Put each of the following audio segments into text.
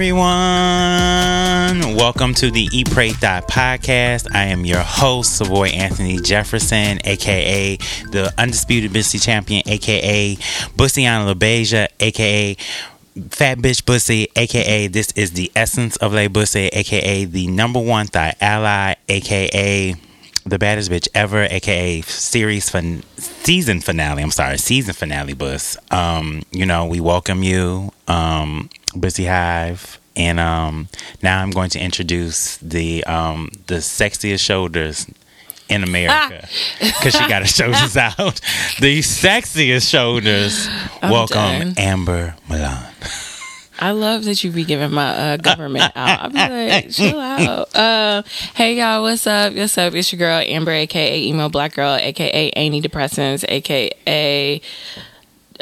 Everyone. Welcome to the Eat Pray podcast. I am your host, Savoy Anthony Jefferson, aka the Undisputed Bussy Champion, aka Bussiana LaBeija, aka Fat Bitch Bussy, aka This is the Essence of Le Bussy, aka the number one thigh ally, aka the baddest bitch ever, aka series fin- season finale. I'm sorry, season finale bus. Um, you know, we welcome you, um, Bussy Hive, and um, now I'm going to introduce the um the sexiest shoulders in America because she got her shoulders out. The sexiest shoulders. I'm welcome, done. Amber Milan. I love that you be giving my uh, government out. I'll be like, chill out. Uh, hey y'all, what's up? What's up? It's your girl Amber, aka emo black girl, aka antidepressants, aka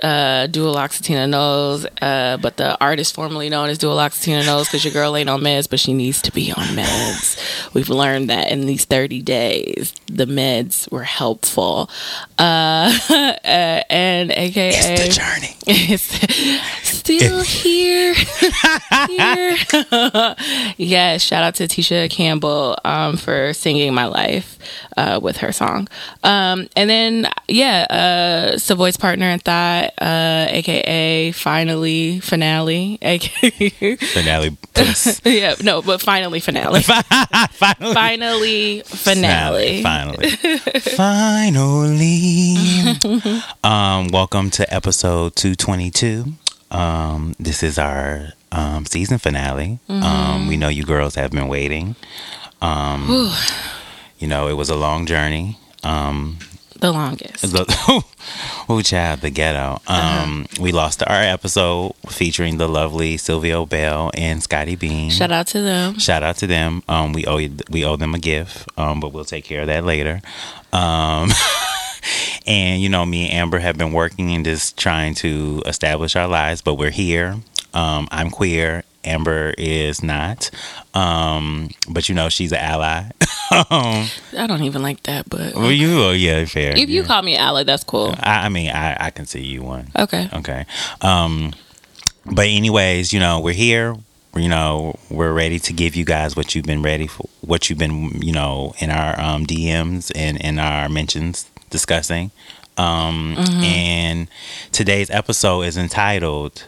uh, dualoxetina nose. Uh, but the artist formerly known as dualoxetina nose because your girl ain't on meds, but she needs to be on meds. We've learned that in these 30 days, the meds were helpful. Uh, uh, and aka It's the journey. it's still here. here. yes, shout out to Tisha Campbell um, for singing my life uh, with her song. Um, and then, yeah, uh, Savoy's partner in uh, aka Finally Finale, aka. Finale. Yeah, no, but finally finale. Finally. finally finale. Finally. Finally. um, welcome to episode 222. Um, this is our um, season finale. Um, we know you girls have been waiting. Um, you know, it was a long journey. Um, The longest. the, oh, child, the ghetto. Um, We lost our episode featuring the lovely Sylvia Bell and Scotty Bean. Shout out to them. Shout out to them. Um, we owe we owe them a gift, um, but we'll take care of that later. Um, and you know, me and Amber have been working and just trying to establish our lives, but we're here. Um, I'm queer. Amber is not. Um, but you know, she's an ally. um, I don't even like that, but well, you, oh, yeah, fair. if you yeah. call me ally, that's cool. I, I mean, I, I can see you one. Okay. Okay. Um, but anyways, you know, we're here. You know, we're ready to give you guys what you've been ready for, what you've been, you know, in our um, DMs and in our mentions discussing. Um, And today's episode is entitled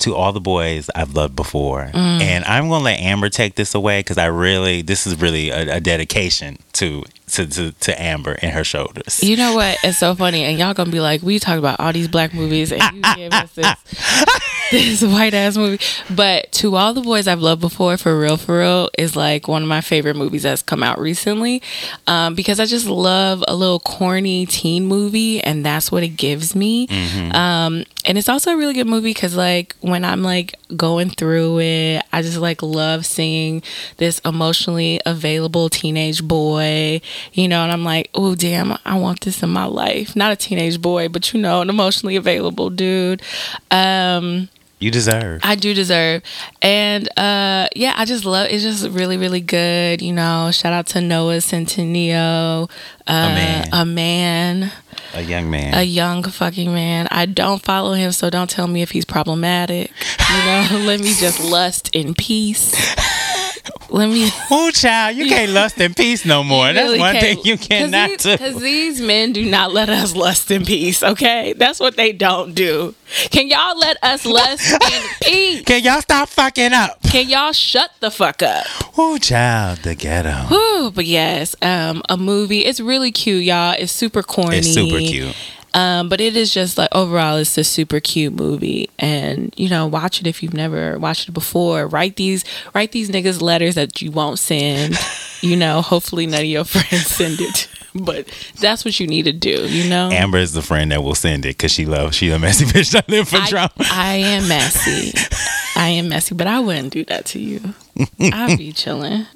"To All the Boys I've Loved Before," mm. and I'm gonna let Amber take this away because I really, this is really a, a dedication to, to to to Amber and her shoulders. You know what? It's so funny, and y'all gonna be like, we talk about all these black movies, and you gave us this this white ass movie. But to all the boys I've loved before, for real, for real, is like one of my favorite movies that's come out recently, um, because I just love a little corny teen movie, and that's what it gives me. Um, and it's also a really good movie because like when I'm like going through it, I just like love seeing this emotionally available teenage boy, you know, and I'm like, oh damn, I want this in my life. Not a teenage boy, but you know, an emotionally available dude. Um, You deserve. I do deserve. And uh yeah, I just love it's just really, really good. You know, shout out to Noah Centineo. Uh, man. A man A young man. a young fucking man. I don't follow him, so don't tell me if he's problematic. You know, let me just lust in peace. Let me. Oh, child, you can't lust in peace no more. That's one thing you cannot do. Because these men do not let us lust in peace, okay? That's what they don't do. Can y'all let us lust in peace? Can y'all stop fucking up? Can y'all shut the fuck up? Oh, child, the ghetto. Whew, but yes, um, a movie. It's really cute, y'all. It's super corny. It's super cute. Um, but it is just like overall, it's a super cute movie, and you know, watch it if you've never watched it before. Write these, write these niggas letters that you won't send. you know, hopefully none of your friends send it, but that's what you need to do. You know, Amber is the friend that will send it because she loves, she a messy bitch that live for I, drama. I am messy. I am messy, but I wouldn't do that to you. I'd be chilling.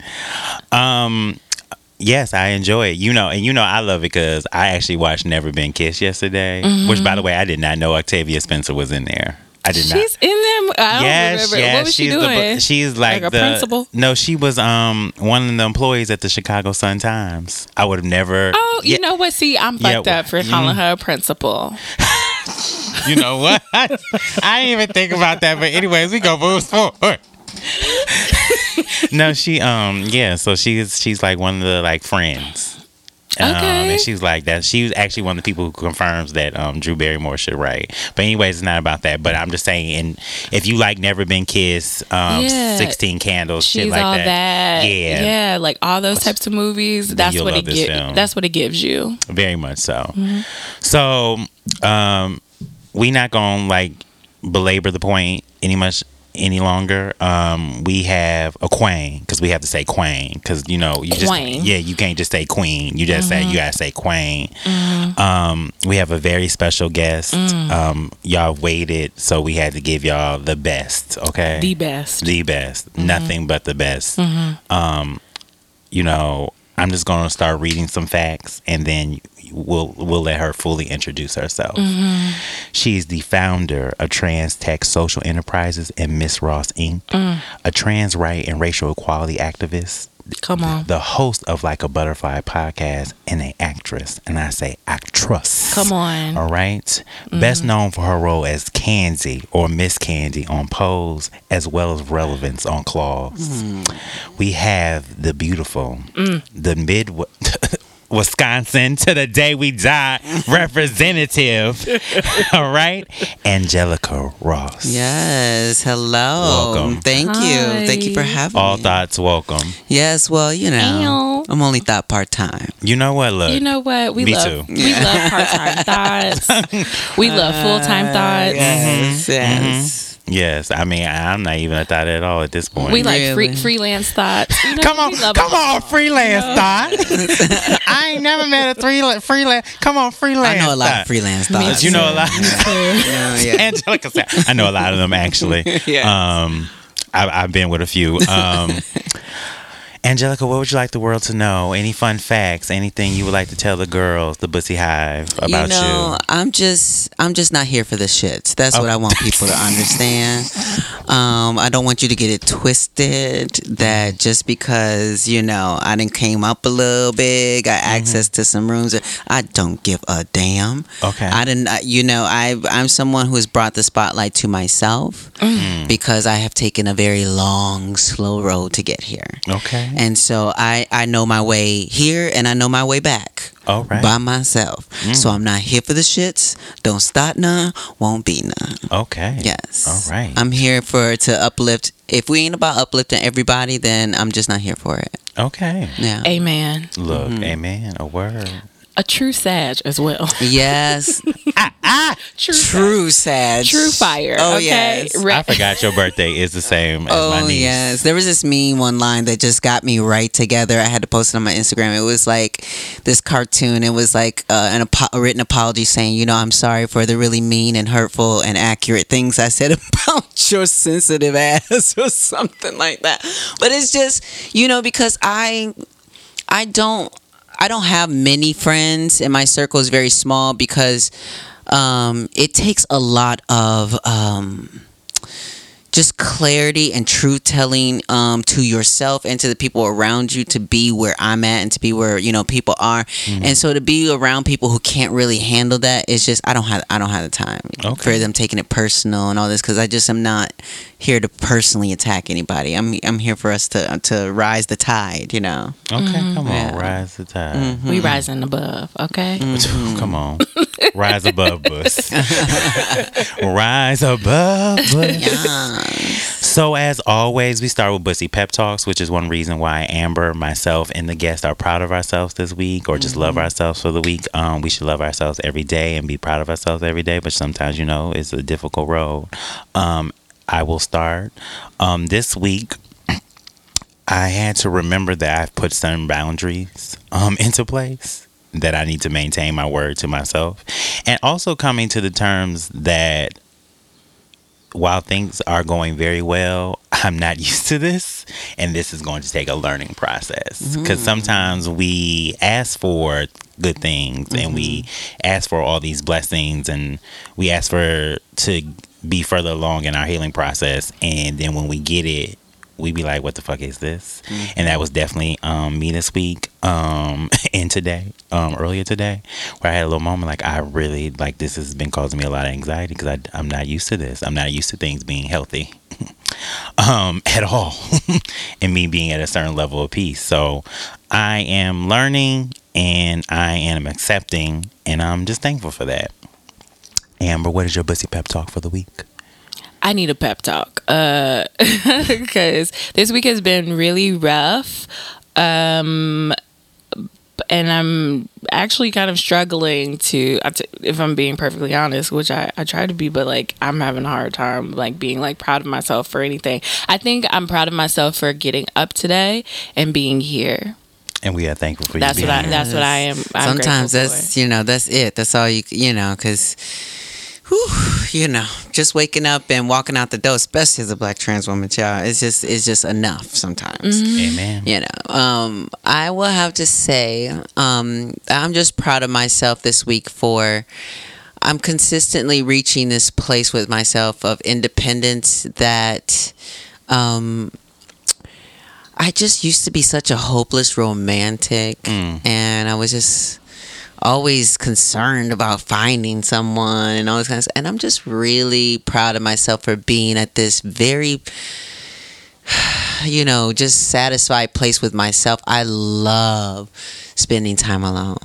Um, yes, I enjoy it. You know, and you know, I love it because I actually watched Never Been Kissed yesterday, which, by the way, I did not know Octavia Spencer was in there. I did not. She's in them. I don't Yes, remember. yes, what was she she's doing? the she's like, Like a the principal? No, she was um one of the employees at the Chicago Sun Times. I would have never. Oh, you Yeah. know what? See, I'm Yeah, fucked up for mm. calling her a principal. you know what? I didn't even think about that. But anyways, we go move forward. no, she um yeah, so she's she's like one of the like friends. Um, Okay. and she was like that. She was actually one of the people who confirms that um, Drew Barrymore should write. But anyways, it's not about that. But I'm just saying, and if you like Never Been Kissed, um, Yeah. Sixteen Candles, shit like that. that. Yeah. Yeah, like all those types of movies. That's you'll what it gives. That's what it gives you. Very much so. Mm-hmm. So, um, we not gonna like belabor the point any much any longer. Um, we have a queen because we have to say queen because you know you just Queen. Mm-hmm. yeah you can't just say queen. You just say you gotta say queen. Um, we have a very special guest. Mm. Um, y'all waited, so we had to give y'all the best. Okay, The best. the best. Mm-hmm. Nothing but the best. Um, you know, I'm just gonna start reading some facts, and then we'll we'll let her fully introduce herself. Mm-hmm. She's the founder of Trans Tech Social Enterprises and Miss Ross Inc., Mm. a trans right and racial equality activist. Come on. The host of Like a Butterfly podcast and an actress, and I say actress. Come on. All right. Best known for her role as Candy or Miss Candy on Pose, as well as relevance on Claws. We have the beautiful, the mid Wisconsin to the day we die representative. All right. Angelica Ross. Yes. Hello. Welcome. Thank Hi. you. Thank you for having All me. All thoughts welcome. Yes. Well, you know, Ew. I'm only thought part time. You know what? Look. You know what? We Me love too. we love part time thoughts. We love full time uh, thoughts. Yes. Mm-hmm. Yes. Mm-hmm. Yes. I mean, I'm not even a thought at all at this point. We like free, freelance thoughts. You know, Come on, come on, freelance thought. I ain't never met a three freelance. Come on, freelance. I know a lot thought. of freelance Me thoughts. You know a lot. Yeah, yeah. Angelica said, I know a lot of them actually. Yes. Um, I, I've been with a few. Um, Angelica, what would you like the world to know? Any fun facts? Anything you would like to tell the girls, the Bussy Hive, about you? you know, I'm just I'm just not here for the shits. That's what I want people to understand. Um, I don't want you to get it twisted that just because, you know, I didn't came up a little big, got access to some rooms, I don't give a damn. Okay. I didn't you know, I I'm someone who has brought the spotlight to myself Mm. because I have taken a very long, slow road to get here. Okay. And so I, I know my way here and I know my way back All right. by myself. So I'm not here for the shits. Don't start none, won't be none. Okay. Yes. All right. I'm here for to uplift. If we ain't about uplifting everybody, then I'm just not here for it. Okay. Yeah. Amen. Look, Mm-hmm. amen. A word. A true sage as well. Yes. ah, True. True sage. True fire. Oh okay? yes. Re- I forgot your birthday is the same as my Oh yes, there was this meme one line that just got me right together. I had to post it on my Instagram. It was like this cartoon. It was like uh, an apo- a written apology saying, you know, I'm sorry for the really mean and hurtful and accurate things I said about your sensitive ass or something like that. But it's just, you know, because I, I don't, I don't have many friends, and my circle is very small because um, it takes a lot of. Um, just clarity and truth telling um, to yourself and to the people around you to be where I'm at and to be where you know people are, and so to be around people who can't really handle that is just I don't have I don't have the time Okay. for them taking it personal and all this because I just am not here to personally attack anybody. I'm I'm here for us to to rise the tide, you know. Okay, come on, Yeah. rise the tide. Mm-hmm. we rising above. Okay. Come on, rise above us. rise above us. So as always, we start with Bussy Pep Talks, which is one reason why Amber, myself, and the guest are proud of ourselves this week, or just love ourselves for the week. Um, we should love ourselves every day and be proud of ourselves every day, but sometimes, you know, it's a difficult road. Um, I will start. Um, this week, I had to remember that I've put some boundaries um, into place that I need to maintain my word to myself, and also coming to the terms that while things are going very well, I'm not used to this, and this is going to take a learning process. Because mm. sometimes we ask for good things, and we mm-hmm. ask for all these blessings, and we ask for to be further along in our healing process, and then when we get it, we be like, "What the fuck is this?" And that was definitely um, me this week um, and today, um, earlier today, where I had a little moment like, I really like this has been causing me a lot of anxiety because I'm not used to this. I'm not used to things being healthy um, at all, and me being at a certain level of peace. So I am learning and I am accepting, and I'm just thankful for that. Amber, what is your bussy pep talk for the week? I need a pep talk because this week has been really rough. Um, and I'm actually kind of struggling to, if I'm being perfectly honest, which I, I try to be, but like I'm having a hard time like being like proud of myself for anything. I think I'm proud of myself for getting up today and being here. And we are thankful for that's you. That's what I. That's what I am. I'm Sometimes that's for. you know that's it. That's all you you know because whew, you know, just waking up and walking out the door, especially as a black trans woman, child, it's just it's just enough sometimes. Mm-hmm. Amen. You know, um, I will have to say, um, I'm just proud of myself this week for. I'm consistently reaching this place with myself of independence that um, I just used to be such a hopeless romantic, mm. and I was just always concerned about finding someone and all this kind of stuff. And I'm just really proud of myself for being at this very you know, just satisfied place with myself. I love spending time alone.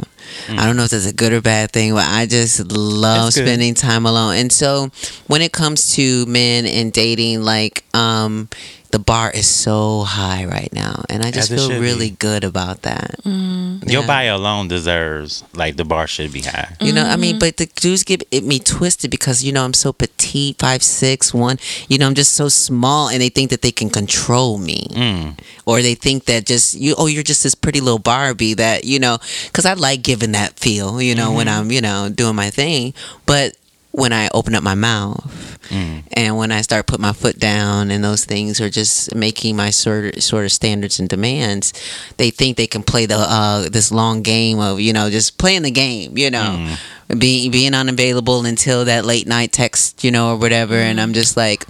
Mm. I don't know if that's a good or bad thing, but I just love spending time alone. And so when it comes to men and dating, like, um, the bar is so high right now, and I just feel really be. good about that. Mm. Yeah. Your bio alone deserves like the bar should be high. You know, mm-hmm. I mean, mm-hmm. but the dudes get it, me twisted because you know I'm so petite, five six one. You know, I'm just so small, and they think that they can control me, mm. or they think that just you, oh, you're just this pretty little Barbie that you know, because I like giving that feel, you know, mm-hmm. when I'm you know doing my thing, but when I open up my mouth mm. and when I start put my foot down and those things are just making my sort of, sort of standards and demands, they think they can play the uh, this long game of you know just playing the game, you know, mm. being being unavailable until that late night text, you know, or whatever. And I'm just like,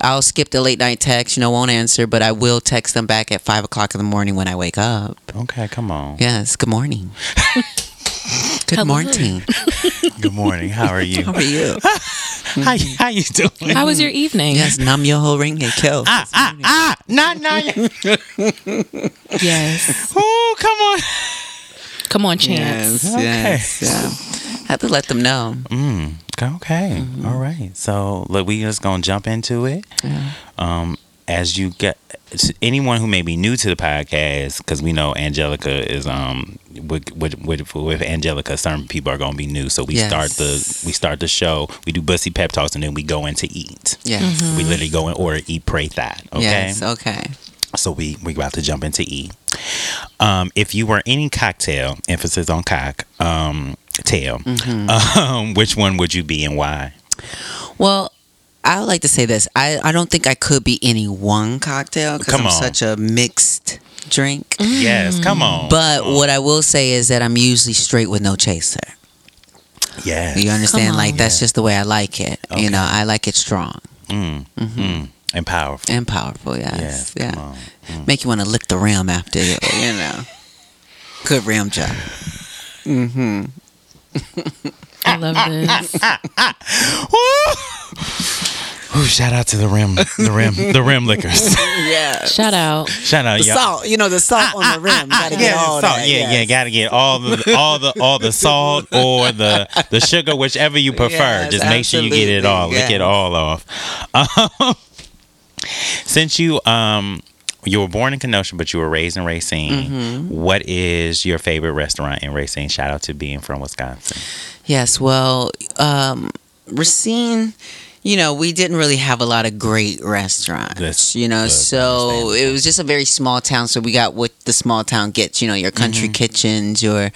I'll skip the late night text, you know, won't answer, but I will text them back at five o'clock in the morning when I wake up. Okay, come on. Yes, good morning. Good Hello. morning. Good morning. How are you? How are you? how, how you doing? How was your evening? Yes, nam myoho renge kyo. Ah, ah, ah, nah, nah. yes. Oh, come on. Come on, Chance. Yes, okay. yes, yeah. I have to let them know. Mm, okay. Mm-hmm. All right. So, look, we just going to jump into it. Yeah. Um, as you get anyone who may be new to the podcast, because we know Angelica is um with with with, with Angelica, certain people are gonna be new. So we yes. start the we start the show. We do bussy pep talks, and then we go into eat. Yeah, mm-hmm. we literally go in order eat, pray, that. Okay. Yes. Okay. So we we about to jump into eat. Um, if you were any cocktail, emphasis on cock, um, tail, mm-hmm. um, which one would you be and why? Well, I would like to say this. I, I don't think I could be any one cocktail because I'm on. such a mixed drink. Yes, come on. But come on. what I will say is that I'm usually straight with no chaser. Yeah. You understand? Like that's just the way I like it. Okay. You know, I like it strong. Mm. Mm-hmm. Mm. And powerful. And powerful, yes. yes yeah. Mm. Make you want to lick the rim after you know. Good rim job. Mm-hmm. I love this. Ooh, shout out to the rim, the rim, the rim liquors. yeah. Shout out. Shout out. The y'all. salt, you know the salt ah, on the rim. Ah, gotta ah, get yeah, all salt. that. Yeah, yes. yeah, gotta get all the all the all the salt or the the sugar, whichever you prefer. Yes, Just make sure you get it all. Lick it all off. Um, since you um you were born in Kenosha, but you were raised in Racine. Mm-hmm. What is your favorite restaurant in Racine? Shout out to being from Wisconsin. Yes, well, um, Racine you know, we didn't really have a lot of great restaurants. That's, you know, so it was just a very small town. So we got what the small town gets. You know, your country Mm-hmm. kitchens, your,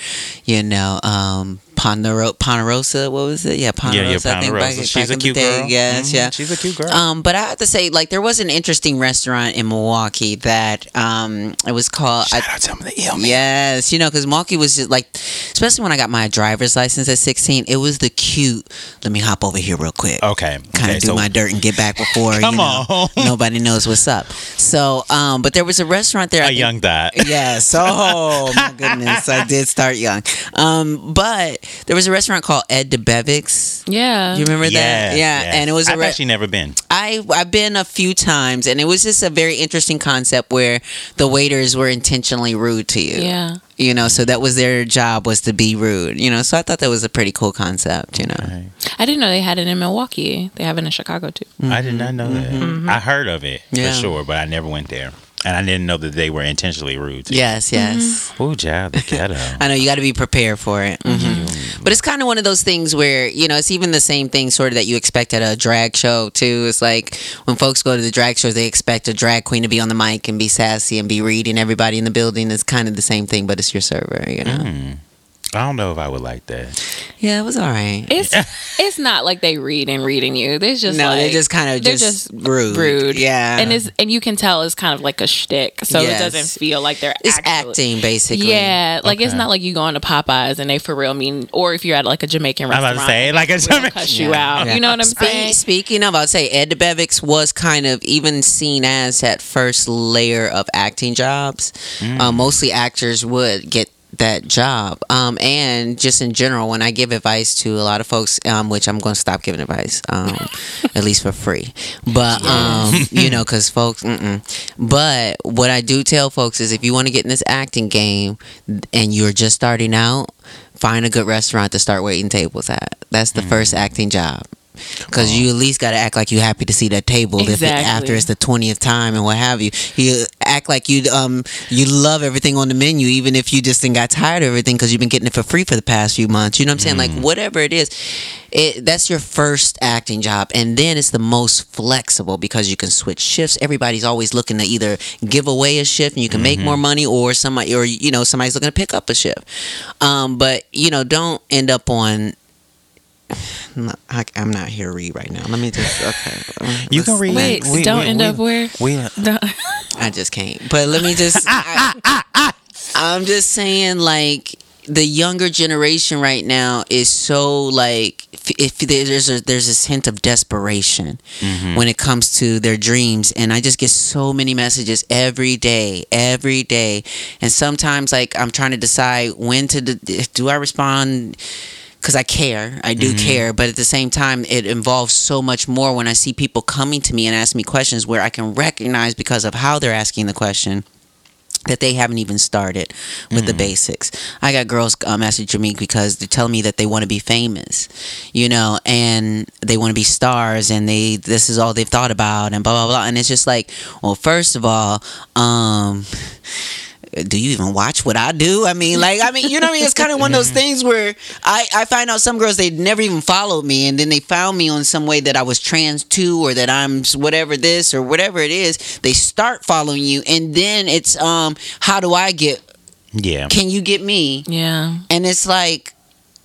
you know, um, Ponero- Ponderosa. What was it? Yeah, Ponderosa. yeah, yeah, I think, Ponderosa. back- She's back a cute girl. Yes, Mhm. yeah. She's a cute girl. Um, but I have to say, like, there was an interesting restaurant in Milwaukee that um, it was called. I, Shout out to the ill man. Yes, you know, because Milwaukee was just like, especially when I got my driver's license at 16, it was the cute. Let me hop over here real quick. Okay. Kind of okay, do so my dirt and get back before Come you know, on. nobody knows what's up. So, um, but there was a restaurant there. I think- young that. Yes. Oh my goodness, I did start young. Um, but there was a restaurant called Ed Debevic's. Yeah. You remember Yeah, that? Yeah, yeah. and it was a I've re- actually never been. I I've been a few times, and it was just a very interesting concept where the waiters were intentionally rude to you. Yeah. You know, so that was their job was to be rude. You know, so I thought that was a pretty cool concept. You know, Okay. I didn't know they had it in Milwaukee. They have it in Chicago too. I did not know that. Mm-hmm. I heard of it Yeah. for sure, but I never went there, and I didn't know that they were intentionally rude. To yes, yes. you. Ooh, child, the ghetto. I know you got to be prepared for it. hmm But it's kind of one of those things where you know it's even the same thing sort of that you expect at a drag show too. It's like when folks go to the drag shows, they expect a drag queen to be on the mic and be sassy and be reading everybody in the building. It's kind of the same thing, but it's your server. You know. Mm. I don't know if I would like that. Yeah, it was all right. It's it's not like they read and reading you. They're just no, like, they're just kind of they're just, just rude. rude. Yeah, and it's and you can tell it's kind of like a shtick, so Yes. it doesn't feel like they're it's actually, acting basically. Yeah, like it's not like you going to Popeyes and they for real mean, or if you're at like a Jamaican I'm restaurant, about to say like a they will cuss you Yeah. out. Yeah. You know what I'm Spe- saying? Speaking of, I'd say Ed Debevic's was kind of even seen as that first layer of acting jobs. Mm. Uh, mostly actors would get that job. Um, and just in general, when I give advice to a lot of folks, um, which I'm going to stop giving advice, um, at least for free. But, um, you know, because folks, mm-mm. but what I do tell folks is if you want to get in this acting game and you're just starting out, find a good restaurant to start waiting tables at. That's the first acting job. Because you at least got to act like you're happy to see that table if it, Exactly. after it's the twentieth time and what have you. You act like you um you love everything on the menu, even if you just got tired of everything because you've been getting it for free for the past few months. You know what I'm saying? Like whatever it is, it that's your first acting job, and then it's the most flexible because you can switch shifts. Everybody's always looking to either give away a shift and you can make more money, or somebody or you know somebody's looking to pick up a shift. Um, but you know, don't end up on. I'm not, I, I'm not here to read right now. Let me just okay. You can read. Wait, We- don't we- end we- up where? We Don't- I just can't. But let me just. Ah, ah, ah, I, am just saying, like the younger generation right now is so like if, if there's a, there's this hint of desperation mm-hmm. when it comes to their dreams, and I just get so many messages every day, every day, and sometimes like I'm trying to decide when to do I respond because I care. I do care, but at the same time, it involves so much more when I see people coming to me and ask me questions where I can recognize because of how they're asking the question that they haven't even started with the basics. I got girls uh, messaging me because they're telling me that they want to be famous, you know, and they want to be stars, and they this is all they've thought about, and blah blah blah. And it's just like, well, first of all, um do you even watch what I do? I mean, like, I mean, you know what I mean? It's kind of one of those things where I, I find out some girls, they never even followed me. And then they found me on some way that I was trans too, or that I'm whatever this or whatever it is. They start following you. And then it's, um, how do I get, yeah. can you get me? yeah. And it's like,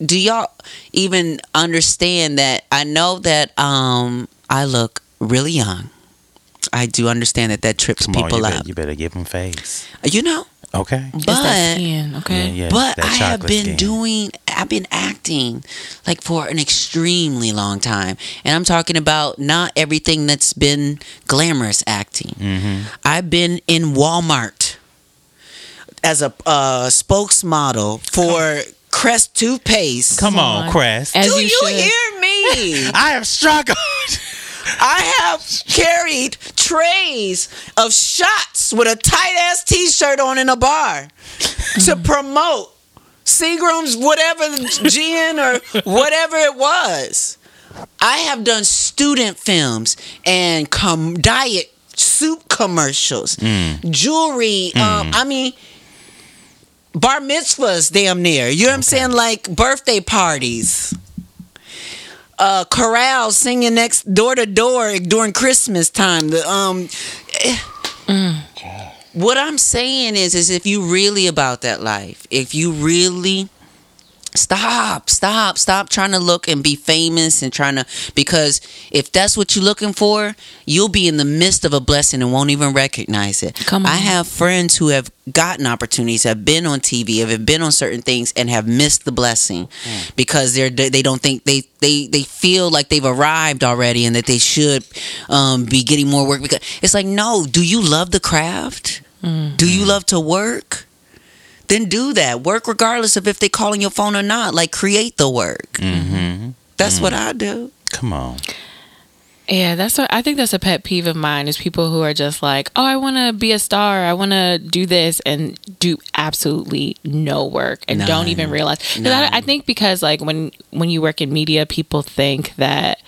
do y'all even understand that? I know that, um, I look really young. I do understand that that trips Come on, people you, out. better, you better give them face. You know, Okay. It's that but skin, okay. Yeah, yeah. but that I have been skin. doing, I've been acting like for an extremely long time. And I'm talking about not everything that's been glamorous acting. Mm-hmm. I've been in Walmart as a uh, spokesmodel for Crest toothpaste. Come on, on. Crest. As Do you you, hear me? I have struggled. I have carried trays of shots with a tight ass t shirt on in a bar to mm. promote Seagram's whatever gin or whatever it was. I have done student films and com- diet soup commercials, mm. jewelry. Mm. Um, I mean, bar mitzvahs, damn near. You know what I'm saying? Like birthday parties uh chorale singing next door to door during Christmas time. The um eh, what I'm saying is, is if you really about that life, if you really stop, stop, stop trying to look and be famous and trying to because if that's what you're looking for, you'll be in the midst of a blessing and won't even recognize it. Come on. I have friends who have gotten opportunities, have been on TV, have been on certain things, and have missed the blessing mm. because they're they don't think they they they feel like they've arrived already and that they should um, be getting more work. Because it's like, no, do you love the craft? Mm. Do you mm. love to work? Then do that. Work regardless of if they calling your phone or not. Like create the work. Mm-hmm. That's what I do. Come on. Yeah, that's what I think that's a pet peeve of mine is people who are just like, "Oh, I want to be a star. I want to do this," and do absolutely no work and don't even realize. 'cause None. I, I think because like when when you work in media, people think that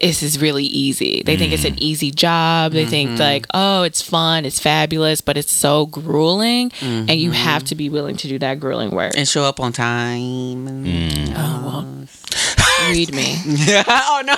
this is really easy. They think it's an mm. easy job. They think mm-hmm. like, "Oh, it's fun. It's fabulous," but it's so grueling, and you mm-hmm. have to be willing to do that grueling work. And show up on time. Mm. Oh well, read me. oh no.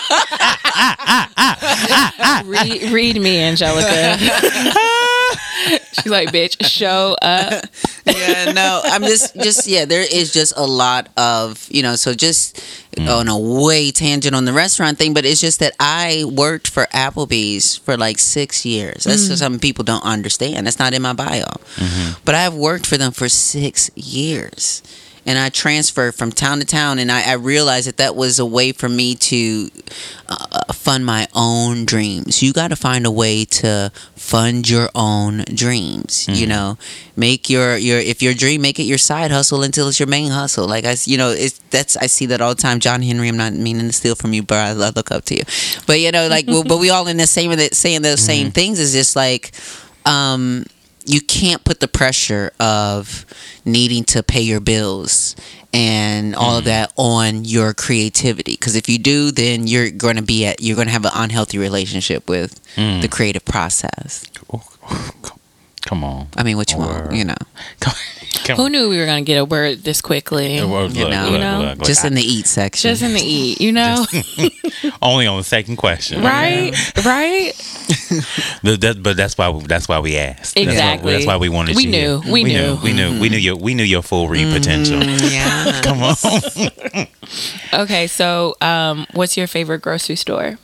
read, read me, Angelica. She's like, bitch, show up. yeah, no. I'm just just yeah, there is just a lot of, you know, so just mm. on a way tangent on the restaurant thing, but it's just that I worked for Applebee's for like six years. That's just something people don't understand. That's not in my bio. Mm-hmm. But I've worked for them for six years. And I transferred from town to town, and I, I realized that that was a way for me to uh, fund my own dreams. You got to find a way to fund your own dreams. You know, make your your if your dream, make it your side hustle until it's your main hustle. Like I, you know, it's that's I see that all the time. John Henry, I'm not meaning to steal from you, but I, I look up to you. But you know, like, but we all in the same saying those same things. Is just like, um, you can't put the pressure of needing to pay your bills and all of mm-hmm. that on your creativity. Because if you do then you're going to be at you're going to have an unhealthy relationship with mm. the creative process oh, Come on. i mean what you want you know Come, come Who knew we were gonna get a word this quickly? Look, You look, know. look, You know? look, look. just in the eat section Just in the eat, you know? only on the second question. right? Right? But, that, but that's why that's why we asked. That's why- Exactly. That's why, we wanted We you knew. here. We we knew. We knew. We knew your we knew your full read potential. Mm, yeah Come on. Okay, so um, what's your favorite grocery store?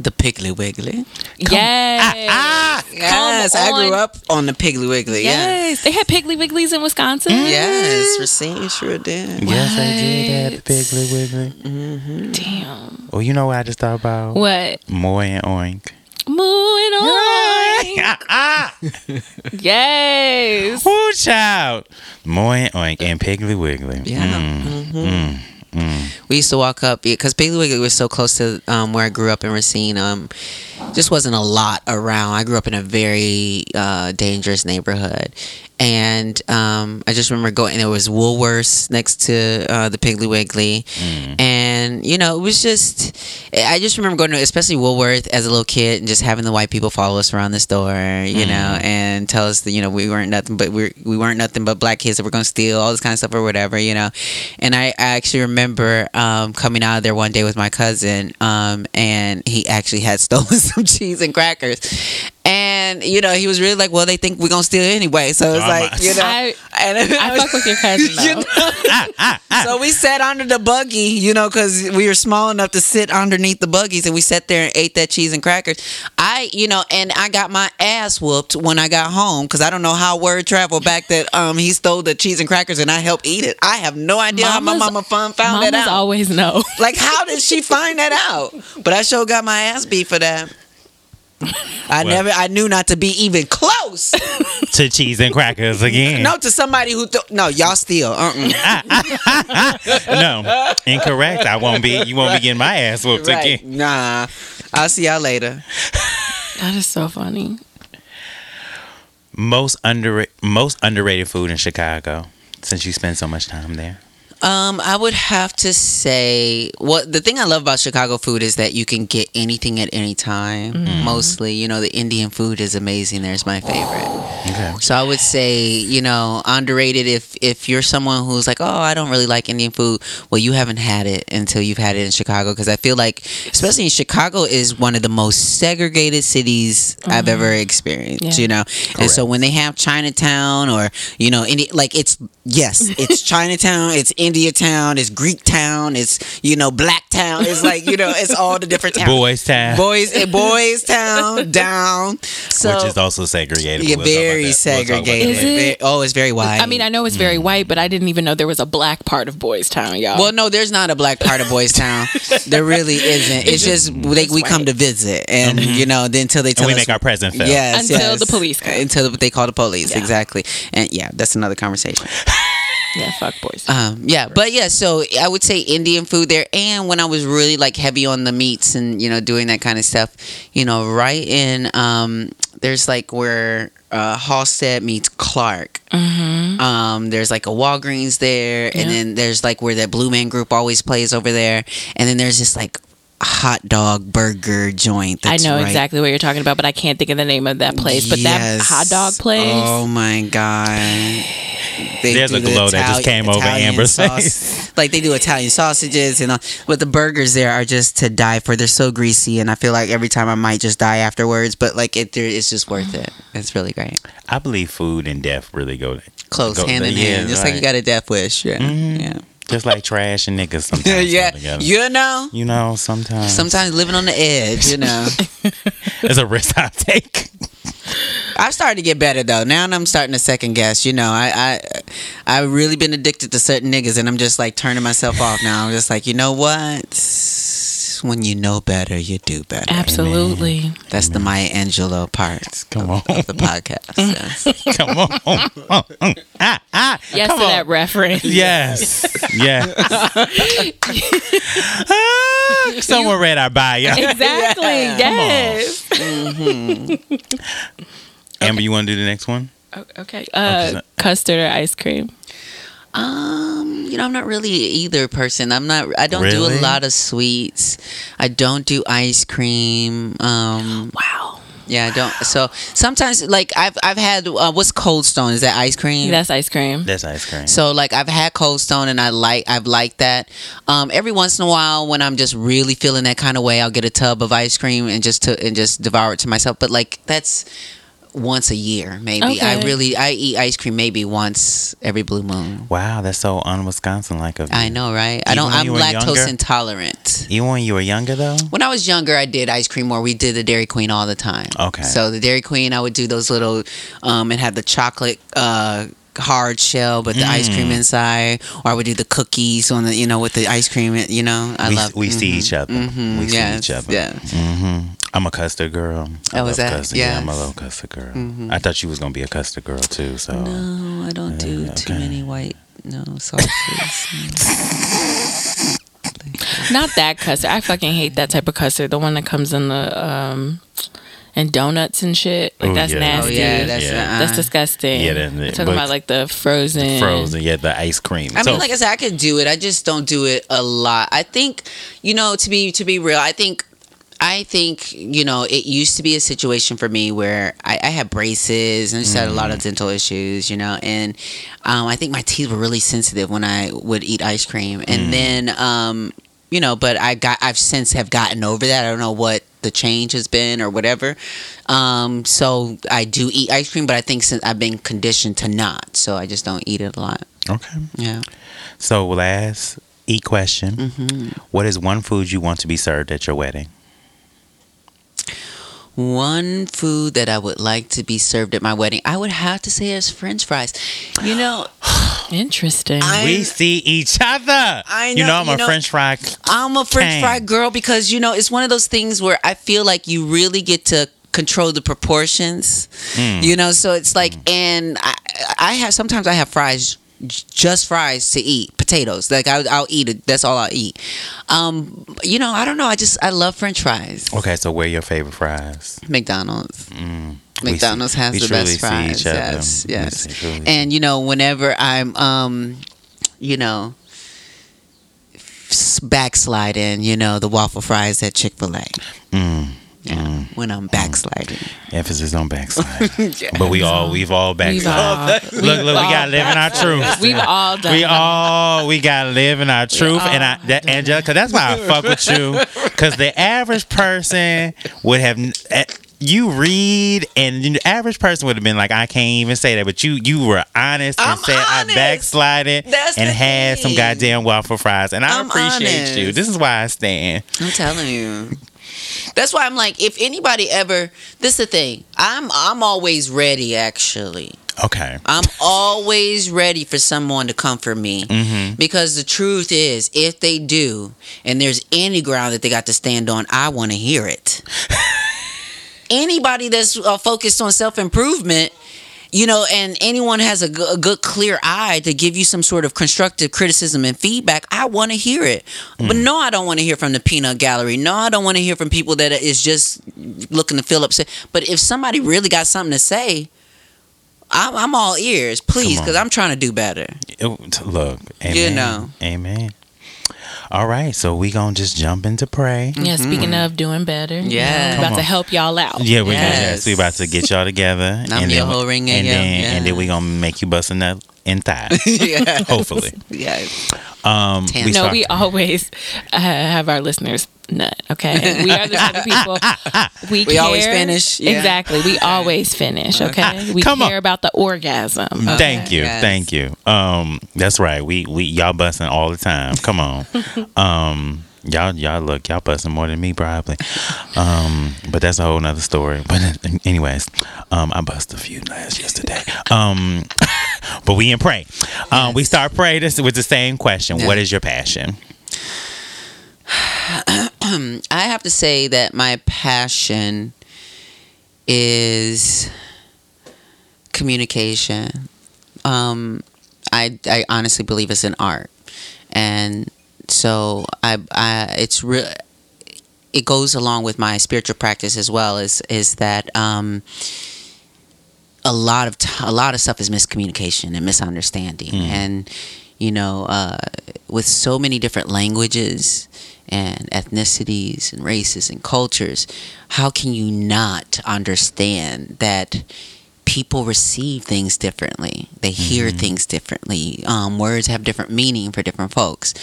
The piggly wiggly yes. Ah, ah, yes i grew up on the piggly wiggly yeah Yes. They had Piggly Wigglies in Wisconsin. Mm-hmm. yes Racine sure did yes, I did. That What? Piggly Wiggly. Mm-hmm. Damn. Oh, you know what I just thought about? What? Moo and Oink. Moving on. Ah, yes. Woo, child. Moo and Oink and Piggly Wiggly. Yeah. Mm-hmm. Mm, mm, mm. We used to walk up because Piggly Wiggly was so close to um, where I grew up in Racine. Um, just wasn't a lot around. I grew up in a very uh, dangerous neighborhood, and um, I just remember going. There was Woolworths next to uh, the Piggly Wiggly, and you know it was just. I just remember going to, especially Woolworth as a little kid, and just having the white people follow us around the store, you know, and tell us that you know we weren't nothing but we we weren't nothing but black kids that were going to steal all this kind of stuff or whatever, you know. And I, I actually remember um, coming out of there one day with my cousin, um, and he actually had stolen some cheese and crackers. And you know, he was really like, "Well, they think we're gonna steal anyway." So it's Oh, like, my- you know, I, and I fuck with your cousin though. You know? so we sat under the buggy, you know, because we were small enough to sit underneath the buggies, and we sat there and ate that cheese and crackers. I, you know, and I got my ass whooped when I got home because I don't know how word traveled back that um he stole the cheese and crackers and I helped eat it. I have no idea how my mama fun found Mamas that out. always know. like, how did she find that out? But I sure got my ass beat for that. I Well- never, I knew not to be even close. To cheese and crackers again. no, to somebody who, th- no, y'all steal. Uh-uh. no, incorrect. I won't be. You won't be getting my ass whooped Right. again. Nah. I'll see y'all later. That is so funny. Most under most underrated food in Chicago. Since you spend so much time there. Um, I would have to say, well, the thing I love about Chicago food is that you can get anything at any time. Mm-hmm. Mostly, you know, the Indian food is amazing. There's my favorite. Okay. So I would say, you know, underrated if if you're someone who's like, oh, I don't really like Indian food. Well, you haven't had it until you've had it in Chicago because I feel like, especially in Chicago, is one of the most segregated cities I've ever experienced. Mm-hmm. Yeah. You know, and so when they have Chinatown or you know, any like it's yes, it's Chinatown, it's India Town, it's Greek Town, it's you know Black Town. It's like you know, it's all the different towns. Boys Town, Boys, eh, boys town down. So which is also segregated. yeah, We'll talk very. We'll segregated. Is it? Ve- oh, it's very white. I mean, I know it's very white, but I didn't even know there was a black part of Boys Town, y'all. well, no, there's not a black part of Boys Town. there really isn't. It's, just, they, we come to visit, and you know, then until they tell Mm-hmm. we us make our presence felt. Yes, Until yes. the police come. Until they call the police, Yeah. exactly. And yeah, that's another conversation. yeah, fuck Boys Um, yeah, but yeah, so I would say Indian food there. And when I was really like heavy on the meats and you know doing that kind of stuff, you know, right in um, there's like where uh, Halsted meets Clark. Mm-hmm. Um, there's like a Walgreens there, Yeah. and then there's like where that Blue Man Group always plays over there, and then there's this like hot dog burger joint. I know right exactly what you're talking about, but I can't think of the name of that place. But that hot dog place, Oh my god. They There's do a the glow that just came over Italian Amber's face. Like they do Italian sausages and all, but the burgers there are just to die for. They're so greasy, and I feel like every time I might just die afterwards. But like it, it's just worth it. It's really great. I believe food and death really go Close go- hand in yeah, hand, just like you got a death wish. Yeah, Mhm. yeah, just like trash and niggas sometimes. yeah. You know, You know, sometimes sometimes living on the edge. You know. it's a risk I take. I've started to get better though. Now I'm starting to second guess. You know, I I I've really been addicted to certain niggas, and I'm just like turning myself off now. I'm just like, you know what? When you know better, you do better. absolutely. That's the Maya Angelou part Come on, of the podcast. yes. come on. ah, ah, Yes come to on. that reference. Yes, yes. Ah, Someone read our bio. Exactly. Yes. Amber, you want to do the next one? Okay. Uh, custard or ice cream? Um, you know, I'm not really either person. I'm not. I don't do a lot of sweets. I don't do ice cream. Um, Wow. yeah, I don't. So sometimes, like I've I've had uh, what's Cold Stone? Is that ice cream? That's ice cream. That's ice cream. So like I've had Cold Stone and I like I've liked that. Um, every once in a while when I'm just really feeling that kind of way, I'll get a tub of ice cream and just to and just devour it to myself. But like that's once a year maybe. I really I eat ice cream maybe once every blue moon. wow, that's so un-Wisconsin like of you. I know, right? I don't. I'm lactose younger? intolerant. Even when you were younger, though. When I was younger, I did ice cream more. We did the Dairy Queen all the time. Okay. So the Dairy Queen, I would do those little, um, and have the chocolate uh, hard shell, but the ice cream Mm. inside, or I would do the cookies on the, you know, with the ice cream. You know, I we love. we see each other. Mhm, We see each other. yeah. hmm I'm a custard girl. I Oh, is love that- Custard. Yeah, I'm a little custard girl. Mhm. I thought you was gonna be a custard girl too. So No, I don't do Yeah, too many white no sauces. Not that custard. I fucking hate that type of custard. The one that comes in the um and donuts and shit. Like Ooh, that's yeah. oh nasty. yeah, that's Yeah. uh, That's disgusting. Yeah, that- I'm talking about like the frozen. frozen, yeah, the ice cream. I so, mean, like I said, I could do it. I just don't do it a lot. I think, you know, to be to be real, I think. I think you know it used to be a situation for me where I, I had braces and just had a lot of dental issues, you know, and um, I think my teeth were really sensitive when I would eat ice cream, and then um, you know, but I got I've since have gotten over that. I don't know what the change has been or whatever. Um, so I do eat ice cream, but I think since I've been conditioned to not, so I just don't eat it a lot. okay. Yeah. So last e question: hmm What is one food you want to be served at your wedding? One food that I would like to be served at my wedding, I would have to say is French fries. You know, Interesting. I- we see each other. I You know, know, I'm you a know- French fry. I'm a French Dang. fry girl because you know it's one of those things where I feel like you really get to control the proportions. Mm. You know, so it's like, and I, I have sometimes I have fries, just fries to eat, potatoes. Like I, I'll eat it. That's all I'll eat. Um, you know, I don't know. I just I love French fries. Okay, so where are your favorite fries? McDonald's. Mm. McDonald's see- has the best fries. Yes, yes. And you know, whenever I'm, um, you know, backsliding, you know, the waffle fries at Chick Fil A. Mm. Yeah, when I'm backsliding. Emphasis on backslide. But we all we've all We've all, Look, look, we gotta live in our truth. we've all done. We all we gotta live in our truth, and I that Angelica, that's why I fuck with you, because the average person would have. eh, You read, and the average person would have been like, "I can't even say that," but you you were honest and I'm said, honest. "I backslided That's and had some goddamn waffle fries," and I I'm appreciate you. This is why I stand. I'm telling you. That's why I'm like, if anybody ever, this is the thing. I'm I'm always ready. Actually, Okay. I'm always ready for someone to comfort me. Mm-hmm. Because the truth is, if they do, and there's any ground that they got to stand on, I want to hear it. Anybody that's uh, focused on self improvement, you know, and anyone has a, good, clear eye to give you some sort of constructive criticism and feedback, I want to hear it. But mm. no, I don't want to hear from the peanut gallery. No, I don't want to hear from people that is just looking to fill up. But if somebody really got something to say, I'm, I'm all ears, please, because I'm trying to do better. It- look, amen. You know. amen. All right, so we gonna just jump into pray. Yeah, speaking of doing better, you know, Yeah. we're about to help y'all out. Yeah, we Yes. yes. we about to get y'all together, and then, ho ring and yo, then and then we gonna make you bust a nut in thigh. yeah. Hopefully, Yes. um, we No, we always uh, have our listeners nut. Okay, we are the type of people we, We care. always finish, yeah. Exactly, we always finish. Okay, we Come on. care about the orgasm. okay? Thank you, Yes. thank you. Um, that's right. We we y'all busting all the time. Come on, um, y'all y'all look y'all busting more than me probably. Um, but that's a whole nother story. But anyways, um, I bust a few last yesterday. Um, but we in pray. Um, we start praying with the same question. Yeah. What is your passion? I have to say that my passion is communication. Um, I I honestly believe it's an art, and so I I it's real. It goes along with my spiritual practice as well. Is is that um, a lot of t- a lot of stuff is miscommunication and misunderstanding, and you know, uh, with so many different languages and ethnicities and races and cultures, how can you not understand that people receive things differently? They hear things differently. Um, words have different meaning for different folks.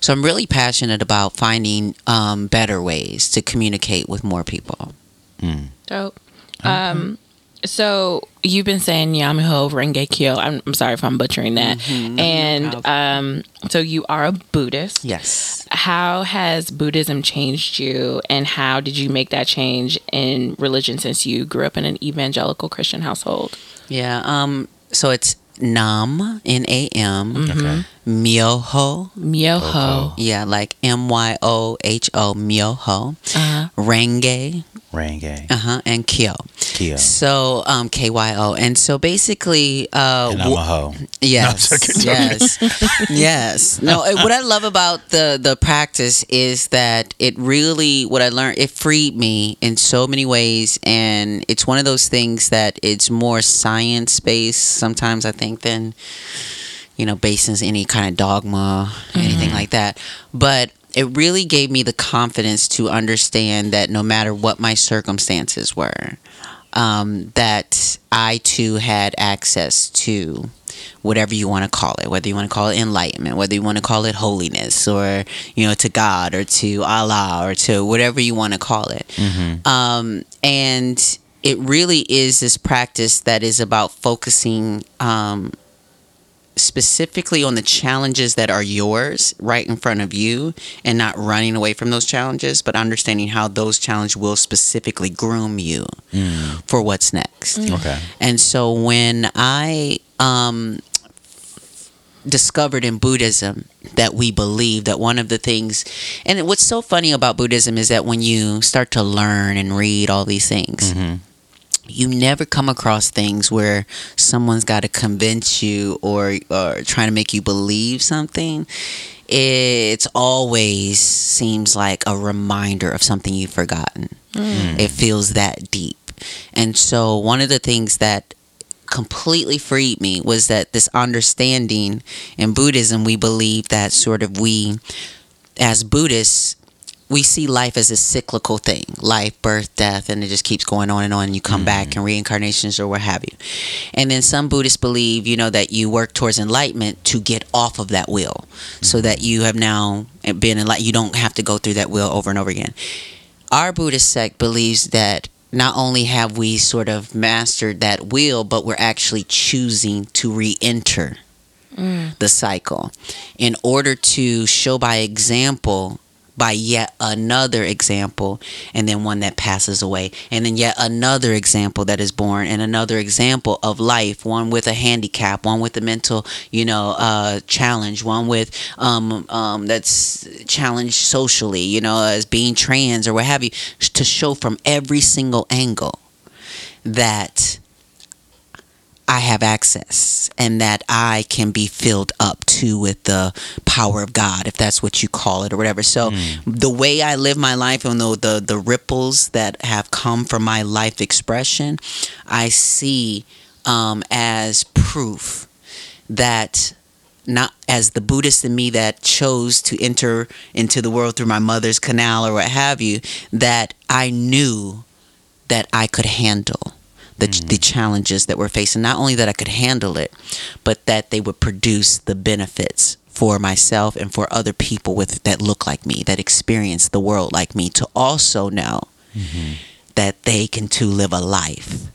So I'm really passionate about finding um, better ways to communicate with more people. Mm. Dope. Um, so you've been saying Yamiho Renge Kyo. I'm, I'm sorry if I'm butchering that. Mm-hmm. And um, so you are a Buddhist. Yes. How has Buddhism changed you, and how did you make that change in religion since you grew up in an evangelical Christian household? Yeah. Um. So it's Nam N A M Okay. Myoho. Myoho. Yeah, like M Y O H O Myoho. Uh-huh. Renge. Renge. Uh huh. And Kyo. Kyo. So um K Y O. And so basically, uh, And I'm a hoe. Yes, No, joking, yes, yes. No, what I love about the the practice is that it really what I learned it freed me in so many ways, and it's one of those things that it's more science based sometimes I think than you know based in any kind of dogma, anything like that. But it really gave me the confidence to understand that no matter what my circumstances were, um, that I too had access to whatever you want to call it, whether you want to call it enlightenment, whether you want to call it holiness, or you know, to God or to Allah or to whatever you want to call it. Um, and it really is this practice that is about focusing um, specifically on the challenges that are yours right in front of you and not running away from those challenges, but understanding how those challenges will specifically groom you mm. for what's next. Mm. Okay. And so when I um, discovered in Buddhism that we believe that one of the things, and what's so funny about Buddhism is that when you start to learn and read all these things, mm-hmm. You never come across things where someone's got to convince you or or trying to make you believe something. It's always seems like a reminder of something you've forgotten. Mm. It feels that deep. And so one of the things that completely freed me was that this understanding in Buddhism we believe that sort of we as Buddhists, we see life as a cyclical thing life, birth, death, and it just keeps going on and on. And you come back mm-hmm. and reincarnations or what have you. And then some Buddhists believe, you know, that you work towards enlightenment to get off of that wheel so that mm-hmm. you have now been enlightened. You don't have to go through that wheel over and over again. Our Buddhist sect believes that not only have we sort of mastered that wheel, but we're actually choosing to re enter mm. the cycle in order to show by example by yet another example and then one that passes away. And then yet another example that is born and another example of life. One with a handicap one with a mental you know uh, challenge one with um, um, that's challenged socially you know as being trans or what have you to show from every single angle that I have access and that I can be filled up to with the power of God, if that's what you call it or whatever. So the way I live my life and the, the the ripples that have come from my life expression, I see um, as proof that not as the Buddhist in me that chose to enter into the world through my mother's canal or what have you, that I knew that I could handle the, the challenges that we're facing. Not only that I could handle it, but that they would produce the benefits for myself and for other people with that look like me, that experience the world like me, to also know that they can too live a life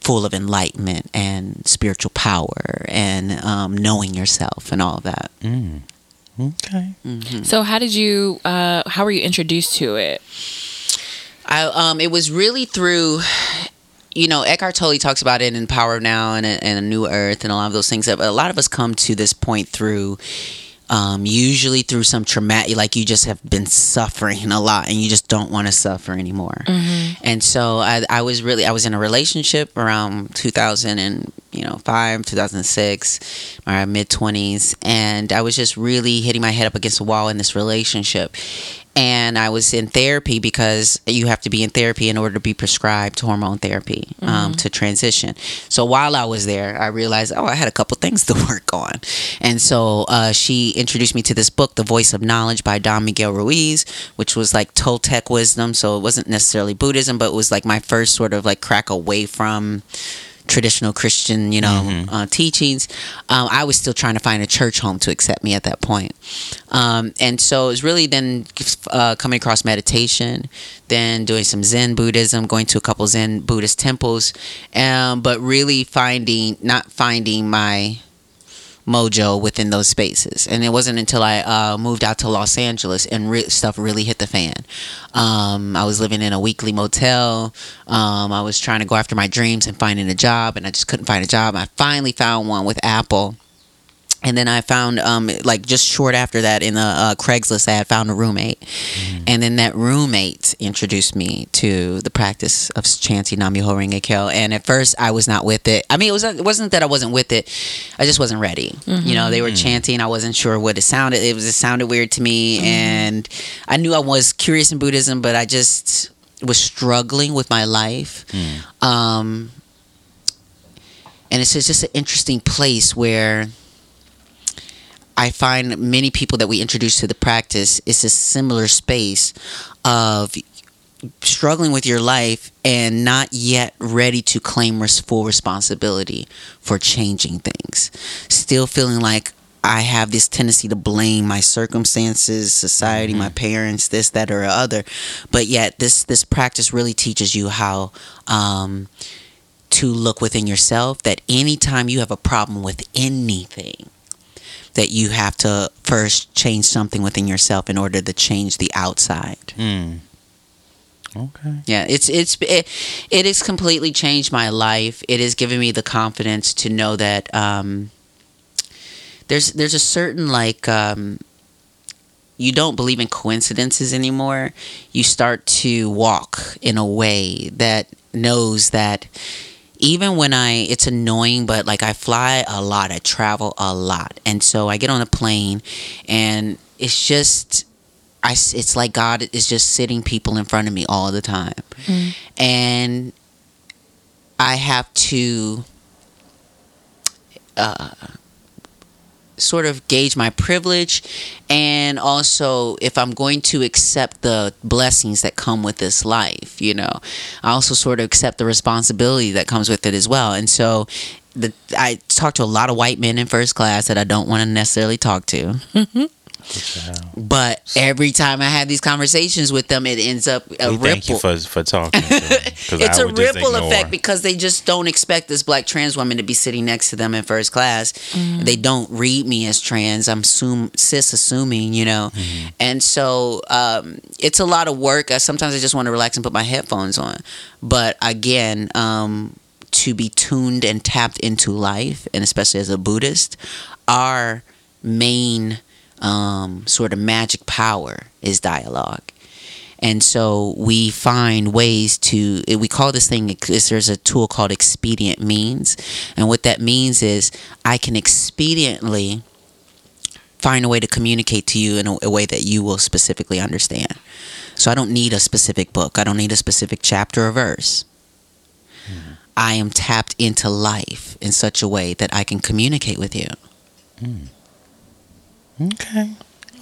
full of enlightenment and spiritual power and um, knowing yourself and all of that. Mm. Okay. So how did you? Uh, how were you introduced to it? I um it was really through you know Eckhart Tolle talks about it in Power Now and a, and a New Earth and a lot of those things that a lot of us come to this point through um, usually through some traumatic like you just have been suffering a lot and you just don't want to suffer anymore. And so I, I was really i was in a relationship around 2000 and you know 5 2006 my mid 20s and i was just really hitting my head up against the wall in this relationship and I was in therapy because you have to be in therapy in order to be prescribed hormone therapy um, to transition. So while I was there, I realized, oh, I had a couple things to work on, and so uh, she introduced me to this book, The Voice of Knowledge by Don Miguel Ruiz, which was like Toltec wisdom. So it wasn't necessarily Buddhism, but it was like my first sort of like crack away from traditional Christian, you know, uh, teachings. Um, I was still trying to find a church home to accept me at that point. Um, and so it was really then uh, coming across meditation, then doing some Zen Buddhism, going to a couple Zen Buddhist temples, um, but really finding, not finding my mojo within those spaces. And it wasn't until I uh, moved out to Los Angeles and re- stuff really hit the fan. Um, I was living in a weekly motel. Um, I was trying to go after my dreams and finding a job, and I just couldn't find a job. I finally found one with Apple. And then I found, um, like, just short after that in the uh, Craigslist ad, found a roommate. And then that roommate introduced me to the practice of chanting Nam Myoho Renge Kyo. And at first, I was not with it. I mean, it, was, it wasn't that I wasn't with it. I just wasn't ready. You know, they were chanting. I wasn't sure what it sounded. It was it sounded weird to me. And I knew I was curious in Buddhism, but I just was struggling with my life. Um, and it's just an interesting place where I find many people that we introduce to the practice is a similar space of struggling with your life and not yet ready to claim res- full responsibility for changing things. Still feeling like I have this tendency to blame my circumstances, society, my parents, this, that, or other. But yet, this this practice really teaches you how um, to look within yourself. That anytime you have a problem with anything, that you have to first change something within yourself in order to change the outside. Mm. Okay. Yeah, it's it's it, it has completely changed my life. It has given me the confidence to know that um, there's there's a certain like um, you don't believe in coincidences anymore. You start to walk in a way that knows that even when I it's annoying, but like I fly a lot, I travel a lot, and so I get on a plane, and it's just I, it's like God is just sitting people in front of me all the time, and I have to uh, sort of gauge my privilege and also if I'm going to accept the blessings that come with this life, you know. I also sort of accept the responsibility that comes with it as well. And so the, I talk to a lot of white men in first class that I don't want to necessarily talk to. Mm-hmm. But every time I have these conversations with them, it ends up a We ripple. thank you for for talking. to it's I a ripple effect because they just don't expect this black trans woman to be sitting next to them in first class. They don't read me as trans. I'm assume, cis assuming, you know. And so um, it's a lot of work. Sometimes I just want to relax and put my headphones on. But again, um, to be tuned and tapped into life, and especially as a Buddhist, our main um, sort of magic power is dialogue. And so we find ways to, eh, we call this thing, there's a tool called expedient means. And what that means is I can expediently find a way to communicate to you in a, a way that you will specifically understand. So I don't need a specific book, I don't need a specific chapter or verse. Hmm. I am tapped into life in such a way that I can communicate with you. Hmm. Okay.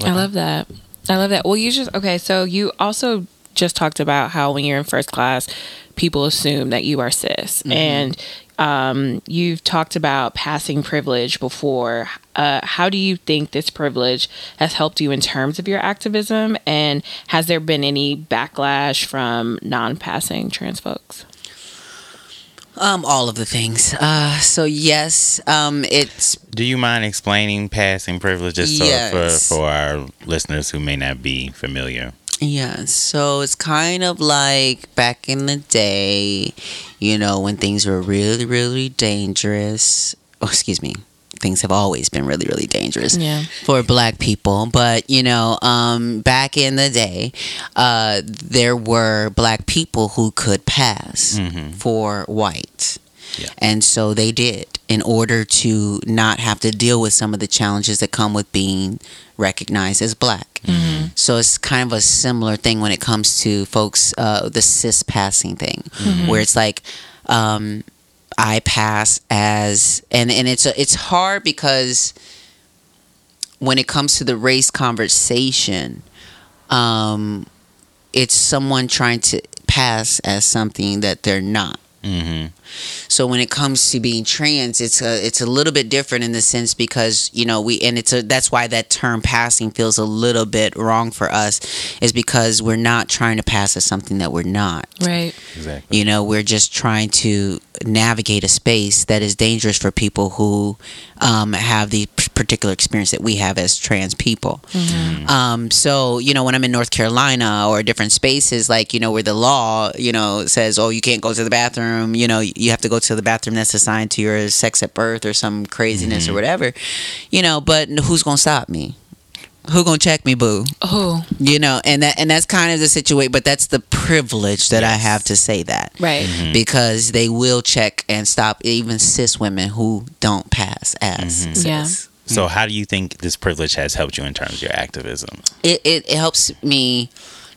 I love that. I love that. Well, you just okay. So you also just talked about how when you're in first class, people assume that you are cis, and um, you've talked about passing privilege before. Uh, how do you think this privilege has helped you in terms of your activism? And has there been any backlash from non-passing trans folks? Um, all of the things. Uh, so yes, um, it's Do you mind explaining passing privileges so Yes. for, for our listeners who may not be familiar? Yeah, so it's kind of like back in the day, you know, when things were really, really dangerous. Oh, excuse me. Things have always been really, really dangerous Yeah. for black people. But, you know, um, back in the day, uh, there were black people who could pass Mhm. for white. Yeah. And so they did in order to not have to deal with some of the challenges that come with being recognized as black. So it's kind of a similar thing when it comes to folks, uh, the cis passing thing, where it's like, um, I pass as, and, and it's, a, it's hard because when it comes to the race conversation, um, it's someone trying to pass as something that they're not. Mm-hmm. So when it comes to being trans, it's a it's a little bit different in the sense because you know we and it's a that's why that term passing feels a little bit wrong for us is because we're not trying to pass as something that we're not. Right. Exactly. You know, we're just trying to navigate a space that is dangerous for people who um, have the particular experience that we have as trans people. Um, so, you know, when I'm in North Carolina or different spaces, like, you know, where the law, you know, says, oh, you can't go to the bathroom, you know, you have to go to the bathroom that's assigned to your sex at birth or some craziness or whatever, you know, but who's going to stop me? Who gonna check me, boo? Oh, You know, and that and that's kind of the situation, but that's the privilege that I have to say that right. Mm-hmm. because they will check and stop even cis women who don't pass as cis. Yeah. So, how do you think this privilege has helped you in terms of your activism? It, it it helps me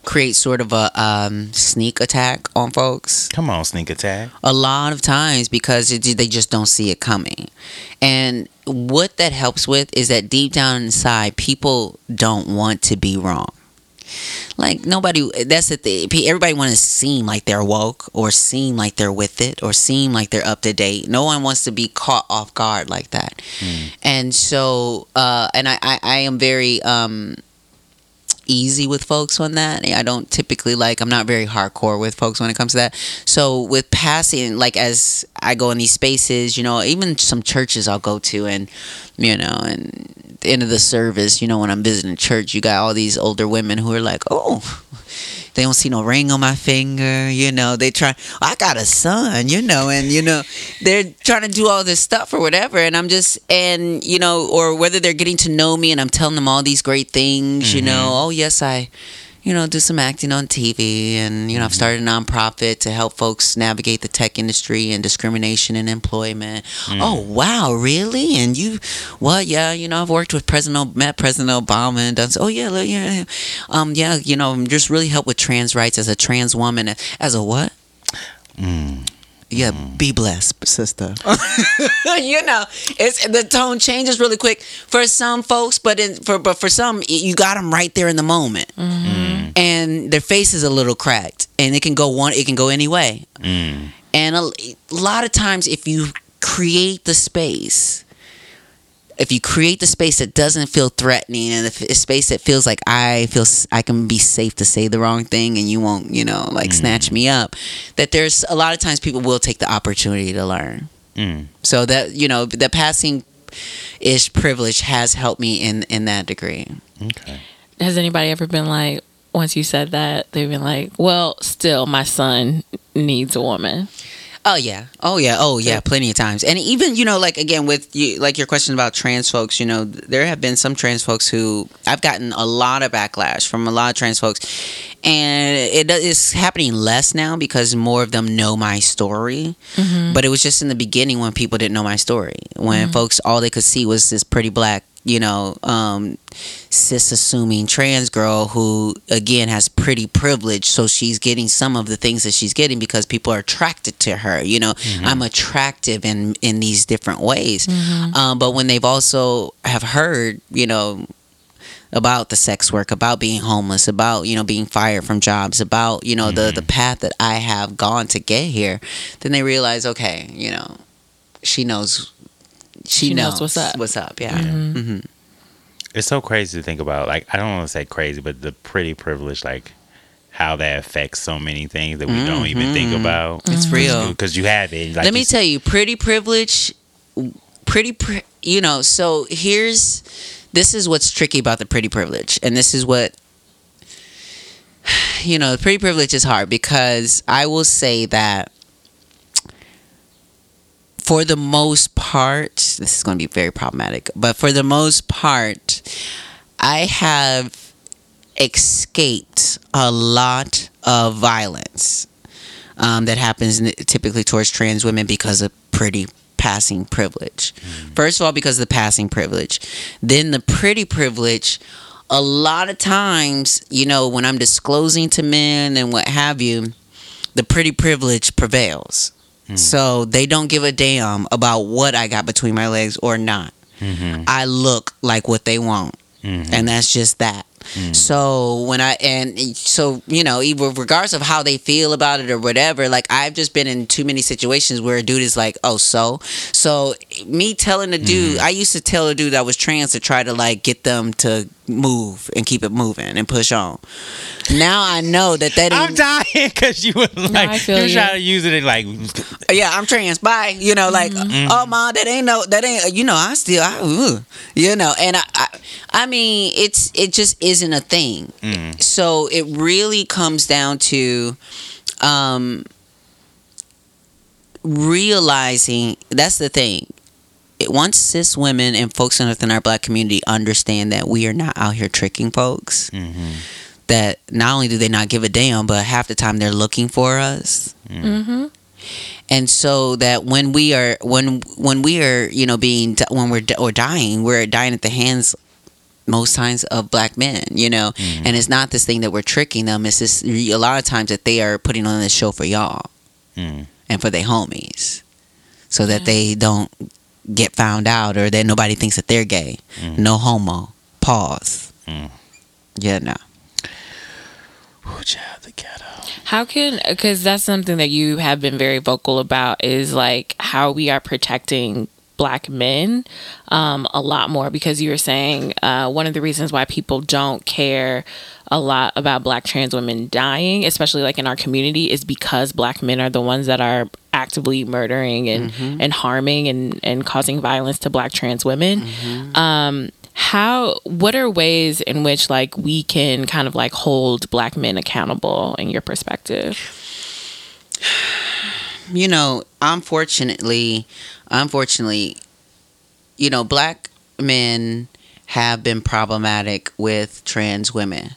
create sort of a um, sneak attack on folks Come on, sneak attack. a lot of times because it, they just don't see it coming. And what that helps with is that deep down inside, people don't want to be wrong. Like nobody, that's the thing. Everybody want to seem like they're woke or seem like they're with it or seem like they're up to date. No one wants to be caught off guard like that. And so, uh, and I, I, I am very um, easy with folks on that. I don't typically like, I'm not very hardcore with folks when it comes to that. So with passing, like as I go in these spaces, you know, even some churches I'll go to and, you know, and the end of the service, you know, when I'm visiting church, you got all these older women who are like, oh, they don't see no ring on my finger, you know. They try. Oh, I got a son, you know, and you know, they're trying to do all this stuff or whatever, and I'm just, and you know, or whether they're getting to know me and I'm telling them all these great things, you know. Mm-hmm. Oh yes, I, you know, do some acting on TV, and you know, I've mm-hmm. started a nonprofit to help folks navigate the tech industry and discrimination in employment. Mm. Oh wow, really? And you, well, yeah, you know, I've worked with President, met President Obama, and done. Oh yeah, yeah, um, yeah, you know, just really help with trans rights as a trans woman, as a what? Mm. Yeah, mm. be blessed, sister. you know, it's the tone changes really quick for some folks, but in, for but for some, you got them right there in the moment, mm-hmm. mm. and their face is a little cracked, and it can go one, it can go any way. Mm. And a, a lot of times, if you create the space, if you create the space that doesn't feel threatening, and if a space that feels like I feel I can be safe to say the wrong thing, and you won't, you know, like snatch me up, that there's a lot of times people will take the opportunity to learn. Mm. So that you know, the passing ish privilege has helped me in in that degree. Okay. Has anybody ever been like, once you said that, they've been like, well, still, my son needs a woman. Oh yeah. Oh yeah. Oh yeah. Plenty of times. And even you know, like again with you, like your question about trans folks. You know, there have been some trans folks who I've gotten a lot of backlash from a lot of trans folks, and it is happening less now because more of them know my story. Mm-hmm. But it was just in the beginning when people didn't know my story. When mm-hmm. folks all they could see was this pretty black. You know, um, cis assuming trans girl who again has pretty privilege. So she's getting some of the things that she's getting because people are attracted to her you know. I'm attractive in in these different ways. Um, but when they've also have heard you know about the sex work about being homeless about you know being fired from jobs about you know the the path that i have gone to get here then they realize okay you know she knows she, She knows knows, what's up. what's up yeah hmm It's so crazy to think about. Like, I don't want to say crazy, but the pretty privilege, like how that affects so many things that we don't even think mm-hmm. about. It's mm-hmm. real. because you have it. Like Let me tell you, pretty privilege, pretty, pri- you know. So here's, this is what's tricky about the pretty privilege, and this is what, you know, the pretty privilege is hard because I will say that. For the most part, this is going to be very problematic, but for the most part, I have escaped a lot of violence um, that happens typically towards trans women because of pretty passing privilege. First of all, because of the passing privilege. Then the pretty privilege. A lot of times, you know, when I'm disclosing to men and what have you, the pretty privilege prevails. So they don't give a damn about what I got between my legs or not. Mhm. I look like what they want Mhm. and that's just that. So when I and so you know, even regardless of how they feel about it or whatever, like I've just been in too many situations where a dude is like, "Oh, so," so me telling a dude, mm-hmm. I used to tell a dude that was trans to try to like get them to move and keep it moving and push on. Now I know that that I'm ain't, dying because you were like I feel you were you. trying to use it in like yeah, I'm trans. Bye. You know, like, mm-hmm. Mm-hmm. oh, mom, that ain't no, that ain't. You know, I still, I, you know, and I, I, I mean, it's, it just isn't a thing. Mm. So it really comes down to, um, realizing that's the thing. It, once cis women and folks within our black community understand that we are not out here tricking folks, Mhm. that not only do they not give a damn, but half the time they're looking for us Mm-hmm. and so that when we are when when we are you know being when we're or dying we're dying at the hands most times of black men you know and it's not this thing that we're tricking them it's just a lot of times that they are putting on this show for y'all Mm. and for their homies so that they don't get found out or that nobody thinks that they're gay. No homo. Pause. Mm. yeah no. Ooh, child, the ghetto. How can because that's something that you have been very vocal about is like how we are protecting black men um, a lot more because you were saying uh, one of the reasons why people don't care a lot about black trans women dying, especially like in our community, is because black men are the ones that are actively murdering and, and harming and, and causing violence to black trans women. Um, how what are ways in which like we can kind of like hold black men accountable in your perspective? you know, unfortunately, unfortunately, you know, black men have been problematic with trans women.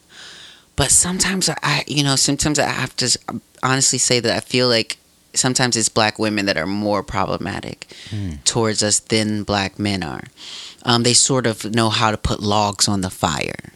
But sometimes I, you know, sometimes I have to honestly say that I feel like sometimes it's black women that are more problematic towards us than black men are. Um, they sort of know how to put logs on the fire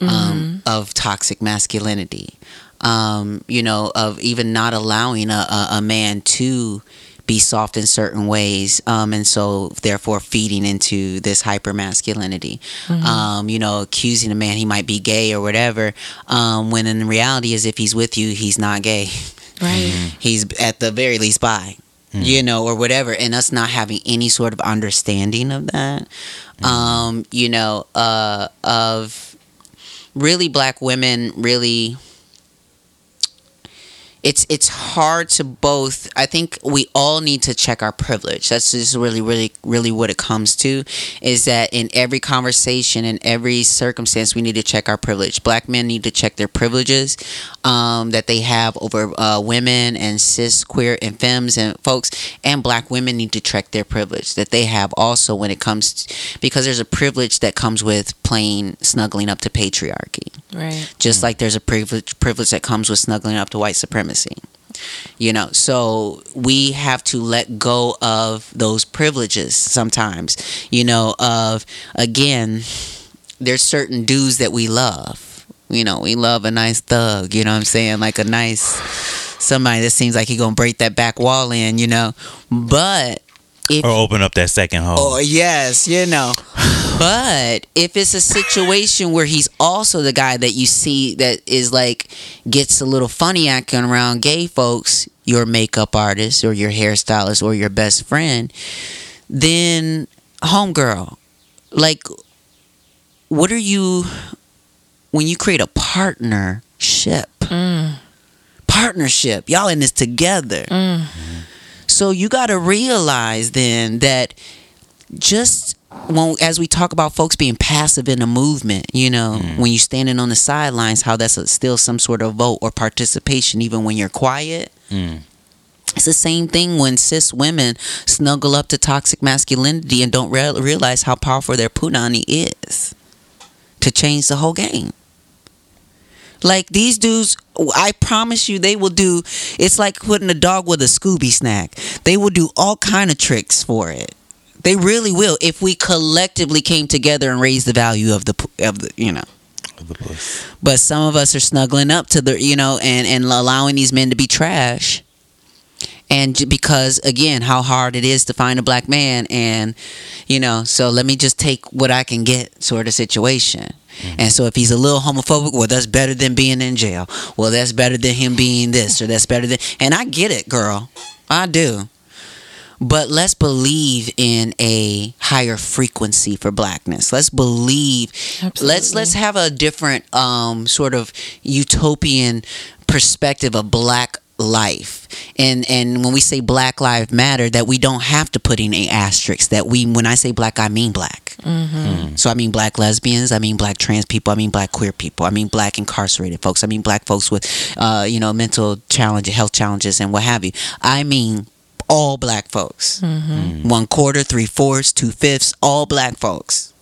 um, of toxic masculinity. um, you know, of even not allowing a, a, a man to be soft in certain ways, um, and so therefore feeding into this hyper masculinity. Um, you know, accusing a man he might be gay or whatever, um, when in reality, is if he's with you, he's not gay. Right. He's at the very least bi, you know, or whatever, and us not having any sort of understanding of that, um, you know, uh, of really black women really it's it's hard to both i think we all need to check our privilege. That's just really really really what it comes to is that in every conversation in every circumstance we need to check our privilege. Black men need to check their privileges um, that they have over uh, women and cis queer and femmes and folks and black women need to check their privilege that they have also when it comes to, because there's a privilege that comes with playing snuggling up to patriarchy. Right. just like there's a privilege privilege that comes with snuggling up to white supremacy you know so we have to let go of those privileges sometimes you know of again there's certain dudes that we love. You know we love a nice thug you know what i'm saying? Like a nice somebody that seems like he gonna break that back wall in you know? But if Or open up that second hole. Oh yes, you know. But if it's a situation where he's also the guy that you see that is like gets a little funny acting around gay folks, your makeup artist or your hairstylist or your best friend, then homegirl, like what are you when you create a partnership? Mm. Partnership. Y'all in this together. Mm. Mm-hmm. So you got to realize then that just when, as we talk about folks being passive in a movement, you know, when you're standing on the sidelines, how that's a, still some sort of vote or participation, even when you're quiet. Mm. It's the same thing when cis women snuggle up to toxic masculinity and don't re- realize how powerful their punani is to change the whole game. Like these dudes, I promise you, they will do. It's like putting a dog with a Scooby snack. They will do all kind of tricks for it. They really will if we collectively came together and raised the value of the of the you know. The puss. But some of us are snuggling up to the you know and and allowing these men to be trash. And because again, how hard it is to find a black man, and you know, so let me just take what I can get, sort of situation. And so if he's a little homophobic, well, that's better than being in jail. Well, that's better than him being this, or that's better than. And I get it, girl, I do. But let's believe in a higher frequency for blackness. Let's believe. Absolutely. Let's let's have a different um, sort of utopian perspective of black life. And and when we say Black Lives Matter, that we don't have to put in a asterisk. That we when I say black, I mean black. So I mean black lesbians. I mean black trans people. I mean black queer people. I mean black incarcerated folks. I mean black folks with, uh, you know, mental challenges, health challenges, and what have you. I mean all black folks. One quarter, three fourths, two fifths, all black folks.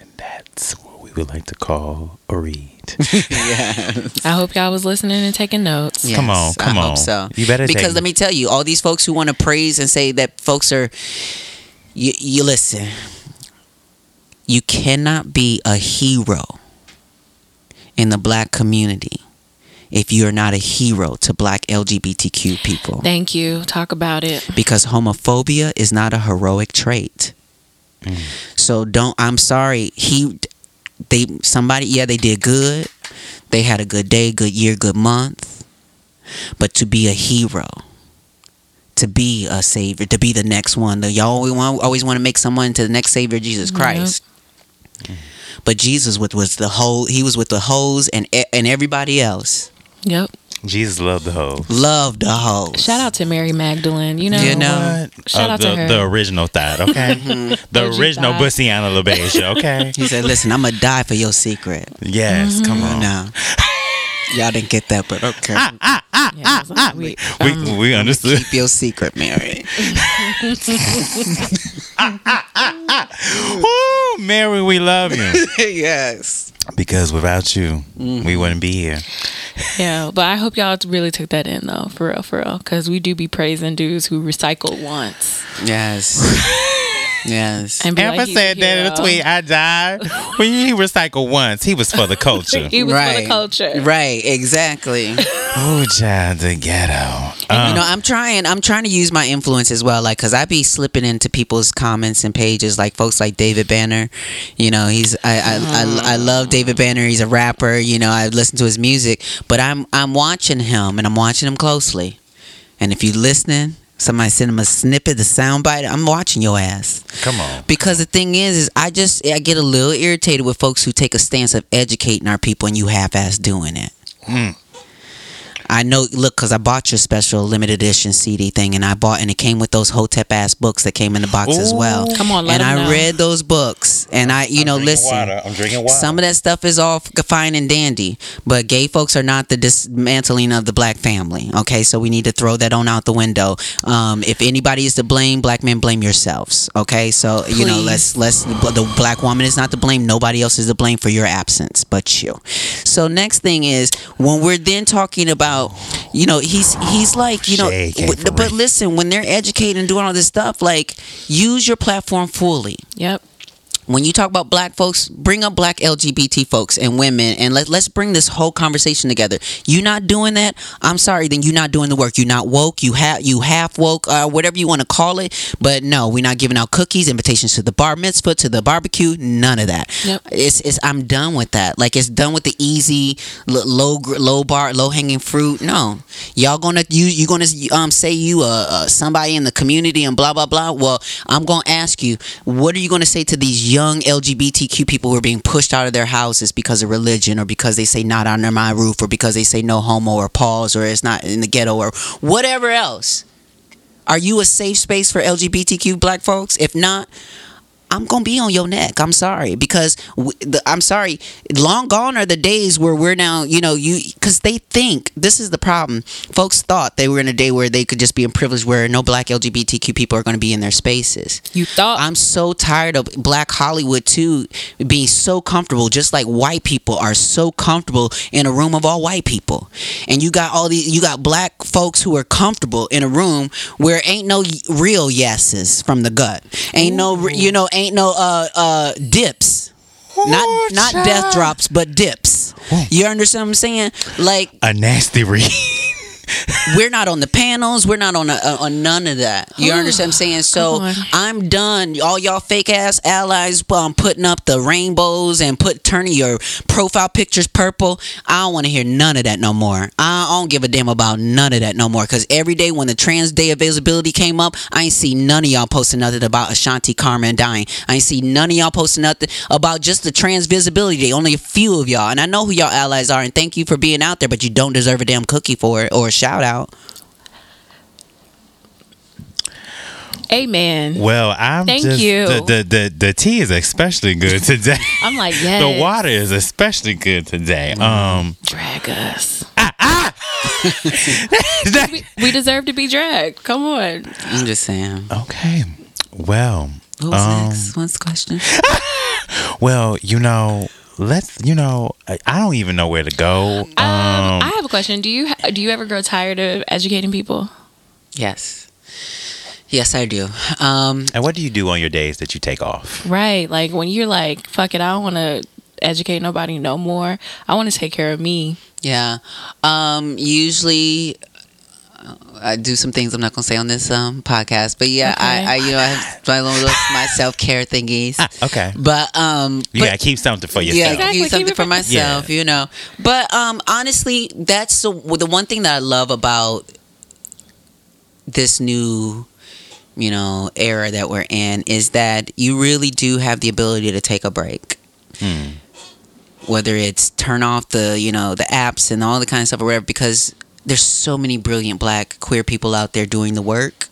And that's what we would like to call a read. yes. I hope y'all was listening and taking notes. Come on, come I on. Hope so. You better because take- let me tell you, all these folks who want to praise and say that folks are, you, you listen. You cannot be a hero in the black community if you are not a hero to black LGBTQ people. Thank you. Talk about it. because homophobia is not a heroic trait. Mm. So don't. I'm sorry. He, they, somebody. Yeah, they did good. They had a good day, good year, good month. But to be a hero, to be a savior, to be the next one. The, y'all always want, always want to make someone into the next savior, Jesus Christ. But Jesus was, was the whole. He was with the hoes and and everybody else. Yep. Jesus loved the hoe. Loved the hoes. Shout out to Mary Magdalene. You know, You know. What? Shout Uh, out to the, her. the original thought, okay? the OG original thought. Bussiana LaBeija, okay? He said, "Listen, I'm gonna die for your secret." Yes, come on. No. Y'all didn't get that, but okay. Ah, ah, ah, yeah, I was we- We, um, we understood. Keep your secret, Mary. Woo, Mary, we love you. yes. Because without you, mm-hmm. we wouldn't be here. yeah, but I hope y'all really took that in though, for real, for real, because we do be praising dudes who recycled once. Yes. Yes. And be Amber like, said that in a tweet. I died. When he recycled once, he was for the culture. He was for right. the culture. Right. Exactly. oh, child, the ghetto. you um, know, I'm trying. I'm trying to use my influence as well, like, cause I be slipping into people's comments and pages, like folks like David Banner. You know, he's I I, I I love David Banner. He's a rapper. You know, I listen to his music, but I'm I'm watching him and I'm watching him closely. And if you're listening, somebody send him a snippet, the soundbite. I'm watching your ass. Come on. Because the thing is, is I just I get a little irritated with folks who take a stance of educating our people and you half-ass doing it. Mm. I know. Look, because I bought your special limited edition CD thing, and I bought, and it came with those Hotep ass books that came in the box as well. Come on, let and I know. read those books, and I, you know, listen. I'm drinking water. Some of that stuff is all f- fine and dandy, but gay folks are not the dismantling of the black family. Okay, so we need to throw that on out the window. Um, if anybody is to blame, black men blame yourselves. Okay, so you know, let's let's the black woman is not to blame. Nobody else is to blame for your absence but you. So next thing is when we're then talking about, you know, he's he's like, you know, Shade came w- for but real. listen, when they're educating and doing all this stuff, like use your platform fully Yep. When you talk about black folks, bring up black LGBT folks and women, and let let's bring this whole conversation together. You're not doing that? I'm sorry. Then you're not doing the work. You're not woke. You have you half woke, uh, whatever you want to call it. But no, we're not giving out cookies, invitations to the bar mitzvah, to the barbecue. None of that. Yep. It's it's I'm done with that. Like it's done with the easy l- low low bar low hanging fruit. No, y'all gonna you you gonna um say you uh, uh somebody in the community and blah blah blah. Well, I'm gonna ask you, what are you gonna say to these young LGBTQ people who are being pushed out of their houses because of religion or because they say not under my roof or because they say no homo or pause or it's not in the ghetto or whatever else? Are you a safe space for LGBTQ black folks? If not, I'm gonna be on your neck. I'm sorry because w- the, I'm sorry. Long gone are the days where we're now, you know, you because they think this is the problem. Folks thought they were in a day where they could just be in privilege, where no black LGBTQ people are going to be in their spaces. You thought I'm so tired of black Hollywood too being so comfortable, just like white people are so comfortable in a room of all white people. And you got all these, you got black folks who are comfortable in a room where ain't no real yeses from the gut, ain't no, you know, ain't no uh uh dips. Not not death drops, but dips. You understand what I'm saying? Like a nasty read. we're not on the panels. We're not on a, uh, on none of that. You understand what I'm saying? So I'm done. All y'all fake ass allies um, putting up the rainbows and put turning your profile pictures purple. I don't want to hear none of that no more. I don't give a damn about none of that no more. Cause every day when the Trans Day of Visibility came up, I ain't see none of y'all posting nothing about Ashanti Carmon dying. I ain't see none of y'all posting nothing about just the Trans Visibility Day. Only a few of y'all, and I know who y'all allies are. And thank you for being out there, but you don't deserve a damn cookie for it or a shout out. Amen. Well, I'm Thank just you. The, the the the tea is especially good today. I'm like, yes. the water is especially good today. Um, Drag us. Ah We, we deserve to be dragged. Come on. I'm just saying. okay. Well, What was um, next? What's the question? well, you know, let's. You know, I, I don't even know where to go. Um, Um, I have a question. Do you do you ever grow tired of educating people? Yes. Yes, I do. Um, and what do you do on your days that you take off? Right. Like when you're like, fuck it, I don't want to educate nobody no more. I want to take care of me. yeah. Um, usually, I do some things I'm not gonna say on this um podcast, but yeah, Okay. I, I you know I have my little my self care thingies. Okay. But um, but- gotta keep something for yourself. Yeah, Exactly, keep something it for myself, you know. But um, honestly, that's the the one thing that I love about this new, you know, era that we're in is that you really do have the ability to take a break. Hmm. Whether it's turn off the you know the apps and all the kind of stuff or whatever, because there's so many brilliant black queer people out there doing the work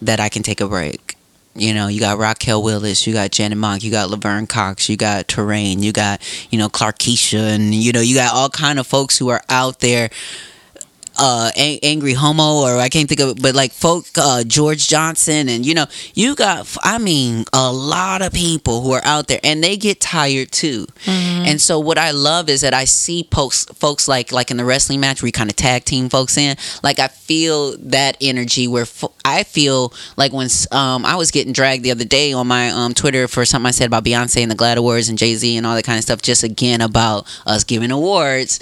that I can take a break. You know, you got Raquel Willis, you got Janet Mock, you got Laverne Cox, you got Terrain, you got, you know, Clark Keisha, and you know, you got all kind of folks who are out there uh a- angry homo or I can't think of it, but like folk uh, George Johnson and you know you got I mean a lot of people who are out there and they get tired too. And so what I love is that I see folks folks like like in the wrestling match where you kind of tag team folks in. Like I feel that energy where fo- I feel like when um I was getting dragged the other day on my um Twitter for something I said about Beyonce and the GLAAD Awards and Jay Z and all that kind of stuff. Just again about us giving awards.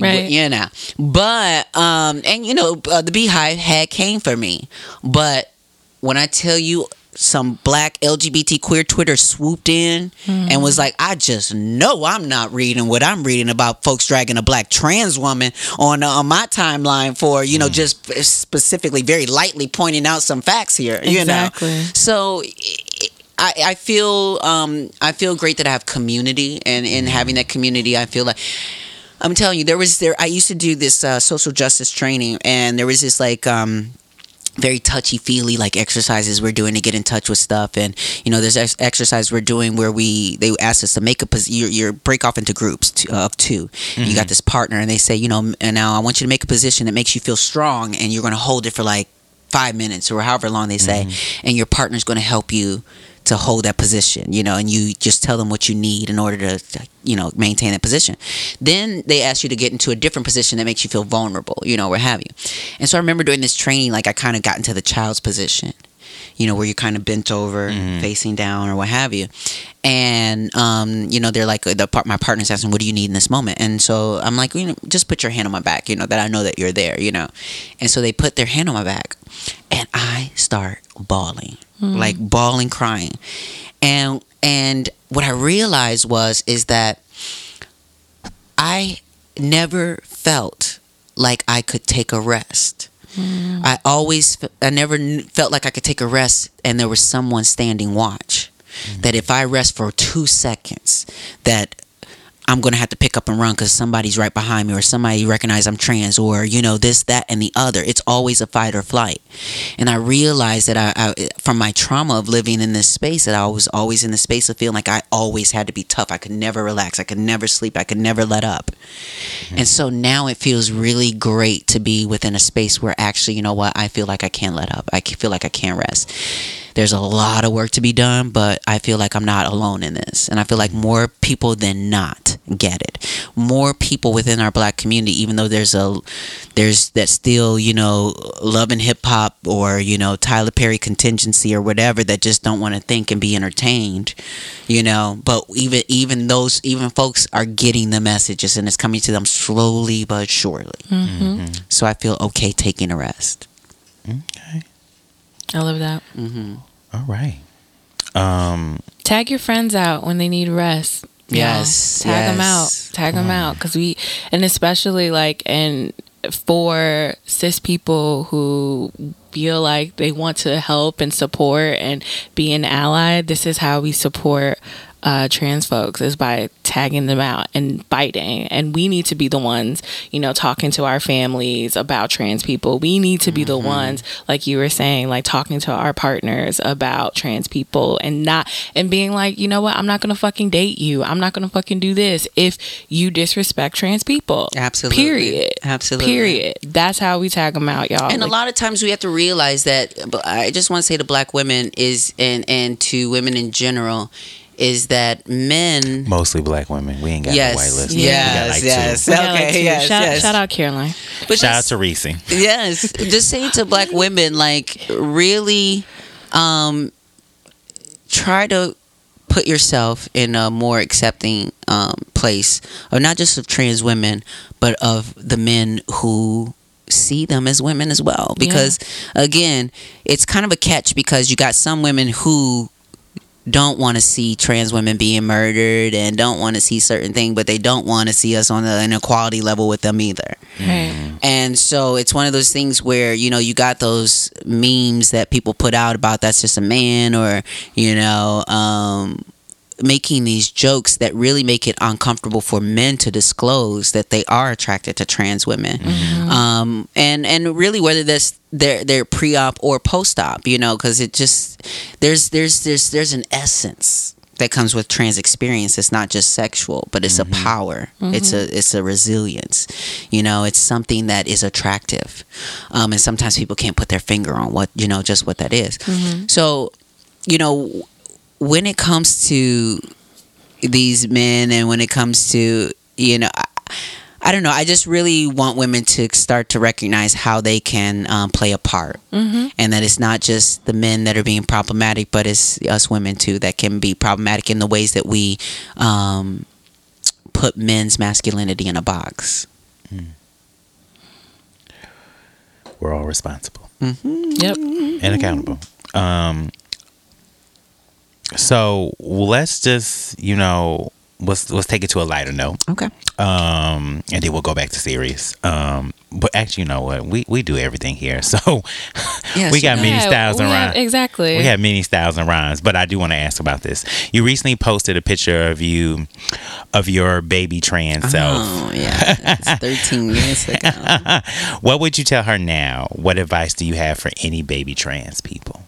Right. You know, but um, and you know, uh, the BeyHive had came for me, but when I tell you some black LGBT queer Twitter swooped in and was like, I just know I'm not reading what I'm reading about folks dragging a black trans woman on, uh, on my timeline for, you know, just specifically very lightly pointing out some facts here, you know. So I, I feel um, I feel great that I have community and in having that community I feel like I'm telling you there was there I used to do this uh, social justice training and there was this like um, very touchy feely like exercises we're doing to get in touch with stuff. And you know there's ex- exercise we're doing where we they asked us to make a pos- you you break off into groups to, of 2 you got this partner and they say you know and now I want you to make a position that makes you feel strong and you're going to hold it for like five minutes or however long they say and your partner's going to help you to hold that position, you know, and you just tell them what you need in order to, you know, maintain that position. Then they ask you to get into a different position that makes you feel vulnerable, you know, what have you. And so I remember doing this training, like I kind of got into the child's position, you know, where you're kind of bent over, facing down, or what have you. And um, you know, they're like the part my partner's asking, "What do you need in this moment?" And so I'm like, you know, just put your hand on my back, you know, that I know that you're there, you know. And so they put their hand on my back, and I start bawling, Mm. like bawling, crying, and and what I realized was is that I never felt like I could take a rest. Mm. I always, I never felt like I could take a rest and there was someone standing watch. Mm. That if I rest for two seconds, that I'm going to have to pick up and run because somebody's right behind me or somebody recognize I'm trans or, you know, this, that, and the other. It's always a fight or flight. And I realized that I, I from my trauma of living in this space, that I was always in the space of feeling like I always had to be tough. I could never relax. I could never sleep. I could never let up. Hmm. And so now it feels really great to be within a space where actually, you know what, I feel like I can't let up. I feel like I can't rest. There's a lot of work to be done, but I feel like I'm not alone in this. And I feel like more people than not get it. More people within our black community, even though there's a there's that still, you know, love and hip hop or, you know, Tyler Perry contingency or whatever that just don't want to think and be entertained, you know. But even even those even folks are getting the messages and it's coming to them slowly but surely. Mm-hmm. Mm-hmm. So I feel okay taking a rest. Okay. I love that. All right. Um, Tag your friends out when they need rest. you know. Yes, tag them out. Tag them out because we, and especially like, and for cis people who feel like they want to help and support and be an ally, this is how we support uh, trans folks is by tagging them out and biting. And we need to be the ones, you know, talking to our families about trans people. We need to be the ones, like you were saying, like talking to our partners about trans people and not, and being like, you know what, I'm not going to fucking date you. I'm not going to fucking do this if you disrespect trans people. Absolutely. Period. Absolutely. Period. That's how we tag them out, y'all. And a lot of times we have to realize that. But I just want to say to black women is and and to women in general is that men. mostly black women. We ain't got Yes, no white list. yes, we got like yes. two. we got, like, Okay, two. yes, shout, yes. shout out Caroline. But Shout out to Reese. yes, just saying to black women, like really, um, try to put yourself in a more accepting um, place, of not just of trans women, but of the men who see them as women as well. Because again, it's kind of a catch because you got some women who don't want to see trans women being murdered and don't want to see certain things, but they don't want to see us on the inequality level with them either. Right. And so it's one of those things where, you know, you got those memes that people put out about that's just a man or, you know, um, making these jokes that really make it uncomfortable for men to disclose that they are attracted to trans women. Um, and, and really whether that's their, their pre-op or post-op, you know, cause it just, there's, there's, there's, there's an essence that comes with trans experience. It's not just sexual but it's a power. It's a it's a resilience. You know it's something that is attractive. Um, and sometimes people can't put their finger on what you know just what that is. so you know when it comes to these men and when it comes to you know I, I don't know. I just really want women to start to recognize how they can um, play a part. And that it's not just the men that are being problematic but it's us women too that can be problematic in the ways that we um, put men's masculinity in a box. We're all responsible. Yep. and accountable. Um, so let's just, you know, let's let's take it to a lighter note. okay Um, and then we'll go back to series. Um, but actually, you know what? We we do everything here, so Yes, we got many Yeah, styles and rhymes. exactly. We have many styles and rhymes, but I do want to ask about this. You recently posted a picture of you, of your baby trans self. oh yeah 13 years ago What would you tell her now? What advice do you have for any baby trans people?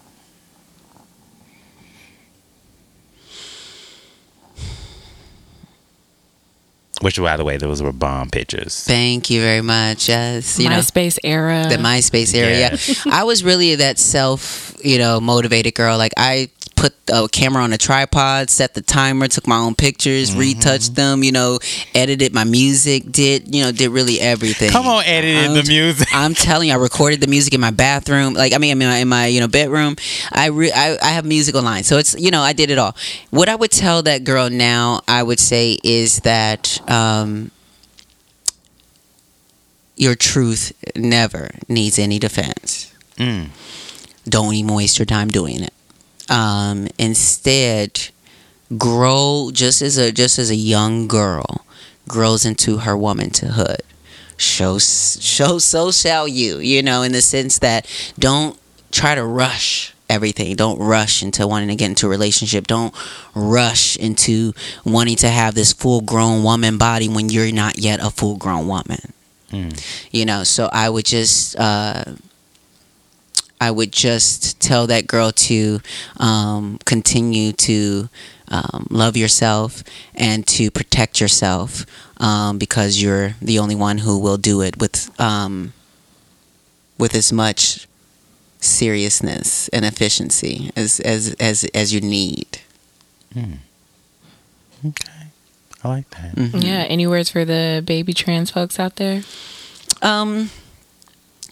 Which, by the way, those were bomb pictures. thank you very much yes you know MySpace era. the MySpace era. Yes. I was really that self, you know, motivated girl. Like I put a camera on a tripod, set the timer, took my own pictures, Mm-hmm. retouched them, you know, edited my music, did you know, did really everything. Come on, edited I'm- the music. I'm telling you, I recorded the music in my bathroom. Like I mean, in my, in my you know bedroom. I, re- I I have music online, so it's you know I did it all. What I would tell that girl now, I would say is that um, your truth never needs any defense. Mm. Don't even waste your time doing it. Um, instead, grow just as a just as a young girl grows into her womanhood. Show show so shall you you know in the sense that don't try to rush everything. Don't rush into wanting to get into a relationship. Don't rush into wanting to have this full grown woman body when you're not yet a full grown woman. Mm. you know so i would just uh I would just tell that girl to um, continue to um, love yourself and to protect yourself um, because you're the only one who will do it with um, with as much seriousness and efficiency as as as, as you need. Okay. I like that. Mm. Yeah. Any words for the baby trans folks out there? Um,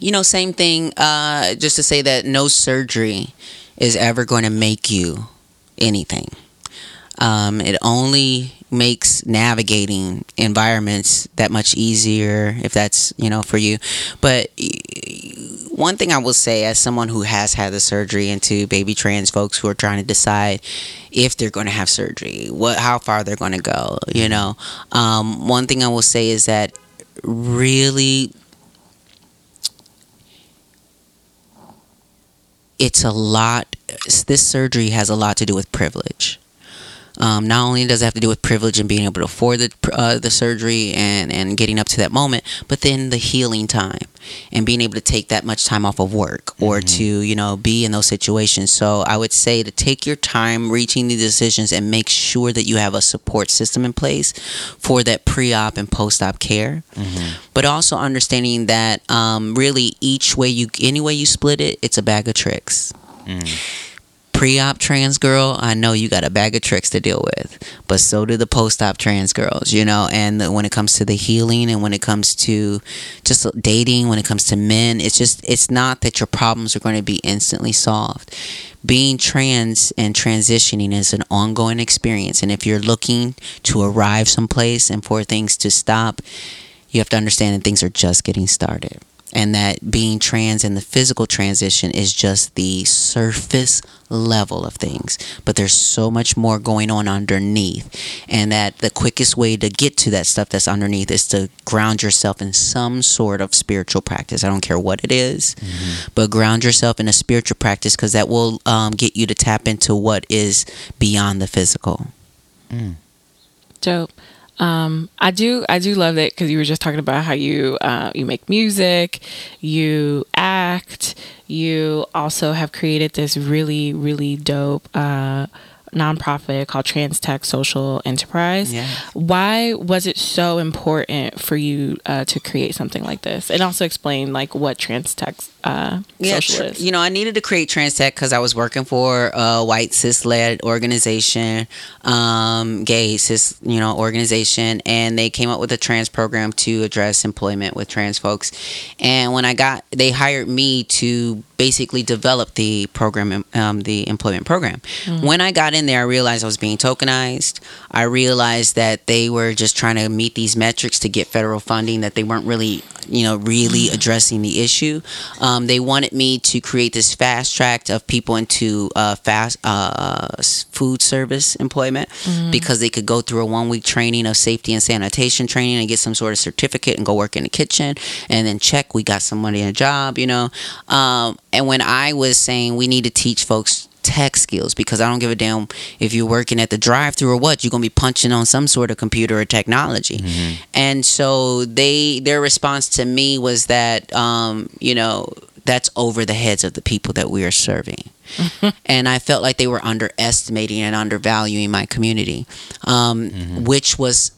you know, same thing. Uh, just to say that no surgery is ever going to make you anything. Um, it only makes navigating environments that much easier if that's you know for you. But one thing I will say, as someone who has had the surgery, and to baby trans folks who are trying to decide if they're going to have surgery, what, how far they're going to go, you know, um, one thing I will say is that really it's a lot this surgery has a lot to do with privilege um, not only does it have to do with privilege and being able to afford the, uh, the surgery and, and getting up to that moment, but then the healing time and being able to take that much time off of work or to, you know, be in those situations. So I would say to take your time reaching the decisions and make sure that you have a support system in place for that pre op and post op care. But also understanding that um, really each way you, any way you split it, it's a bag of tricks pre-op trans girl, I know you got a bag of tricks to deal with, but so do the post-op trans girls, you know. And the, when it comes to the healing, and when it comes to just dating, when it comes to men, it's just it's not that your problems are going to be instantly solved. Being trans and transitioning is an ongoing experience, and if you're looking to arrive someplace and for things to stop, you have to understand that things are just getting started and that being trans and the physical transition is just the surface level of things. But there's so much more going on underneath. And that the quickest way to get to that stuff that's underneath is to ground yourself in some sort of spiritual practice. I don't care what it is, but ground yourself in a spiritual practice because that will um, get you to tap into what is beyond the physical. Dope. Um, I do I do love it because you were just talking about how you uh, you make music, you act, you also have created this really really dope uh, nonprofit called Trans Tech Social Enterprise. Yeah. Why was it so important for you uh, to create something like this, and also explain like what Trans Tech uh, Social tr- is? You know, I needed to create Trans Tech because I was working for a white cis led organization, um, gay cis, you know, organization, and they came up with a trans program to address employment with trans folks. And when I got, they hired me to basically develop the program, um, the employment program. When I got in there, I realized I was being tokenized. I realized that they were just trying to meet these metrics to get federal funding, that they weren't really, you know, really addressing the issue. Um, they wanted me to create this fast track of people into uh, fast uh, food service employment because they could go through a one week training of safety and sanitation training and get some sort of certificate and go work in the kitchen and then check we got somebody in a job, you know. Um, and when I was saying we need to teach folks tech skills because I don't give a damn if you're working at the drive through or what you're gonna be punching on some sort of computer or technology. And so they their response to me was that um, you know that's over the heads of the people that we are serving. And I felt like they were underestimating and undervaluing my community um, which was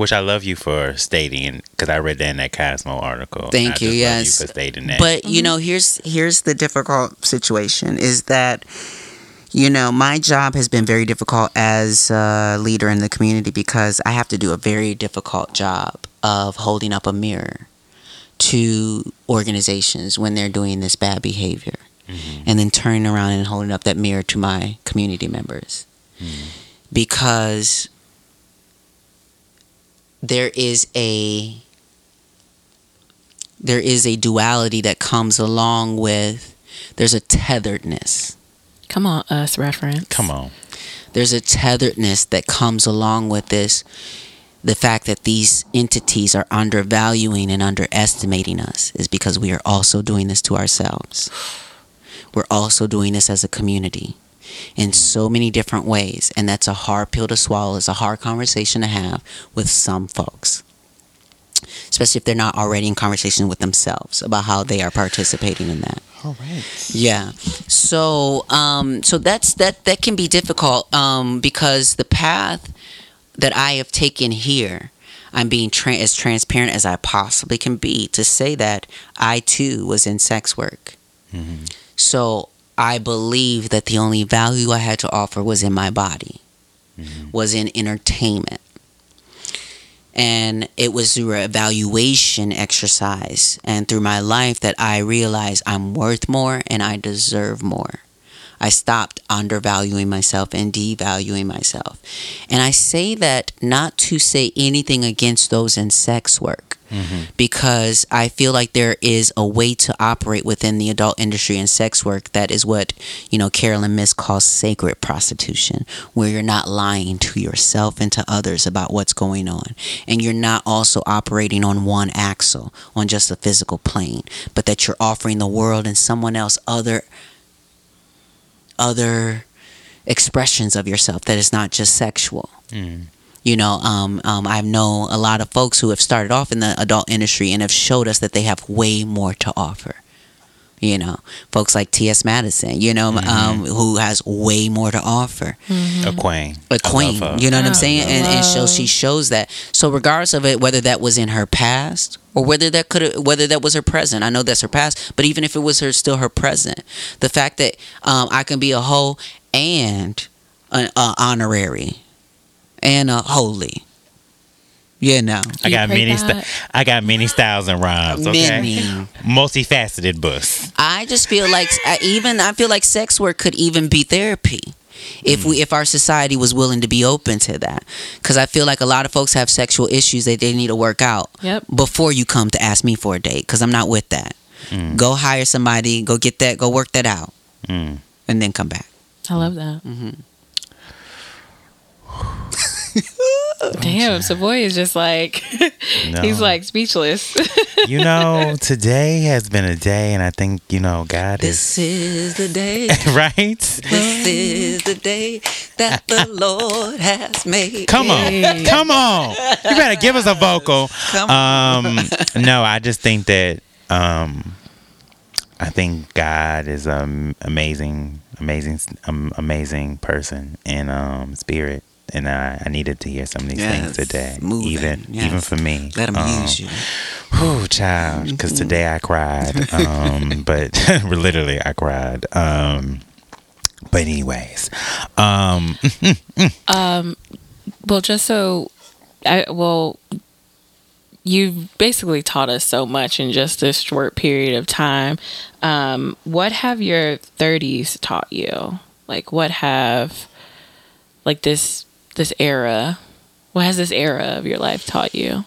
Which I love you for stating because I read that in that Cosmo article. Thank you, just love yes. for stating that. But you mm-hmm. know, here's here's the difficult situation is that you know my job has been very difficult as a leader in the community because I have to do a very difficult job of holding up a mirror to organizations when they're doing this bad behavior, mm-hmm. and then turning around and holding up that mirror to my community members mm-hmm. because there is a there is a duality that comes along with there's a tetheredness Come on, us reference. Come on. there's a tetheredness that comes along with this the fact that these entities are undervaluing and underestimating us is because we are also doing this to ourselves we're also doing this as a community in so many different ways and that's a hard pill to swallow it's a hard conversation to have with some folks especially if they're not already in conversation with themselves about how they are participating in that All right. yeah. So um so that's that that can be difficult um because the path that I have taken here I'm being tra- as transparent as I possibly can be to say that I too was in sex work. So I believed that the only value I had to offer was in my body, mm-hmm. was in entertainment. And it was through an evaluation exercise and through my life that I realized I'm worth more and I deserve more. I stopped undervaluing myself and devaluing myself. And I say that not to say anything against those in sex work Mm-hmm. because I feel like there is a way to operate within the adult industry and sex work that is what, you know, Caroline Myss calls sacred prostitution, where you're not lying to yourself and to others about what's going on. And you're not also operating on one axle, on just a physical plane, but that you're offering the world and someone else other other expressions of yourself that is not just sexual. Mm. You know, um, um, I know a lot of folks who have started off in the adult industry and have showed us that they have way more to offer. You know, folks like T.S. Madison, you know, um, who has way more to offer A queen. A queen. You know what I'm saying? And, and so she shows that. So regardless of it, whether that was in her past or whether that could whether that was her present, I know that's her past. But even if it was her still her present, the fact that um, I can be a hoe and an uh, honorary and a holy, you know, I got many. St- I got many styles and rhymes. Okay. Many. Multifaceted bus. I just feel like I, even I feel like sex work could even be therapy if we if our society was willing to be open to that because I feel like a lot of folks have sexual issues that they need to work out Yep. before you come to ask me for a date because I'm not with that. Go hire somebody, go get that, go work that out, Mm. and then come back. I love that. Mm-hmm. Damn, Savoy is just like No. he's like speechless. you know, today has been a day, and I think you know God This is the day. right. This is the day that the Lord has made. Come on, come on! You better give us a vocal. Come Um, no, I just think that um, I think God is an amazing, amazing, um, amazing person and um, spirit. And I, I needed to hear some of these Yes, things today, moving, even yes. even for me. Let him Um, use you. Whew, child, because today I cried. Um, but literally, I cried. Um, but anyways, um, Well, just so I well, you've basically taught us so much in just this short period of time. Um, what have your 30s taught you? Like, what have like this this era? What has this era of your life taught you?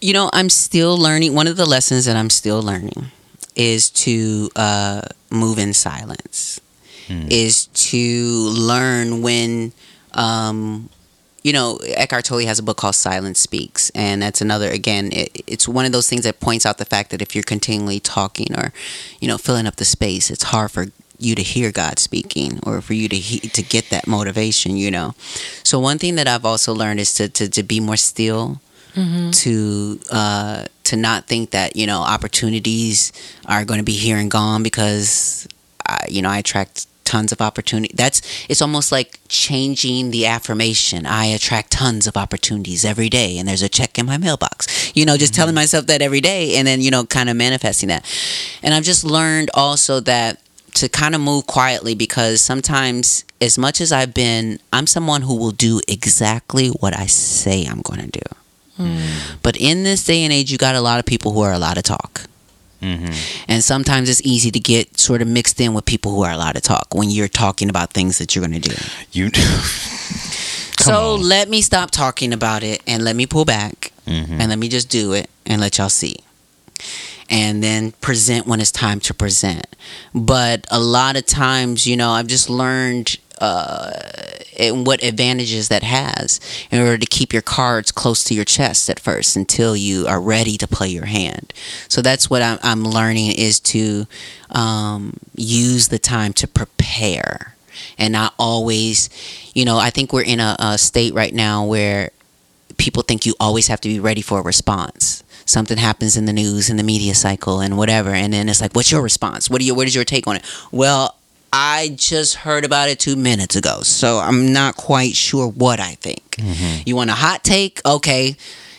You know, I'm still learning. One of the lessons that I'm still learning is to uh, move in silence. Is to learn when, um, you know, Eckhart Tolle has a book called Silence Speaks, and that's another. Again, it, it's one of those things that points out the fact that if you're continually talking or, you know, filling up the space, it's hard for you to hear God speaking or for you to he, to get that motivation. You know, so one thing that I've also learned is to to, to be more still to uh, to not think that you know opportunities are going to be here and gone because I, you know I attract tons of opportunity. That's it's almost like changing the affirmation. I attract tons of opportunities every day, and there's a check in my mailbox. You know, just telling myself that every day, and then you know, kind of manifesting that. And I've just learned also that to kind of move quietly because sometimes as much as I've been I'm someone who will do exactly what I say I'm going to do. But in this day and age, you got a lot of people who are allowed to talk. mhm. And sometimes it's easy to get sort of mixed in with people who are allowed to talk when you're talking about things that you're going to do. you. so on. let me stop talking about it and let me pull back Mhm. and let me just do it and let y'all see. And then present when it's time to present. But a lot of times, you know, I've just learned uh, and what advantages that has in order to keep your cards close to your chest at first until you are ready to play your hand. So that's what I'm, I'm learning is to um, use the time to prepare and not always, you know, I think we're in a, a state right now where people think you always have to be ready for a response. Something happens in the news, in the media cycle, and whatever, and then it's like, "What's your response? What do you? What is your take on it?" Well, I just heard about it two minutes ago, so I'm not quite sure what I think. Mm-hmm. You want a hot take? Okay,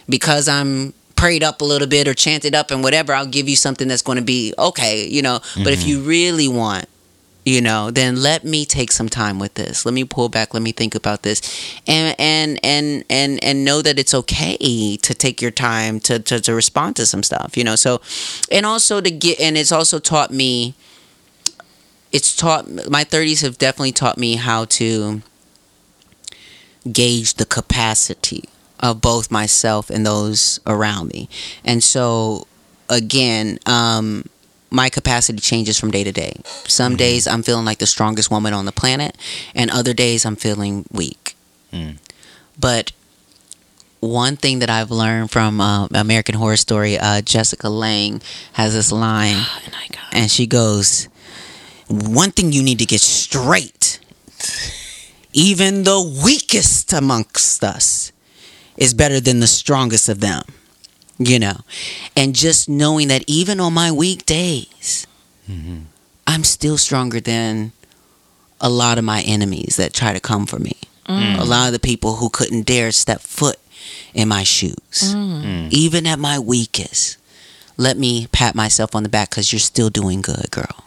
because I'm prayed up a little bit or chanted up and whatever, I'll give you something that's going to be okay, you know. But if mm-hmm. you really want you know then let me take some time with this. Let me pull back. Let me think about this. And and and and and know that it's okay to take your time to to, to respond to some stuff you know? So and also to get and it's also taught me it's taught my 30s have definitely taught me how to gauge the capacity of both myself and those around me. And so again um my capacity changes from day to day. Some days I'm feeling like the strongest woman on the planet, and other days I'm feeling weak. Mm. But one thing that I've learned from uh, American Horror Story, uh, Jessica Lange has this line, And I got and she goes, "One thing you need to get straight: even the weakest amongst us is better than the strongest of them." You know, and just knowing that even on my weak days, mm-hmm. I'm still stronger than a lot of my enemies that try to come for me. Mm. A lot of the people who couldn't dare step foot in my shoes, mm. Mm. even at my weakest. Let me pat myself on the back because you're still doing good, girl.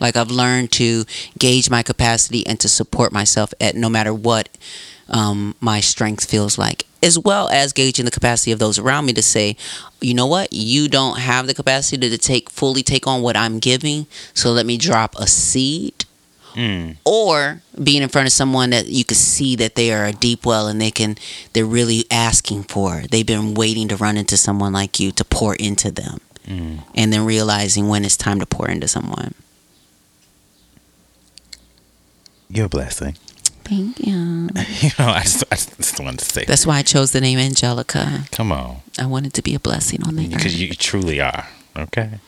Like I've learned to gauge my capacity and to support myself at no matter what um, my strength feels like, as well as gauging the capacity of those around me to say, you know what, you don't have the capacity to take fully take on what I'm giving, so let me drop a seed Mm. or being in front of someone that you can see that they are a deep well and they can they're really asking for they've been waiting to run into someone like you to pour into them Mm. and then realizing when it's time to pour into someone You're blessing. Thank you You know, I just, I just wanted to say, that's why i chose the name angelica come on, i wanted to be a blessing on the because earth you truly are. Okay,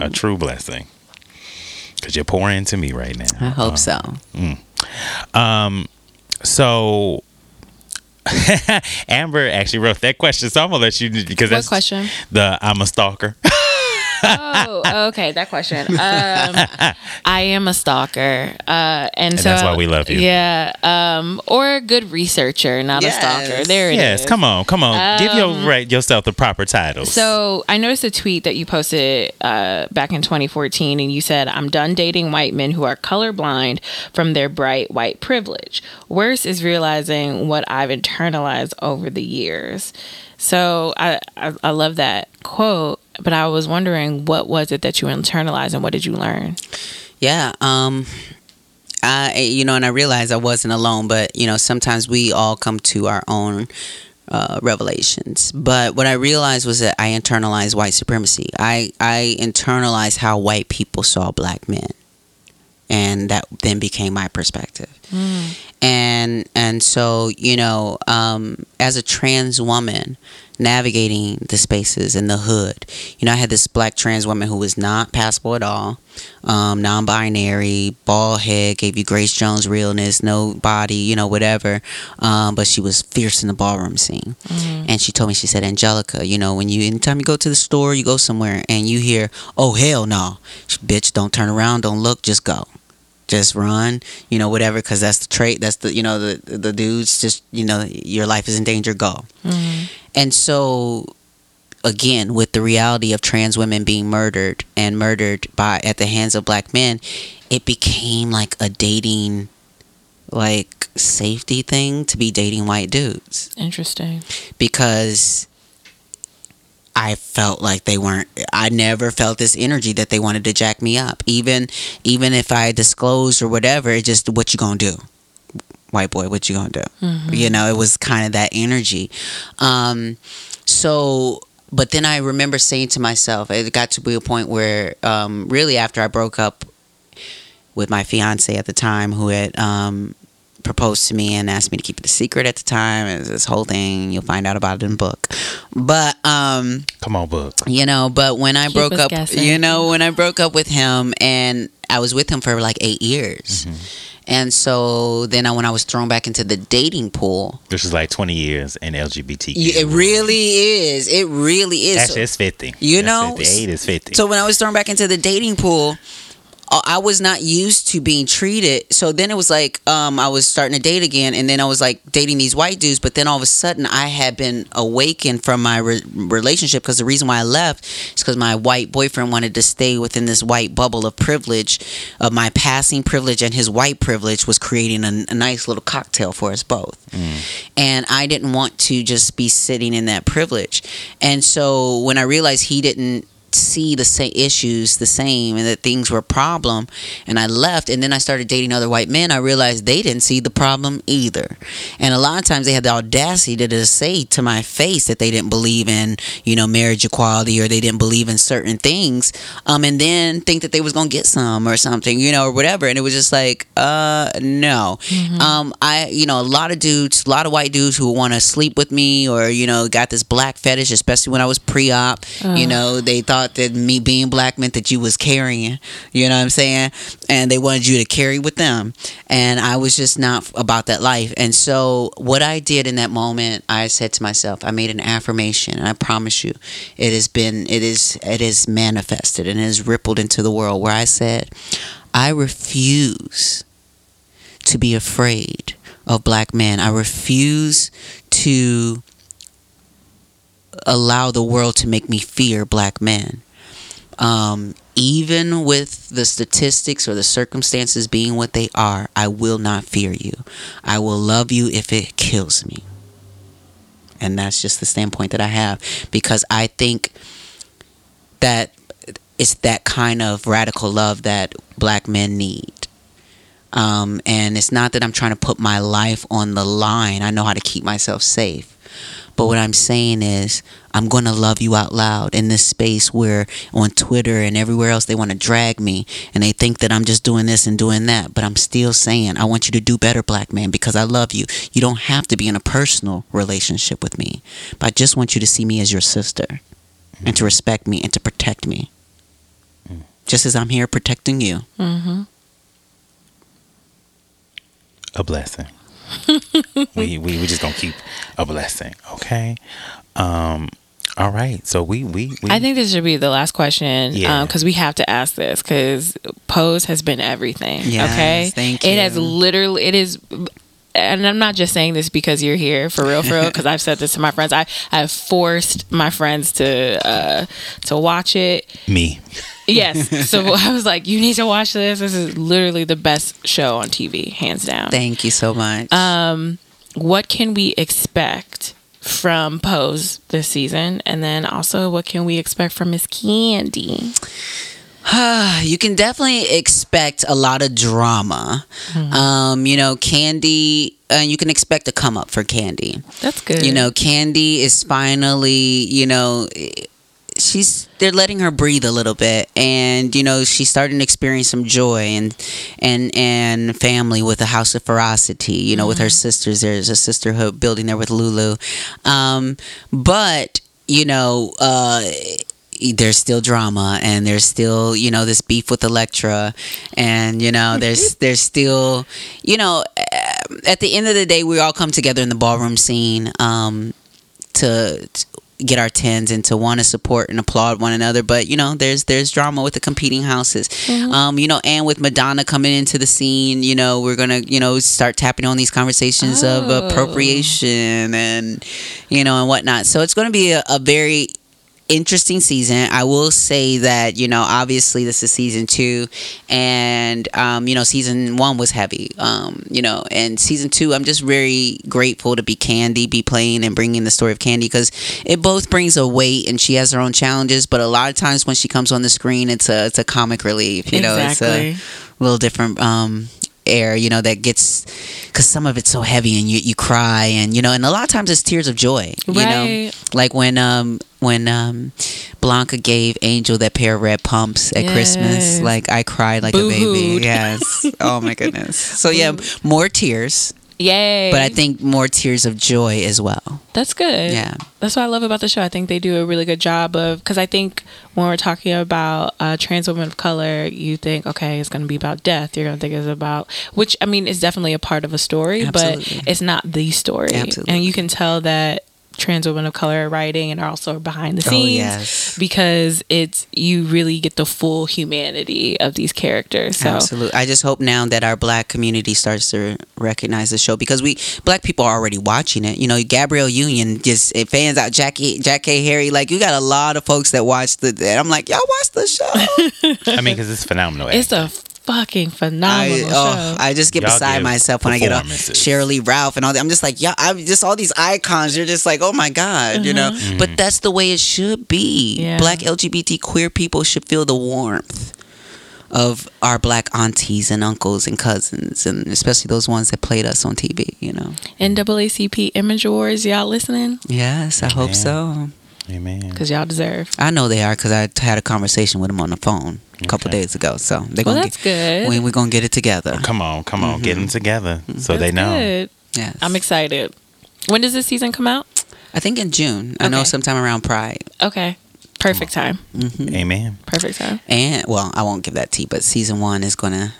a true blessing. Because you're pouring into me right now. i hope Uh, so Um, so Amber actually wrote that question, so I'm gonna let you because What that's question? the I'm a stalker. oh, okay, that question. Um, I am a stalker, uh, and, And so that's why we love you. Yeah, um, or a good researcher, not Yes. a stalker. There it is. yes, come on, come on. Give your right, yourself the proper title. So I noticed a tweet that you posted uh, back in 2014, and you said, "I'm done dating white men who are colorblind from their bright white privilege. Worse is realizing what I've internalized over the years." So I, I I love that quote, but I was wondering what was it that you internalized, and what did you learn? Yeah. Um I you know, and I realized I wasn't alone, but you know, sometimes we all come to our own uh, revelations. But what I realized was that I internalized white supremacy. I I internalized how white people saw black men, and that then became my perspective. And and so you know, um, as a trans woman navigating the spaces in the hood, you know, I had this black trans woman who was not passable at all, um, non-binary, bald head, gave you Grace Jones realness, no body, you know, whatever. Um, but she was fierce in the ballroom scene, and she told me, she said, Angelica, you know, when you anytime you go to the store, you go somewhere, and you hear, oh hell no, bitch, don't turn around, don't look, just go just run, you know, whatever, because that's the trait. That's the, you know, the the dudes just, you know, your life is in danger. Go. Mm-hmm. And so, again, with the reality of trans women being murdered and murdered by at the hands of black men, it became like a dating, like safety thing to be dating white dudes Interesting. because I felt like they weren't I never felt this energy that they wanted to jack me up. Even even if I disclosed or whatever, it just what you gonna do? White boy, what you gonna do? You know, it was kind of that energy. Um so but then I remember saying to myself, it got to be a point where um really after I broke up with my fiance at the time who had um proposed to me and asked me to keep it a secret at the time. It was this whole thing. You'll find out about it in the book. But um, come on, book. you know, but when I Keep broke up, guessing. you know, when I broke up with him and I was with him for like eight years. And so then I, when I was thrown back into the dating pool, This is like twenty years in LGBTQ. y- it really is. It really is. Actually, So- it's fifty. You That's know, 50. eight is fifty. So when I was thrown back into the dating pool, I was not used to being treated. So then it was like um, I was starting to date again, and then I was like dating these white dudes. But then all of a sudden, I had been awakened from my re- relationship because the reason why I left is because my white boyfriend wanted to stay within this white bubble of privilege, of my passing privilege and his white privilege was creating a, a nice little cocktail for us both and I didn't want to just be sitting in that privilege. And so when I realized he didn't see the same issues the same and that things were a problem and I left and then I started dating other white men I realized they didn't see the problem either. And a lot of times they had the audacity to just say to my face that they didn't believe in you know marriage equality or they didn't believe in certain things um and then think that they was gonna get some or something you know or whatever. And it was just like uh no. Um I you know a lot of dudes a lot of white dudes who want to sleep with me or you know got this black fetish especially when I was pre-op you know they thought that me being black meant that you was carrying you know what I'm saying? And they wanted you to carry with them. And I was just not about that life. And so what I did in that moment I said to myself I made an affirmation and I promise you it has been it is it is manifested and it has rippled into the world where I said I refuse to be afraid of black men. I refuse to allow the world to make me fear black men. Um, even with the statistics or the circumstances being what they are, I will not fear you. I will love you if it kills me. And that's just the standpoint that I have because I think that it's that kind of radical love that black men need. Um, and it's not that I'm trying to put my life on the line. I know how to keep myself safe. But what I'm saying is, I'm going to love you out loud in this space where on Twitter and everywhere else they want to drag me and they think that I'm just doing this and doing that. But I'm still saying, I want you to do better, black man, because I love you. You don't have to be in a personal relationship with me, but I just want you to see me as your sister and to respect me and to protect me. Just as I'm here protecting you. Mm-hmm. a blessing. we, we we just gonna keep a blessing, okay? Um, All right. So we we, we I think this should be the last question Yeah. because we have to ask this because Pose has been everything. Yes, okay, thank you. It has literally. It is. And I'm not just saying this because you're here for real, for real. Because I've said this to my friends. I I have forced my friends to uh, to watch it. me. Yes. so I was like, you need to watch this. This is literally the best show on TV, hands down. Thank you so much. Um, what can we expect from Pose this season? And then also, what can we expect from Miss Candy? you can definitely expect a lot of drama. Mm-hmm. Um, you know, Candy, uh, you can expect a come up for Candy. That's good. You know, Candy is finally, you know, she's they're letting her breathe a little bit and you know she's starting to experience some joy and and and family with the house of ferocity you know with her sisters there's a sisterhood building there with lulu um but you know uh there's still drama and there's still you know this beef with Elektra and you know there's there's still you know um, at the end of the day we all come together in the ballroom scene um to, to get our tens and to want to support and applaud one another. But you know there's there's drama with the competing houses. Um you know and with madonna coming into the scene you know we're gonna you know start tapping on these conversations of Oh. appropriation and you know and whatnot. So it's gonna be a, a very interesting season. I will say that you know, obviously this is season two, and um, you know, season one was heavy. Um, you know, and season two, I'm just very grateful to be Candy, be playing and bringing the story of Candy because it both brings a weight, and she has her own challenges. But a lot of times when she comes on the screen, it's a it's a comic relief. You know, it's a little different. Um, air you know that gets because some of it's so heavy and you, you cry and you know and a lot of times it's tears of joy you know like when um when um Blanca gave Angel that pair of red pumps at Christmas like I cried like a Boo-hooed. baby yes oh my goodness so yeah more tears Yay. but I think more tears of joy as well that's good. Yeah. That's what I love about the show. I think they do a really good job of, because I think when we're talking about uh, trans women of color, you think, okay, it's going to be about death. You're going to think it's about, which I mean, it's definitely a part of a story, Absolutely. but it's not the story. Absolutely. And you can tell that trans women of color are writing and are also behind the Oh, scenes yes. because it's you really get the full humanity of these characters. So Absolutely. I just hope now that our black community starts to recognize the show because we black people are already watching it. You know, Gabrielle Union just it fans out Jackie Jackée Harry. Like you got a lot of folks that watch the and I'm like, y'all watch the show. I mean, because it's phenomenal. it's a fucking phenomenal I, show. oh, I just get Y'all beside myself when I get a performances. Sheryl Lee Ralph and all that. I'm just like, yeah, I'm just all these icons. You're just like, oh my God, you know. Mm-hmm. But that's the way it should be. Yeah. Black LGBT queer people should feel the warmth of our black aunties and uncles and cousins, and especially those ones that played us on TV. You know. NAACP Image Awards, y'all listening? Yes, I hope Man. so. Amen. Because y'all deserve. I know they are because I had a conversation with them on the phone a couple Okay. days ago. So they're Well, gonna that's get, good. We, we're gonna get it together. Oh, come on, come on, get mm-hmm. them together mm-hmm. so they know. good. Yes. I'm excited. When does this season come out? I think in June. I know sometime around Pride. Okay. Perfect time. Mm-hmm. Amen. Perfect time. And well, I won't give that tea, but season one is gonna.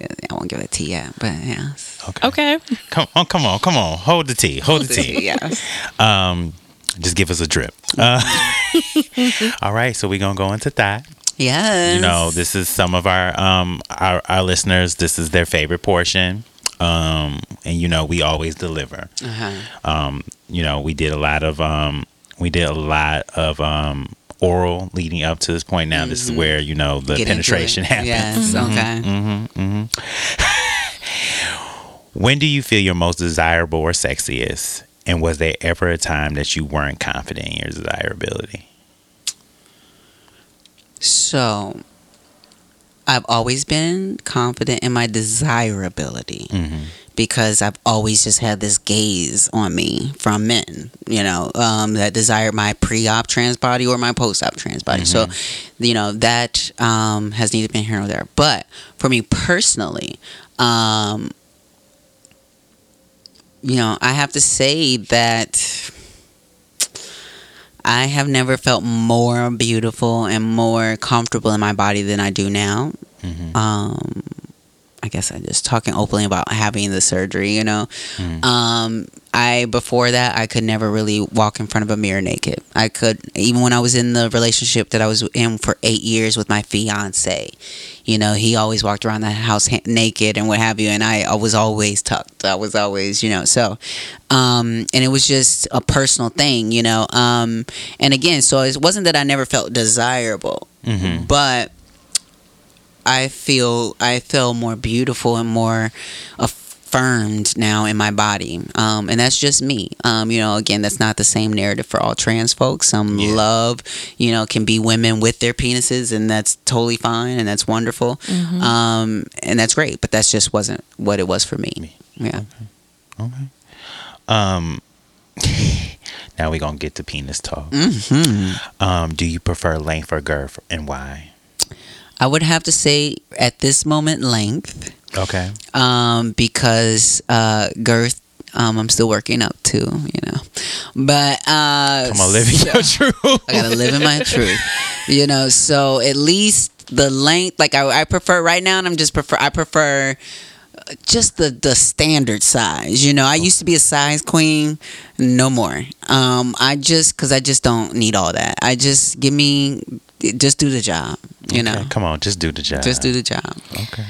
I won't give it tea yet, but yeah. Okay. Okay. Come on, come on, come on. Hold the tea. Hold the tea. yeah. Um, just give us a drip. Uh, all right, so we're gonna go into that. Yes. You know, this is some of our um our, our listeners. This is their favorite portion. Um, and you know, we always deliver. Uh-huh. Um, you know, we did a lot of um we did a lot of um oral leading up to this point. Now this is where you know the Mm-hmm. Get penetration happens. Yes. Okay. hmm when do you feel your most desirable or sexiest? And was there ever a time that you weren't confident in your desirability? So, I've always been confident in my desirability Mm-hmm. because I've always just had this gaze on me from men, you know, um, that desire my pre-op trans body or my post-op trans body. So, you know, that um, has neither been here nor there. But for me personally, um, you know, I have to say that I have never felt more beautiful and more comfortable in my body than I do now. Mm-hmm. Um, I guess I'm just talking openly about having the surgery. You know, Mm. um, I before that I could never really walk in front of a mirror naked. I could even when I was in the relationship that I was in for eight years with my fiance. You know, he always walked around the house ha- naked and what have you, and I, I was always tucked. I was always, you know, so, um, and it was just a personal thing, you know. Um, and again, so it wasn't that I never felt desirable, Mhm. but I feel I feel more beautiful and more affirmed now in my body, um, and that's just me. Um, you know, again, that's not the same narrative for all trans folks. Some Yeah. love, you know, can be women with their penises, and that's totally fine, and that's wonderful, um, and that's great. But that just wasn't what it was for me. Yeah. Okay. Um. now we're gonna get to penis talk. hmm Um. Do you prefer length or girth, and why? I would have to say at this moment length. Okay. um, because uh, girth. Um, I'm still working up to, you know, but uh, Come on, live in your truth. I gotta live in my truth, you know. So at least the length, like I, I prefer right now, and I'm just prefer. I prefer uh, just the the standard size. You know, I used to be a size queen, no more. Um, I just because I just don't need all that. I just give me, just do the job. You know, Come on, just do the job. just do the job. Okay.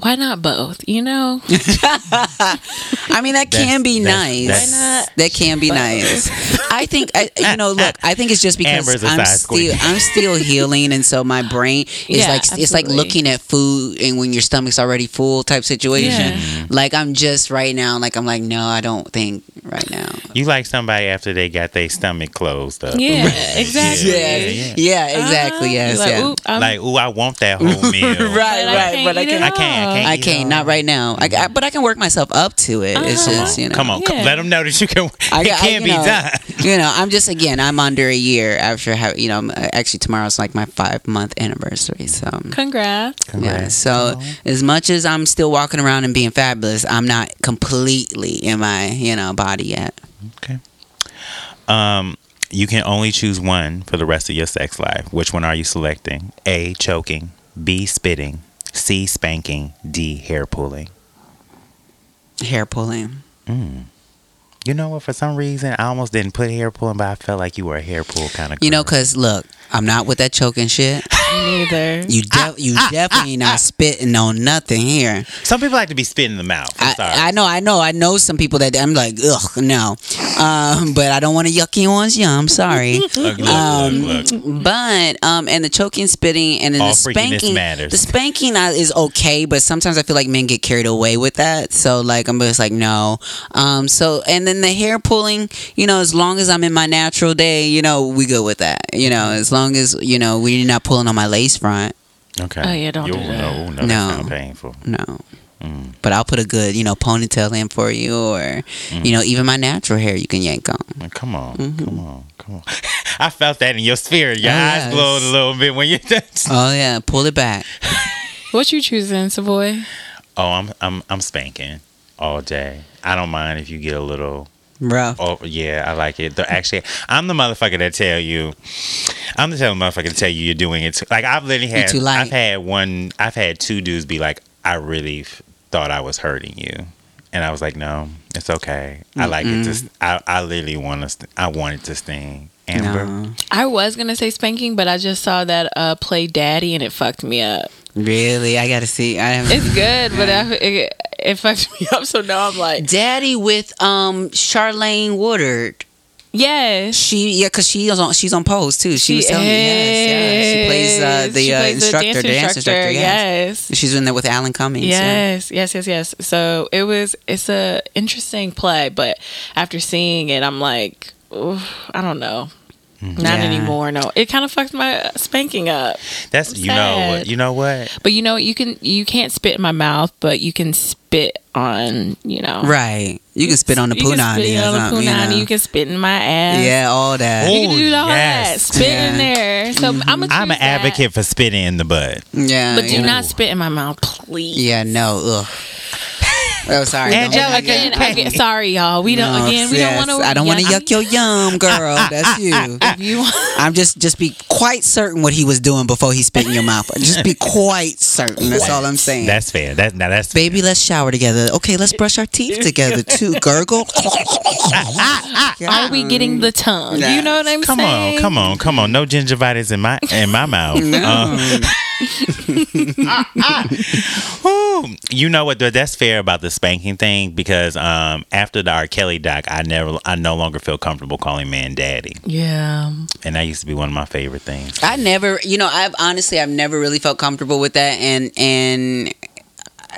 Why not both? You know, I mean, that That's- can be that's- nice. that's- Why not? That can be nice. I think I, you know. Look, I think it's just because Amber's a I'm still. I'm still healing, and so my brain is Yeah, like it's like looking at food, and when your stomach's already full type situation. Yeah. Like I'm just right now, like I'm like no, I don't think right now. You like somebody after they got their stomach closed up. yeah, exactly. Yeah, Yeah, yeah. yeah, exactly. Uh-huh. Yes, like, yeah. "Ooh, I'm- like, ooh, I want that whole meal. right, right. But I eat it can. I can't. I can't. I can't. all. Not right now. I, I- but I can work myself up to it. It's Uh-huh. just you know. Come on, Yeah. let them know that you can. I it got- I- can't you be know, done. You know, I'm just again. I'm under a year after how you know. I'm- Actually, tomorrow's like my five month anniversary. So Congrats. yeah. Congrats. So as much as I'm still walking around and being fabulous, I'm not completely in my you know body yet. Okay. Um, you can only choose one for the rest of your sex life. Which one are you selecting? A. Choking. B. Spitting. C. Spanking. D. Hair pulling. Hair pulling. Mm. You know what? For some reason, I almost didn't put hair pulling, but I felt like you were a hair pull kind of. You know, cause look, I'm not with that choking shit. Neither. You de- you definitely not spitting on nothing here. some people like to be spitting in the mouth. I'm sorry. I, I know, I know, I know some people that I'm like, ugh, no. Um, but I don't want to yucky ones. Yeah, I'm sorry. Look, look, Um, look, look. But um, and the choking, spitting, and then All the spanking. matters. The spanking is okay, but sometimes I feel like men get carried away with that. So like I'm just like no. Um, so and then the hair pulling, you know, as long as I'm in my natural day, you know, we good with that. You know, as long as you know we're not pulling on my lace front. Okay. Oh, yeah, don't you, do that. No, no, No. that sounds painful. No. Mm. But I'll put a good, you know, ponytail in for you, or Mm. you know, even my natural hair you can yank on. Come on, Mm-hmm. come on, come on. I felt that in your spirit. Your Oh, eyes yes. glowed a little bit when you. Oh yeah, pull it back. What you choosing, Savoy? oh, I'm I'm I'm spanking all day. I don't mind if you get a little. Rough. Oh yeah, I like it. The, actually, I'm the motherfucker that tell you. I'm the tell motherfucker to tell you you're doing it. Too, like I've literally had. too light. I've had one. I've had two dudes be like, I really f- thought I was hurting you, and I was like, no, it's okay. I like it. To, st- I I literally want to. St- I want it to sting. Amber. No. I was gonna say spanking, but I just saw that uh, play Daddy and it fucked me up. Really, I gotta see. I haven't. It's good, but I, it, it fucked me up. So now I'm like, Daddy with um Charlayne Woodard. Yes, She yeah, cause she's on she's on Pose too. She, she was telling me yes, yeah. She plays uh, the She uh, plays instructor, the dance instructor. yes. Yes. She's in there with Alan Cummings. yeah. Yes, yes, yes, yes. So it was. It's a interesting play, but after seeing it, I'm like, I don't know. Mm-hmm. Not Yeah. anymore. No, it kind of fucked my uh, spanking up. That's you know what you know what But you know, you can you can't spit in my mouth, but you can spit on. You know, Right. You can spit on the You can punani spit on the something. You punani, know. You can spit in my ass. yeah, all that. You can do all oh, yes. that. Spit Yeah. in there. So I'm a mm-hmm. I'm an advocate for spitting in the butt. Yeah. But do you know. not spit in my mouth, please. Yeah, no. Ugh. Oh, sorry. don't- Angelica, Again, again, sorry, y'all. We don't. No, again, we yes, don't want to. I don't want to yuck your yum, girl. Ah, ah, that's ah, you. If you want, I'm just just be quite certain what he was doing before he spit in your mouth. Just be quite certain. That's all I'm saying. That's fair. That now that's Baby, let's shower together. Okay, let's brush our teeth together too. Gurgle. Are we getting the tongue? You know what I'm Come saying? on, come on, come on. No gingivitis in my in my mouth. Uh, Whew. you know what? That's fair about the spanking thing because um, after the R. Kelly doc, I never, I no longer feel comfortable calling man daddy, Yeah. and that used to be one of my favorite things. I never, you know, I've honestly, I've never really felt comfortable with that, and and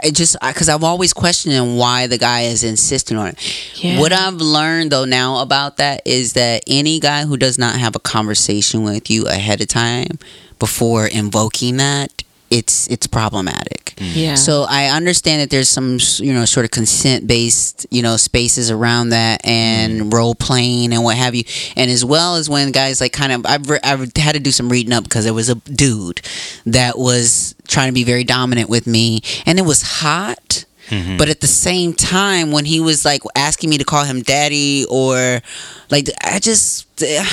it just because I'm always questioning why the guy is insisting on it. Yeah. What I've learned though now about that is that any guy who does not have a conversation with you ahead of time before invoking that, it's it's problematic. Yeah. So I understand that there's some, you know, sort of consent based, you know, spaces around that and mm. role playing and what have you. And as well as when guys like kind of, I've, re- I've had to do some reading up because there was a dude that was trying to be very dominant with me and it was hot. Mm-hmm. But at the same time, when he was like asking me to call him daddy or like, I just, eh,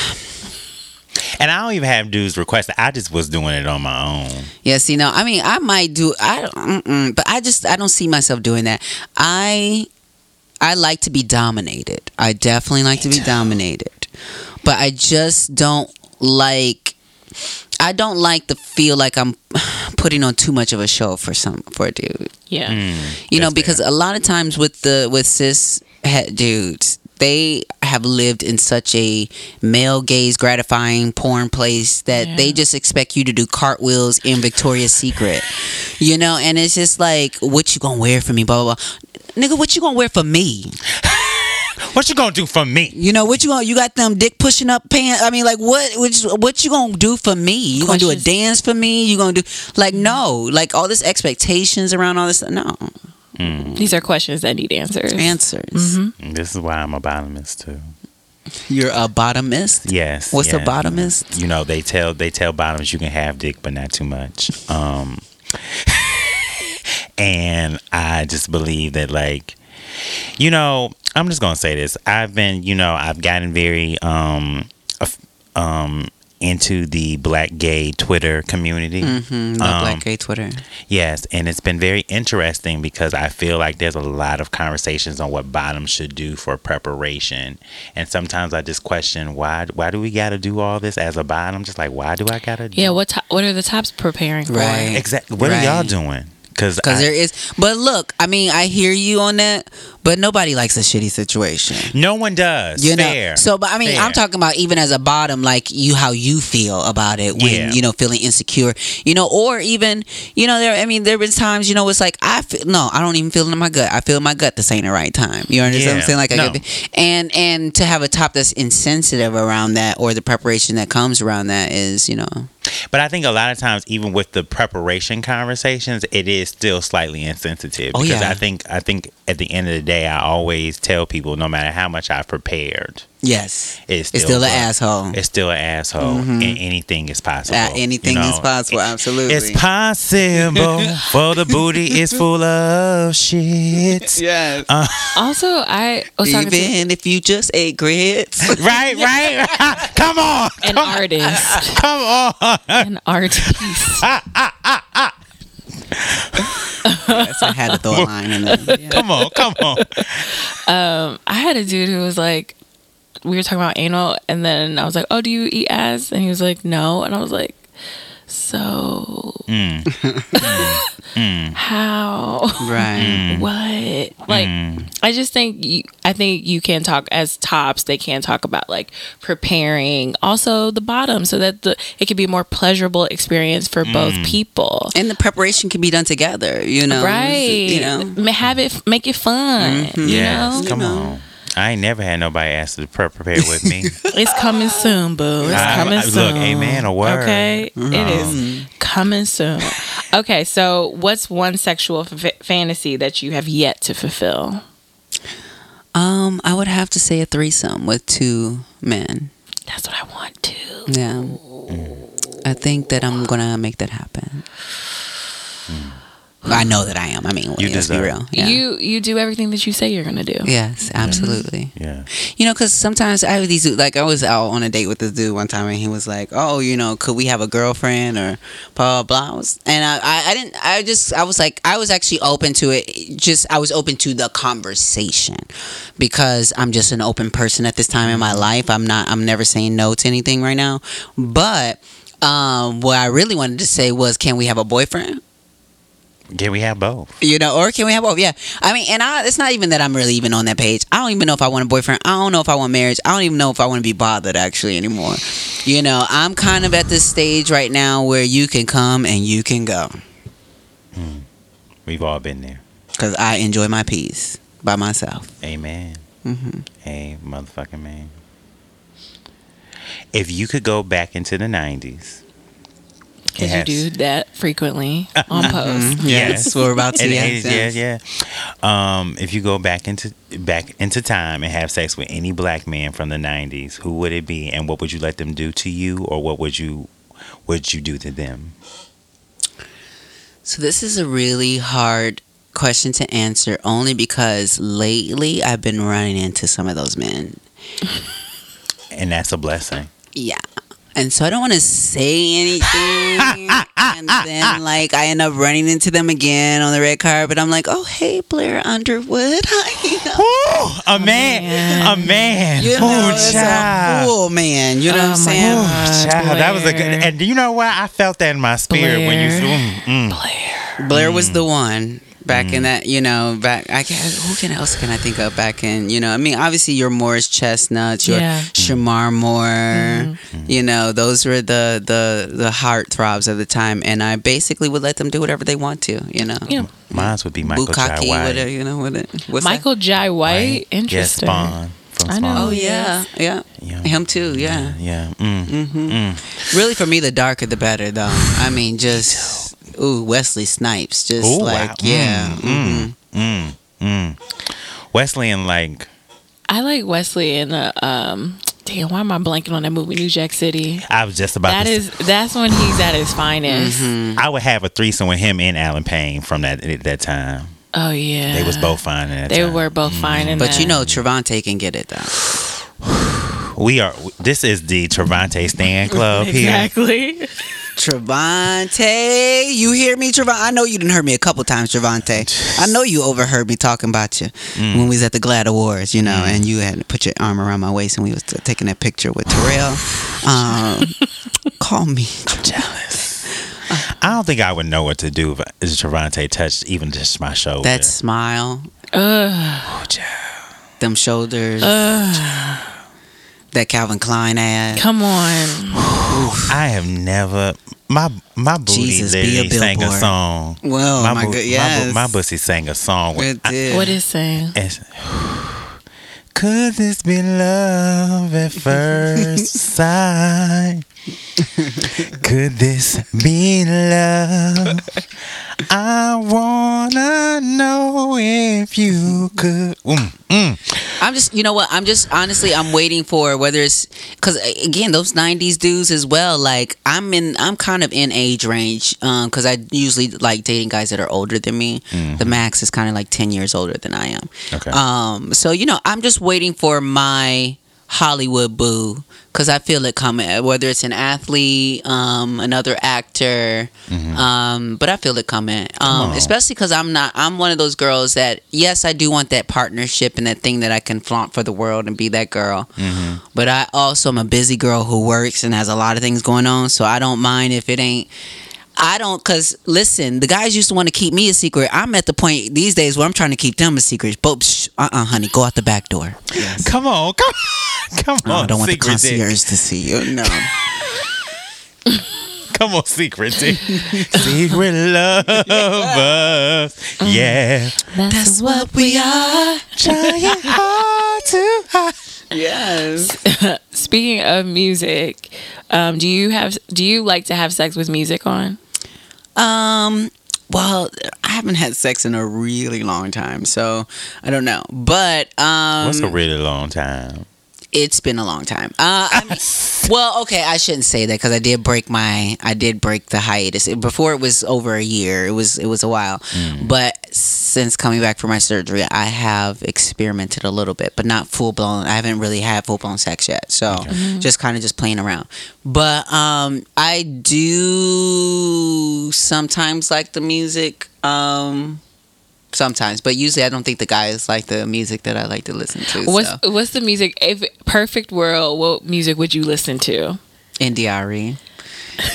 And I don't even have dudes request it. I just was doing it on my own. Yes, you know, I mean, I might do, I, but I just, I don't see myself doing that. I, I like to be dominated. I definitely like to be dominated, but I just don't like. I don't like to feel like I'm putting on too much of a show for some for a dude. yeah. Hmm, you know, That's because a lot of times with the with cis het dudes, they have lived in such a male gaze gratifying porn place that Yeah. they just expect you to do cartwheels in Victoria's Secret. You know, and it's just like, what you gonna wear for me? Blah blah blah. Nigga, what you gonna wear for me? What you gonna do for me? You know what you gonna? You got them dick pushing up pants. I mean, like what? You- what you gonna do for me? You gonna do a dance for me? You gonna do like no? Like all this expectations around all this? No These are questions that need answers. answers. This is why I'm a bottomist too. You're a bottomist. Yes. What's a bottomist? You know, they tell they tell bottoms you can have dick, but not too much. Um, and I just believe that, like, you know, I'm just gonna say this. I've been, you know, I've gotten very um, um, into the black gay Twitter community. Mm-hmm. The Um, black gay Twitter. Yes, and it's been very interesting because I feel like there's a lot of conversations on what bottoms should do for preparation, and sometimes I just question why why do we got to do all this as a bottom? Just like why do I got to? Yeah. What to- What are the tops preparing for? Right. exactly. What are y'all Right. Doing? Because Because there is, but look, I mean, I hear you on that, but nobody likes a shitty situation. no one does. You know, Fair. so but I mean, Fair. I'm talking about even as a bottom, like you, how you feel about it when Yeah. you know feeling insecure, you know, or even you know, there. I mean, there have been times, you know, it's like I feel no, I don't even feel it in my gut. I feel in my gut this ain't the right time. You understand what I'm saying? Like, I No. get, and and to have a top that's insensitive around that, or the preparation that comes around that is, you know, But I think a lot of times, even with the preparation conversations, it is still slightly insensitive. Oh, because yeah. I think I think at the end of the day, I always tell people, no matter how much I've prepared, yes, it's still, it's still an asshole. It's still an asshole, and mm-hmm. anything is possible. Uh, anything you know? is possible. Absolutely. It's possible for the booty is full of shit. yes. Uh, also, I was talking to Even if you just ate grits. Right, right. Come on, an artist, come on. an art piece. Yes, I had to throw a line in there. Yeah. Come on, come on. Um, I had a dude who was like, we were talking about anal, and then I was like, "Oh, do you eat ass?" And he was like, "No," and I was like, "So Mm, mm. how? Right. Mm. what? Like, mm. I just think you, I think you can talk as tops. They can talk about like preparing, also the bottom, so that the it could be a more pleasurable experience for both people. And the preparation can be done together, you know. Right. You know. Ma- Have it, make it fun. Mm-hmm. You yes, know? come know. on. I ain't never had nobody ask to pre- prepare with me. It's coming soon, boo. It's I- coming I- look, soon. amen, a word. Okay, it is coming soon. Okay, so what's one sexual f- fantasy that you have yet to fulfill? Um, I would have to say a threesome with two men. That's what I want to. Yeah. I think that I'm gonna make that happen. I know that I am. I mean, You let's be real. Yeah. You you do everything that you say you're gonna do. Yes, absolutely. Yeah. You know, because sometimes I have these like I was out on a date with this dude one time, and he was like, "Oh, you know, could we have a girlfriend or blah blah." blah. And I, I, I didn't. I just, I was like, I was actually open to it. Just, I was open to the conversation because I'm just an open person at this time in my life. I'm not. I'm never saying no to anything right now. But um, what I really wanted to say was, can we have a boyfriend? Can we have both? You know, or can we have both? Yeah. I mean, and I, it's not even that I'm really even on that page. I don't even know if I want a boyfriend. I don't know if I want marriage. I don't even know if I want to be bothered actually anymore. You know, I'm kind of at this stage right now where you can come and you can go We've all been there. because I enjoy my peace by myself. Amen. hmm Hey, motherfucking man. If you could go back into the 90s. Because Yes. you do that frequently on Pose. Yes, we're about to. And- yes, and- yes. yeah, yeah. Um, if you go back into back into time and have sex with any black man from the '90s, who would it be, and what would you let them do to you, or what would you would you do to them? So this is a really hard question to answer only because lately I've been running into some of those men. And that's a blessing. Yeah. And so I don't want to say anything. and then, like, I end up running into them again on the red carpet. But I'm like, oh, hey, Blair Underwood. Hi. a man, man. a man. You know, Ooh, it's child. a man. You know Oh, what I'm saying? God. Ooh, child, that was a good. And do you know what? I felt that in my spirit when you. Blair. Mm, mm. Blair was the one back in that, you know, back. I can, who can else can I think of back in, you know, I mean, obviously your Morris Chestnuts, your Yeah. Shemar Moore, you know, those were the the the heart throbs of the time, and I basically would let them do whatever they want to, you know. You know, Mine would be Michael Jai White. whatever, you know, what it, what's that? Michael Jai White. Right? Yeah, Interesting. Spawn. From I know. Oh yeah, yeah, Yeah. him too. Yeah. Yeah. Mm. hmm Mm. Really, for me, the darker the better, though. I mean, just ooh, Wesley Snipes, just Ooh, like wow. yeah. Mm, mhm. Mm. Mm. Wesley and like I like Wesley and the um. Damn, why am I blanking on that movie, New Jack City? I was just about That to is that's when he's at his finest. Mm-hmm. I would have a threesome with him and Allen Payne from that at that time. Oh yeah, They was both fine at that They time. were both fine But that. you know, Trevante can get it though. We are. This is the Trevante Stand Club here. exactly. Trevante, you hear me, Trevante? I know you didn't heard me a couple times, Trevante. I know you overheard me talking about you when we was at the GLAAD Awards, you know, and you had to put your arm around my waist and we was t- taking that picture with Terrell. Um, call me. Jealous. I don't think I would know what to do if if Trevante touched even just my shoulder. That smile, Ugh. Oh, child. them shoulders, that Calvin Klein ad. Come on. I have never. My my booty Jesus, be a literally sang a billboard. song. Well, my my boo- good, my, boo- yes. my pussy sang a song. With, It did. What is saying? Could this be love at first sight? Could this be love? I wanna know if you could. Mm, mm. I'm just, you know what? I'm just honestly, I'm waiting for whether it's because again, those '90s dudes as well. Like I'm in, I'm kind of in age range because I usually like dating guys that are older than me. The max is kind of like ten years older than I am. Okay. Um, so you know, I'm just waiting for my Hollywood boo because I feel it coming. Whether it's an athlete, um, another actor, um, but I feel it coming. Um, especially because I'm not. I'm one of those girls that yes, I do want that partnership and that thing that I can flaunt for the world and be that girl. But I also am a busy girl who works and has a lot of things going on. So I don't mind if it ain't. I don't, cause listen, the guys used to want to keep me a secret. I'm at the point these days where I'm trying to keep them a secret. But shh, uh-uh, honey, go out the back door. Yes. Come on, come, on, come No, on. I don't want the secret dick. concierge to see you. No. Come on, secret dick. secret lovers. Yeah. That's, what we are. Trying hard to hide. yes. Speaking of music, um, do you have do you like to have sex with music on? Um. Well, I haven't had sex in a really long time, so I don't know. But um, What's a really long time? It's been a long time. Uh, I mean, well, okay, I shouldn't say that because I did break my, I did break the hiatus before it was over a year. It was, it was a while, but since coming back from my surgery, I have experimented a little bit, but not full blown. I haven't really had full blown sex yet, so just kind of just playing around. But um, I do sometimes like the music. Um, sometimes, but usually I don't think the guys like the music that I like to listen to. What's so. what's the music? If perfect world, what music would you listen to? India.Arie.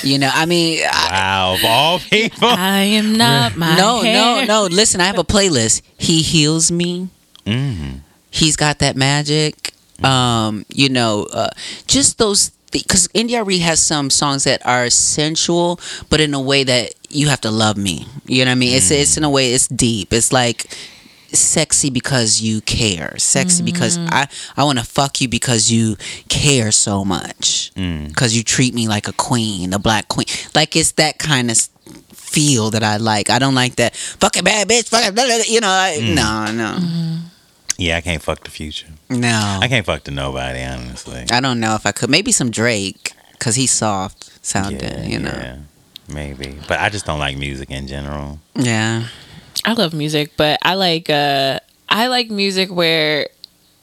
You know, I mean, I, Wow, of all people. I am not my no, hair. no, no. Listen, I have a playlist. He heals me. Mm. He's got that magic. Um, you know, uh, just those because India.Arie has some songs that are sensual, but in a way that you have to love me. You know what I mean? It's it's in a way it's deep. It's like sexy because you care. Sexy because mm. I I want to fuck you because you care so much. Mm. Because you treat me like a queen, a black queen. Like it's that kind of feel that I like. I don't like that fucking bad bitch. Fucking blah, blah, blah, you know. I, mm. No, no, mm-hmm. Yeah, I can't fuck the future. no. I can't fuck to nobody, honestly. I don't know if I could. Maybe some Drake, cause he's soft sounding. yeah, you know. yeah, maybe. But I just don't like music in general. Yeah. I love music, but I like uh I like music where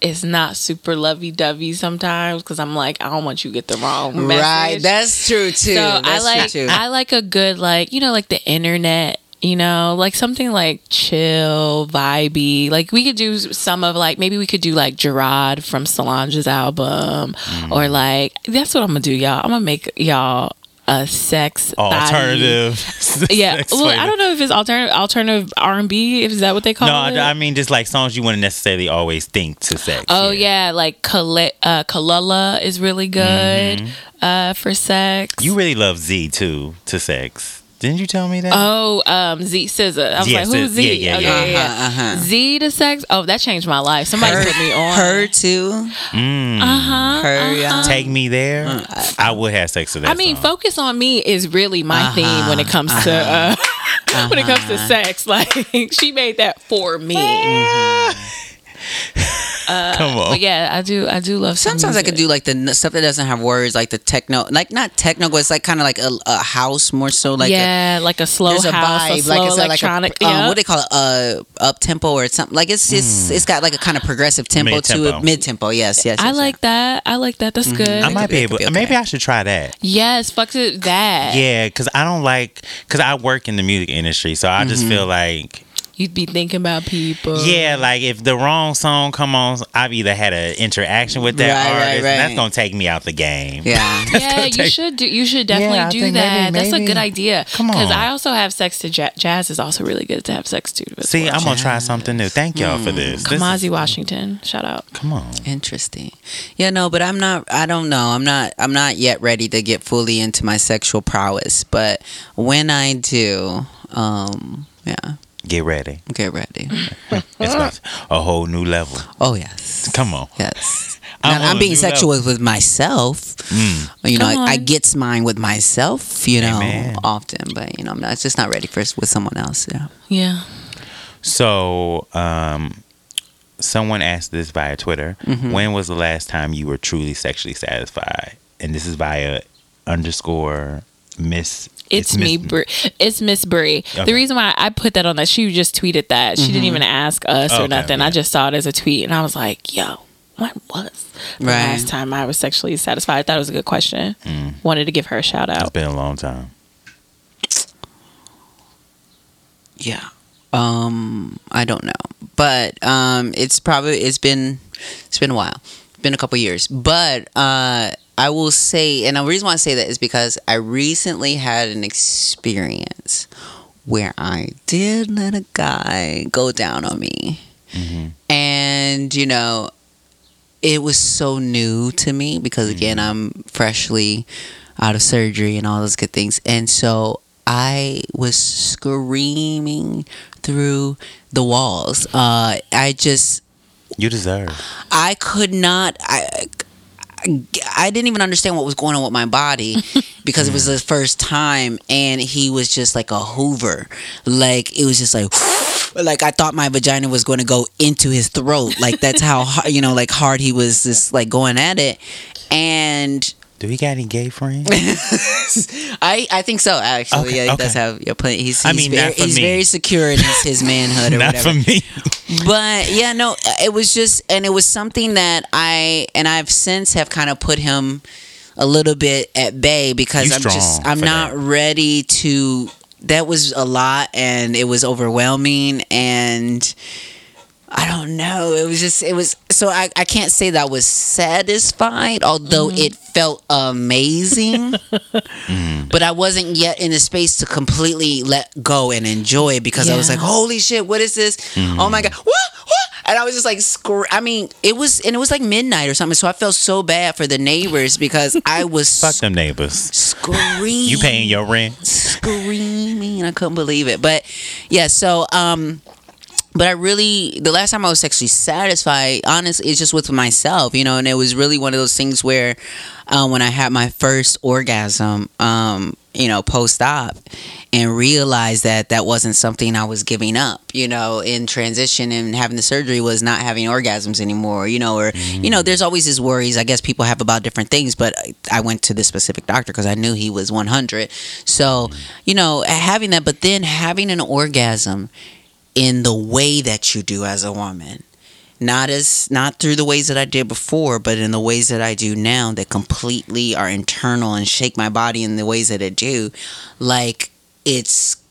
it's not super lovey dovey sometimes because I'm like I don't want you to get the wrong message. Right. That's true too. so I That's like true too. I like a good like you know like the internet you know like something like chill vibey like we could do some of like maybe we could do like Jerrod from Solange's album Mm. or like that's what I'm gonna do y'all I'm gonna make y'all a sex thotty- Alternative. yeah sex well. I don't know if it's alternative alternative R&B if is that what they call No, it No, I mean just like songs you wouldn't necessarily always think to sex. Oh yeah, like Kale- uh, is really good uh, for sex. Mm-hmm. You really love Z too to sex. Didn't you tell me that? oh, um, Z SZA. I was Yeah, like, who's Z? yeah, yeah, Okay, yeah. Uh-huh, uh-huh. Z to sex. Oh, that changed my life. Somebody her, put me on. her too. Mm. Uh huh. Her. yeah. Take me there. I would have sex to that. I mean, song. focus on me is really my Uh-huh, theme when it comes to uh, when it comes to Uh-huh. sex. Like she made that for me. Come on. But yeah, I do. I do love. some Sometimes I could do like the stuff that doesn't have words, like the techno, like not techno, but it's like kind of like a, a house more so like a, yeah, like a slow there's a house, vibe, a slow like it's electronic. like a, um, yeah. what they call it, uh, up tempo or something. Like it's it's it's got like a kind of progressive tempo to Mid-tempo. it, mid tempo. Yes, yes. I yes, like that. I like that. That's good. I might be- be able. be okay. Maybe I should try that. Yes, fuck it, that. Yeah, because I don't like. Because I work in the music industry, so I Mm-hmm. just feel like. You'd be thinking about people. Yeah, like if the wrong song come on, I've either had an interaction with that Right, right, artist, and that's gonna take me out the game. Yeah. Yeah, you take- should do. You should definitely Yeah, do that. maybe- That's a good idea. Come on, Because. I also have sex to jazz. Jazz is also really good to have sex to. See, well. I'm gonna try something new. Thank y'all for this. This is- Kamasi Washington. Shout out. Come on. Interesting. Yeah, no, but I'm not. I don't know. I'm not. I'm not yet ready to get fully into my sexual prowess. But when I do, um, yeah, Get ready. get ready. It's about a whole new level. Oh yes, Come on. yes. I'm Now, I'm being new sexual with myself. Mm. You know, I, I on. gets mine with myself. You know, Amen. often, but you know, I'm not. It's just not ready for with someone else. Yeah. Yeah. So, um, someone asked this via Twitter. Mm-hmm. When was the last time you were truly sexually satisfied? And this is via underscore Miss. It's, me, Miss- Brie. It's Miss Brie. Okay. The reason why I put that on that, she just tweeted that. She didn't even ask us or nothing. yeah. I just saw it as a tweet, and I was like, "Yo, when was the Right. last time I was sexually satisfied?" I thought it was a good question. Mm. Wanted to give her a shout out. It's been a long time. Yeah. Um, I don't know, but um, it's probably it's been it's been a while, been a couple years. But uh, I will say, and the reason why I say that is because I recently had an experience where I did let a guy go down on me, hmm and you know, it was so new to me because again, I'm freshly out of surgery and all those good things, and so I was screaming through the walls. Uh, I just You deserve. I could not. I, I didn't even understand what was going on with my body because it was the first time, and he was just like a Hoover. Like it was just like. like I thought my vagina was going to go into his throat. Like that's how hard, you know, like hard he was just like going at it. And Do he got any gay friends? I I think so actually. Okay, yeah, that's okay. how you're. He's, he's I mean, very, not for he's me. very secure in his, his manhood or Not whatever. for me. but yeah no it was just and it was something that i and i've since have kind of put him a little bit at bay because You i'm just i'm not that. ready to that was a lot and it was overwhelming and I don't know. It was just it was so I, I can't say that I was satisfied, although it felt amazing. But I wasn't yet in a space to completely let go and enjoy it because I was like, "Holy shit, what is this? Oh my god, what, what?" And I was just like, scr- I mean, it was and it was like midnight or something. So I felt so bad for the neighbors because I was Fuck them neighbors. screaming You paying your rent? screaming. I couldn't believe it. But yeah, so um but I really the last time I was sexually satisfied, honestly, it's just with myself, you know, and it was really one of those things where um, when I had my first orgasm, um, you know, post op, and realized that that wasn't something I was giving up, you know, in transition and having the surgery was not having orgasms anymore, you know, or you know, there's always these worries I guess people have about different things, but I went to this specific doctor because I knew he was 100. So, you know, having that, but then having an orgasm in the way that you do as a woman not as not through the ways that I did before, but in the ways that I do now that completely are internal and shake my body in the ways that it do, like it's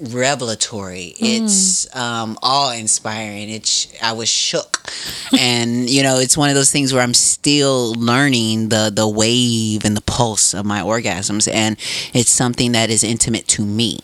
revelatory. It's um, awe inspiring. It's I was shook, and you know it's one of those things where I'm still learning the the wave and the pulse of my orgasms, and it's something that is intimate to me.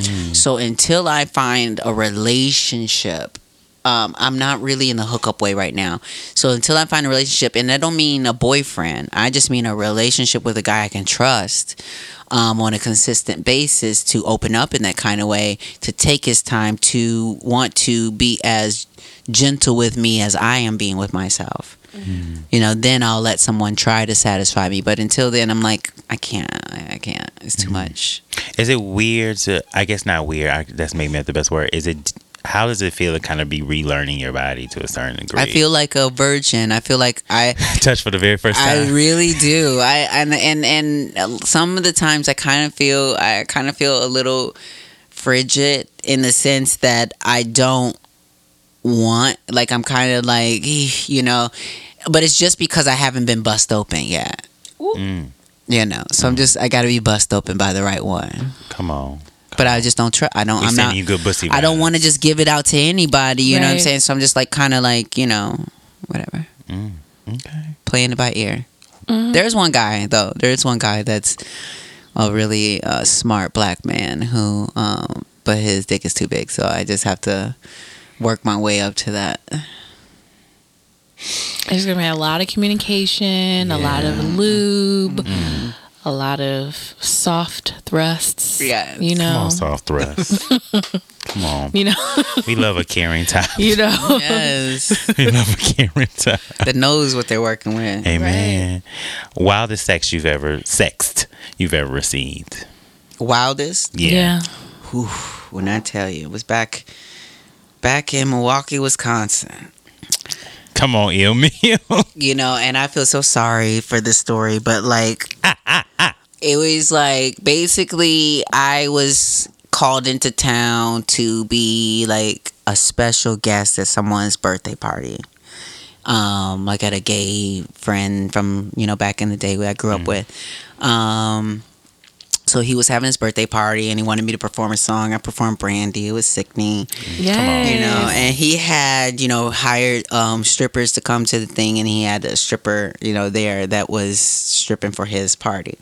So until I find a relationship um, I'm not really in the hookup way right now. So until I find a relationship, and I don't mean a boyfriend, I just mean a relationship with a guy I can trust um, on a consistent basis to open up in that kind of way, to take his time, to want to be as gentle with me as I am being with myself. Mm-hmm. You know, then I'll let someone try to satisfy me. But until then, I'm like, I can't, I can't. It's too mm-hmm. much. Is it weird to? I guess not weird. I, that's maybe not the best word. Is it? How does it feel to kind of be relearning your body to a certain degree? I feel like a virgin. I feel like I. touch for the very first time. I really do. I and and and some of the times I kind of feel I kind of feel a little frigid in the sense that I don't want like I'm kind of like you know, but it's just because I haven't been bust open yet. Mm, You know, so I'm just I got to be bust open by the right one. come on. But I just don't try. I don't. We I'm not. you good pussy. I don't want to just give it out to anybody. You know what I'm saying? So I'm just like kind of like you know whatever Mm, okay. playing it by ear. Mhm. There's one guy though. There's one guy that's a really uh, smart black man who, um, but his dick is too big, so I just have to work my way up to that. There's gonna be a lot of communication, a lot of lube, mm-hmm. a lot of soft thrusts. Yes. you Come know, on, soft thrusts. come on. you know, We love a caring time. you know. Yes, we love a caring time. that knows what they're working with. Amen. Wildest sex you've ever sexed you've ever received. Wildest. Yeah. yeah. Whew, when I tell you, it was back, back in Milwaukee, Wisconsin. Come on, Il you know, and I feel so sorry for this story, but like, it was like basically I was called into town to be like a special guest at someone's birthday party. Um, like at a gay friend from you know back in the day who I grew up with. Um, so he was having his birthday party and he wanted me to perform a song. I performed Brandy. It was sickening Yeah. you know and he had you know hired um strippers to come to the thing and he had a stripper you know there that was stripping for his party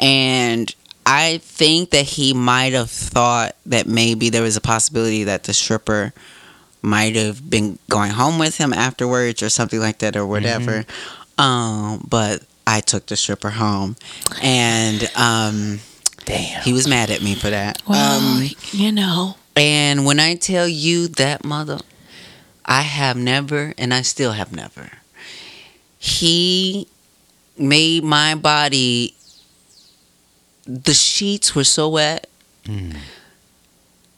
and i think that he might have thought that maybe there was a possibility that the stripper might have been going home with him afterwards or something like that or whatever um but i took the stripper home and um Damn. he was mad at me for that Well, um you know. and when I tell you that mother, I have never, and I still have never. He made my body. The sheets were so wet. Mm.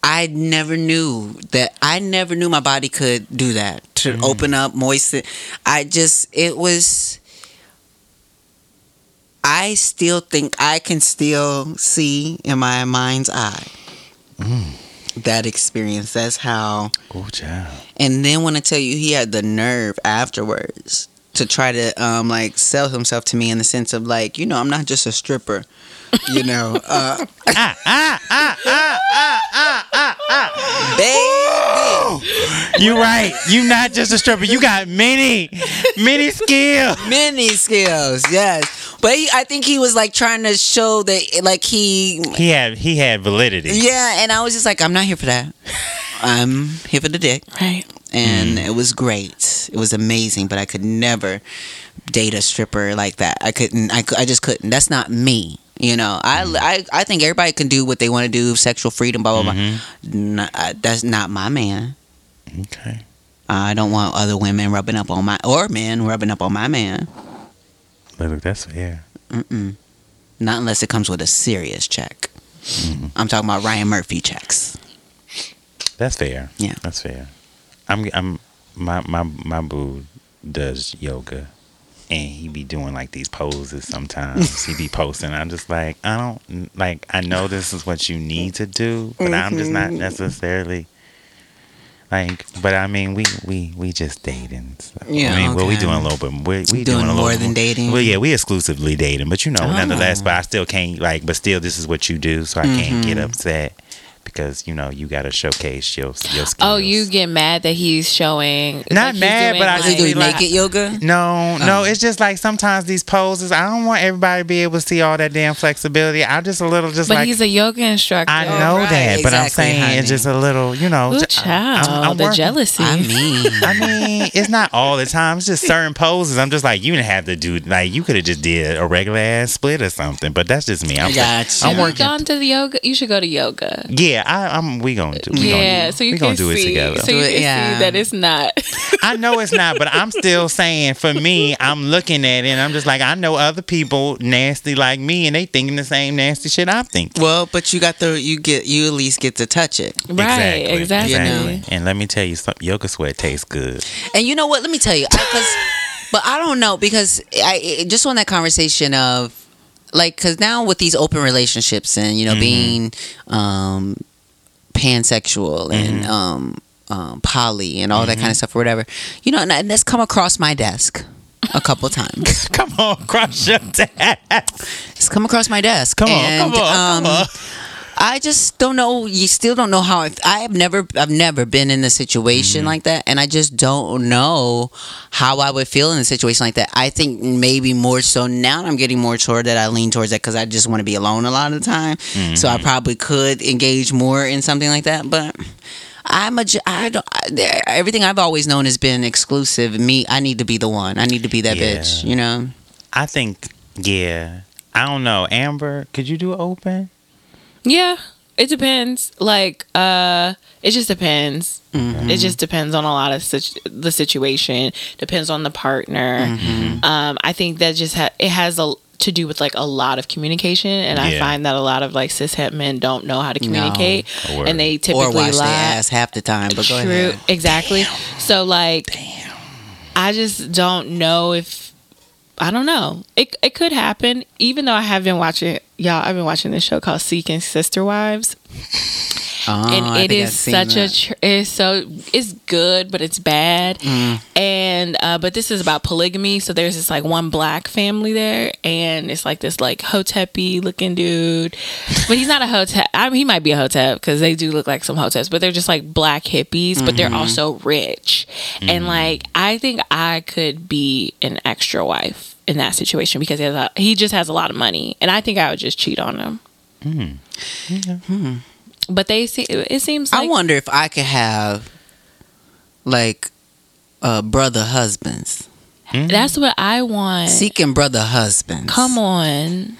I never knew that I never knew my body could do that to Mm-hmm. open up, moisten. I just it was. I still think I can still see in my mind's eye Mm. that experience. That's how. Good job. And then when I tell you, he had the nerve afterwards to try to um like sell himself to me in the sense of like, you know, I'm not just a stripper. You know, uh, baby, You right. You not just a stripper. You got many, many skills. many skills, yes. But he, I think he was like trying to show that, like he, He had he had validity. yeah. And I was just like, I'm not here for that. I'm here for the dick. Right. and it was great. It was amazing, but I could never date a stripper like that. I couldn't. I, cou- I just couldn't. That's not me. You know, I, I, I think everybody can do what they want to do, sexual freedom, blah blah blah. N- uh, that's not my man. Okay. I don't want other women rubbing up on my or men rubbing up on my man. Look, that's fair. Mm-mm. Not unless it comes with a serious check. I'm talking about Ryan Murphy checks. That's fair. Yeah. That's fair. I'm I'm my my my boo does yoga and he be doing like these poses sometimes. he be posting. I'm just like, I don't like I know this is what you need to do, but I'm just not necessarily like but I mean we we we just dating. So, Yeah, I mean well we okay. doing a little bit we, we Doing doing, a more little than dating? Well yeah, we exclusively dating, but you know, nonetheless, Oh. but I still can't like but still this is what you do, so I can't get Mm-hmm. upset because you know you got to showcase your your skills. Oh, you get mad that he's showing. Not he's mad, doing, but I Does he Like- do like- naked yoga? No, no, Oh. it's just like sometimes these poses. I don't want everybody to be able to see all that damn flexibility. I'm just a little just But like he's a yoga instructor. I know right, that, but I'm saying honey. it's just a little, you know. Ooh, j- child, I'm- I'm the working- jealousy. I mean, I mean, it's not all the time. It's just certain poses. I'm just like, you didn't have to do like you could have just did a regular ass split or something. But that's just me. I'm, Got I'm you. Have you working. gone to the yoga? You should go to yoga. Yeah, I, I'm. We gonna do. We yeah, gonna, so you we can gonna do see, it together. so you Do it, can yeah. see that it's not. I know it's not, but I'm still saying for me, I'm looking at it and I'm just like, I know other people nasty like me and they thinking the same nasty shit I'm thinking. Well, but you got the you get you at least get to touch it. right, exactly. You know. And let me tell you something, yoga sweat tastes good. And you know what? Let me tell you, because but I don't know because I just on that conversation of like because now with these open relationships and you know being um pansexual and um, um poly and all that kind of stuff or whatever, you know, and, and that's come across my desk a couple times. Come on, crush your dad. It's come across my desk. Come on, and, come on, come um, on. I just don't know. You still don't know how. I, I have never, I've never been in a situation Mm-hmm. like that, and I just don't know how I would feel in a situation like that. I think maybe more so now. I'm getting more toward that. I lean towards that because I just want to be alone a lot of the time. So Mm-hmm. I probably could engage more in something like that, but. I'm a, j- I don't, I, everything I've always known has been exclusive. Me, I need to be the one. I need to be that Yeah. bitch, you know? I think, yeah. I don't know. Amber, could you do open? Yeah, it depends. Like, uh, it just depends. Mm-hmm. It just depends on a lot of situ- the situation. Depends on the partner. Mm-hmm. Um, I think that just ha- it has a to do with like a lot of communication, and I find that a lot of like cishet men don't know how to communicate, word. and they Or typically wash lie. their ass half the time, but go True, ahead. exactly. So like, I just don't know if I don't know. It it could happen. Even though I have been watching y'all, I've been watching this show called Seeking Sister Wives, Oh, and I it seen such a tr- it's so it's good, but it's bad. Mm. And uh, but this is about polygamy. So there's this like one black family there, and it's like this like hotepi looking dude, but he's not a hotep. I mean, he might be a hotep because they do look like some hoteps, but they're just like black hippies, but Mm-hmm. they're also rich. And like I think I could be an extra wife in that situation because he has a, he just has a lot of money, and I think I would just cheat on him. But they see it seems like I wonder if I could have like uh brother husbands. That's what I want. Seeking brother husbands. Come on.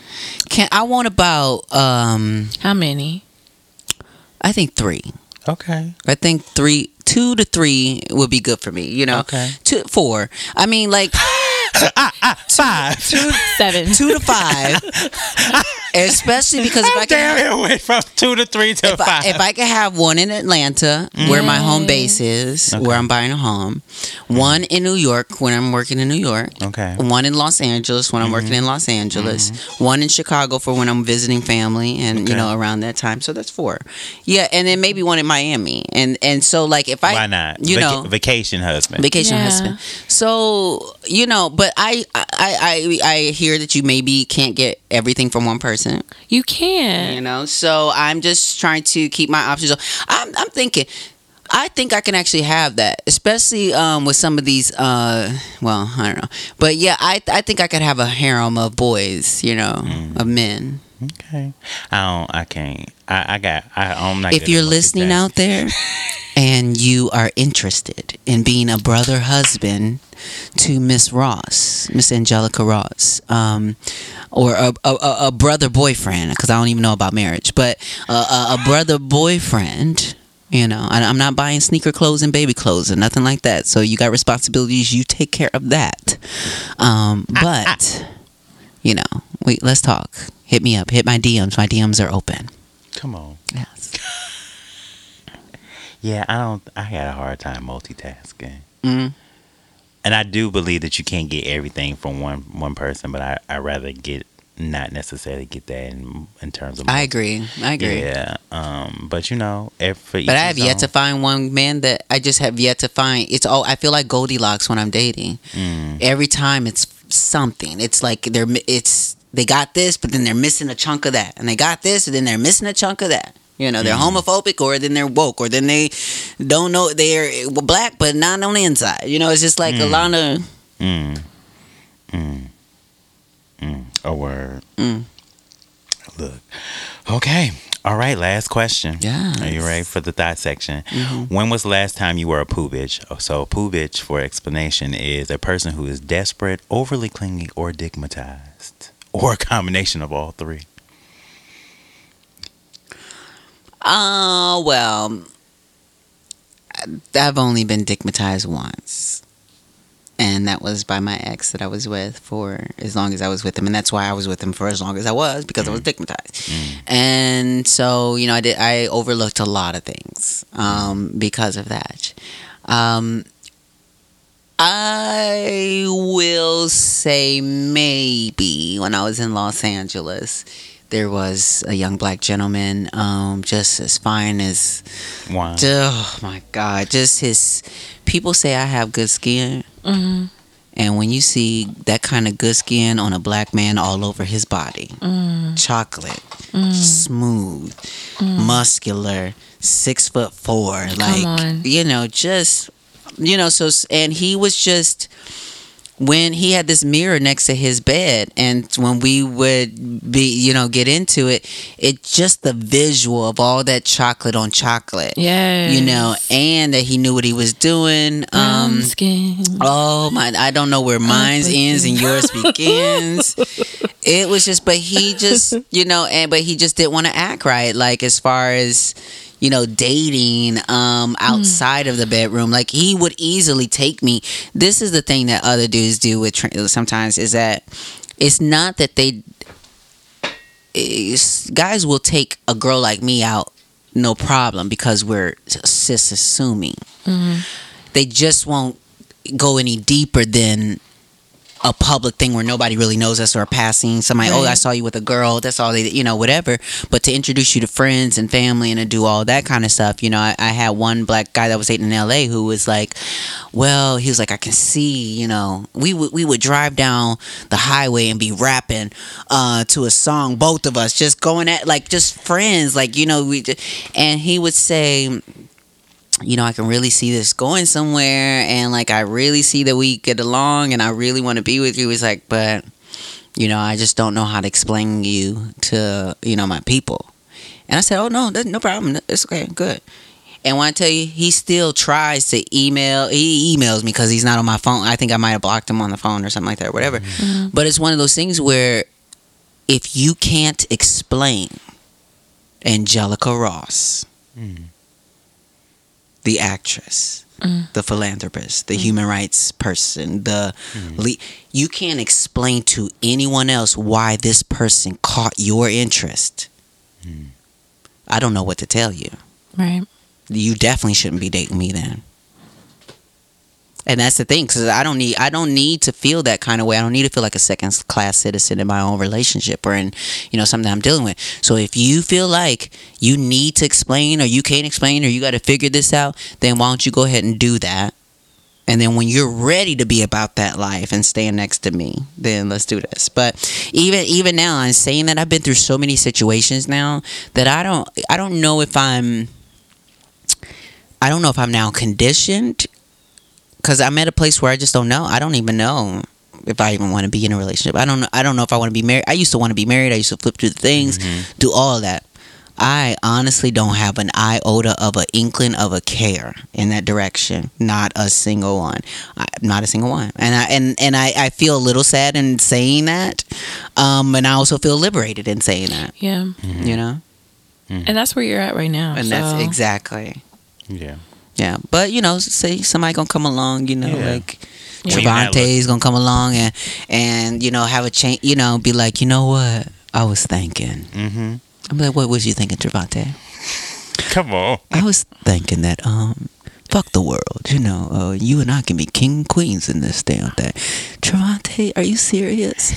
Can I want about um How many? I think 3. Okay. I think 3 2 to 3 would be good for me, you know. Okay. 2 4. I mean like Five. Seven. 2 to 5. Especially because if How I can it went from two to three to if I, five. if I could have one in Atlanta, where my home mm. base is, Okay. where I'm buying a home, one in New York when I'm working in New York, okay. one in Los Angeles when I'm working mm-hmm. in Los Angeles, mm-hmm. one in Chicago for when I'm visiting family and you know around that time. So that's four. Yeah, and then maybe one in Miami. And and so like if I Why not? you Vaca- know vacation husband. vacation Yeah. husband. So you know, but I, I I I hear that you maybe can't get everything from one person. You can. You know, so I'm just trying to keep my options. open. I'm I'm thinking. I think I can actually have that, especially um, with some of these. Uh, well, I don't know, but yeah, I I think I could have a harem of boys, you know, Mm. of men. Okay. I don't. I can't. I, I got. I, I'm not. if you're listening out there and you are interested in being a brother husband to Miss Ross, Miss Angelica Ross, um, or a, a, a- brother boyfriend, because I don't even know about marriage, but a, a, a brother boyfriend. You know, I, I'm not buying sneaker clothes and baby clothes and nothing like that. So you got responsibilities. You take care of that. Um, but you know, wait. Let's talk. Hit me up. Hit my DMs. My DMs are open. Come on. Yes. Yeah, I don't. I had a hard time multitasking, Mm. and I do believe that you can't get everything from one one person. But I I rather get not necessarily get that in in terms of. I agree. I agree. Yeah. Um. But you know, if But I have yet to find one man that I just have yet to find. It's all I feel like Goldilocks when I'm dating. Mm. Every time it's something. It's like they're it's they got this, but then they're missing a chunk of that, and they got this, and then they're missing a chunk of that. You know, they're Mm. homophobic, or then they're woke, or then they don't know they're black, but not on the inside. You know, it's just like a Mm. lot of Mm. Mm. Mm. A word. Mm. Look. Okay. All right. Last question. Yeah. Are you ready for the thought section? Mhm. When was the last time you were a poo bitch? So, a poo bitch, for explanation, is a person who is desperate, overly clingy, or dickmatized, or a combination of all three. Oh, well, I've only been dickmatized once. And that was by my ex that I was with for as long as I was with him. And that's why I was with him for as long as I was because I was dickmatized. And so, you know, I did, I overlooked a lot of things um, because of that. Um, I will say maybe when I was in Los Angeles, there was a young black gentleman, um, just as fine as One. Oh my God! Just his. People say I have good skin, Mm-hmm. and when you see that kind of good skin on a black man all over his body, Mm. chocolate, smooth, muscular, six foot four, like on. you know, just you know. So and he was just when he had this mirror next to his bed and when we would be you know get into it it just the visual of all that chocolate on chocolate Yeah. you know, and that he knew what he was doing. Um, skin. oh my, I don't know where mine's ends and yours begins. It was just, but he just, you know, and but he just didn't want to act right, like as far as you know dating um outside of the bedroom like he would easily take me. This is the thing that other dudes do with tra- sometimes is that it's not that they guys will take a girl like me out no problem because we're cis assuming. They just won't go any deeper than a public thing where nobody really knows us or passing somebody. Oh, I saw you with a girl. That's all they, you know, whatever. But to introduce you to friends and family and to do all that kind of stuff, you know, I, I had one black guy that was dating in L.A. who was like, well, he was like, I can see, you know, we would we would drive down the highway and be rapping uh, to a song, both of us, just going at like just friends, like you know, we. And he would say, you know, I can really see this going somewhere, and like I really see that we get along, and I really want to be with you. He's like, but you know, I just don't know how to explain you to you know my people. And I said, oh no, that's no problem. It's okay, good. And when I tell you, he still tries to email. He emails me because he's not on my phone. I think I might have blocked him on the phone or something like that, or whatever. But it's one of those things where if you can't explain Angelica Ross, Mm. The actress, mm. the philanthropist, the mm. human rights person, the mm. le- you can't explain to anyone else why this person caught your interest. I don't know what to tell you. Right. You definitely shouldn't be dating me then. And that's the thing, because I don't need I don't need to feel that kind of way. I don't need to feel like a second class citizen in my own relationship or in you know something I'm dealing with. So if you feel like you need to explain or you can't explain or you got to figure this out, then why don't you go ahead and do that? And then when you're ready to be about that life and stand next to me, then let's do this. But even even now, I'm saying that I've been through so many situations now that I don't I don't know if I'm I don't know if I'm now conditioned because I'm at a place where I just don't know. I don't even know if I even want to be in a relationship. I don't know. I don't know if I want to be married. I used to want to be married. I used to flip through the things, mm-hmm. do all of that. I honestly don't have an iota of an inkling of a care in that direction. Not a single one. I, not a single one. And I and and I, I feel a little sad in saying that. Um, and I also feel liberated in saying that. Yeah. Mm-hmm. You know. Mm-hmm. And that's where you're at right now. And so. that's exactly. Yeah. Yeah, but you know, say somebody gonna come along, you know, Yeah. like When you're Trevante's gonna come along and and you know have a change, you know, be like, you know what, I was thinking. Mm-hmm. I'm like, what was you thinking, Trevante? Come on. I was thinking that um, fuck the world, you know, uh, you and I can be king and queens in this damn thing. Travante, are you serious?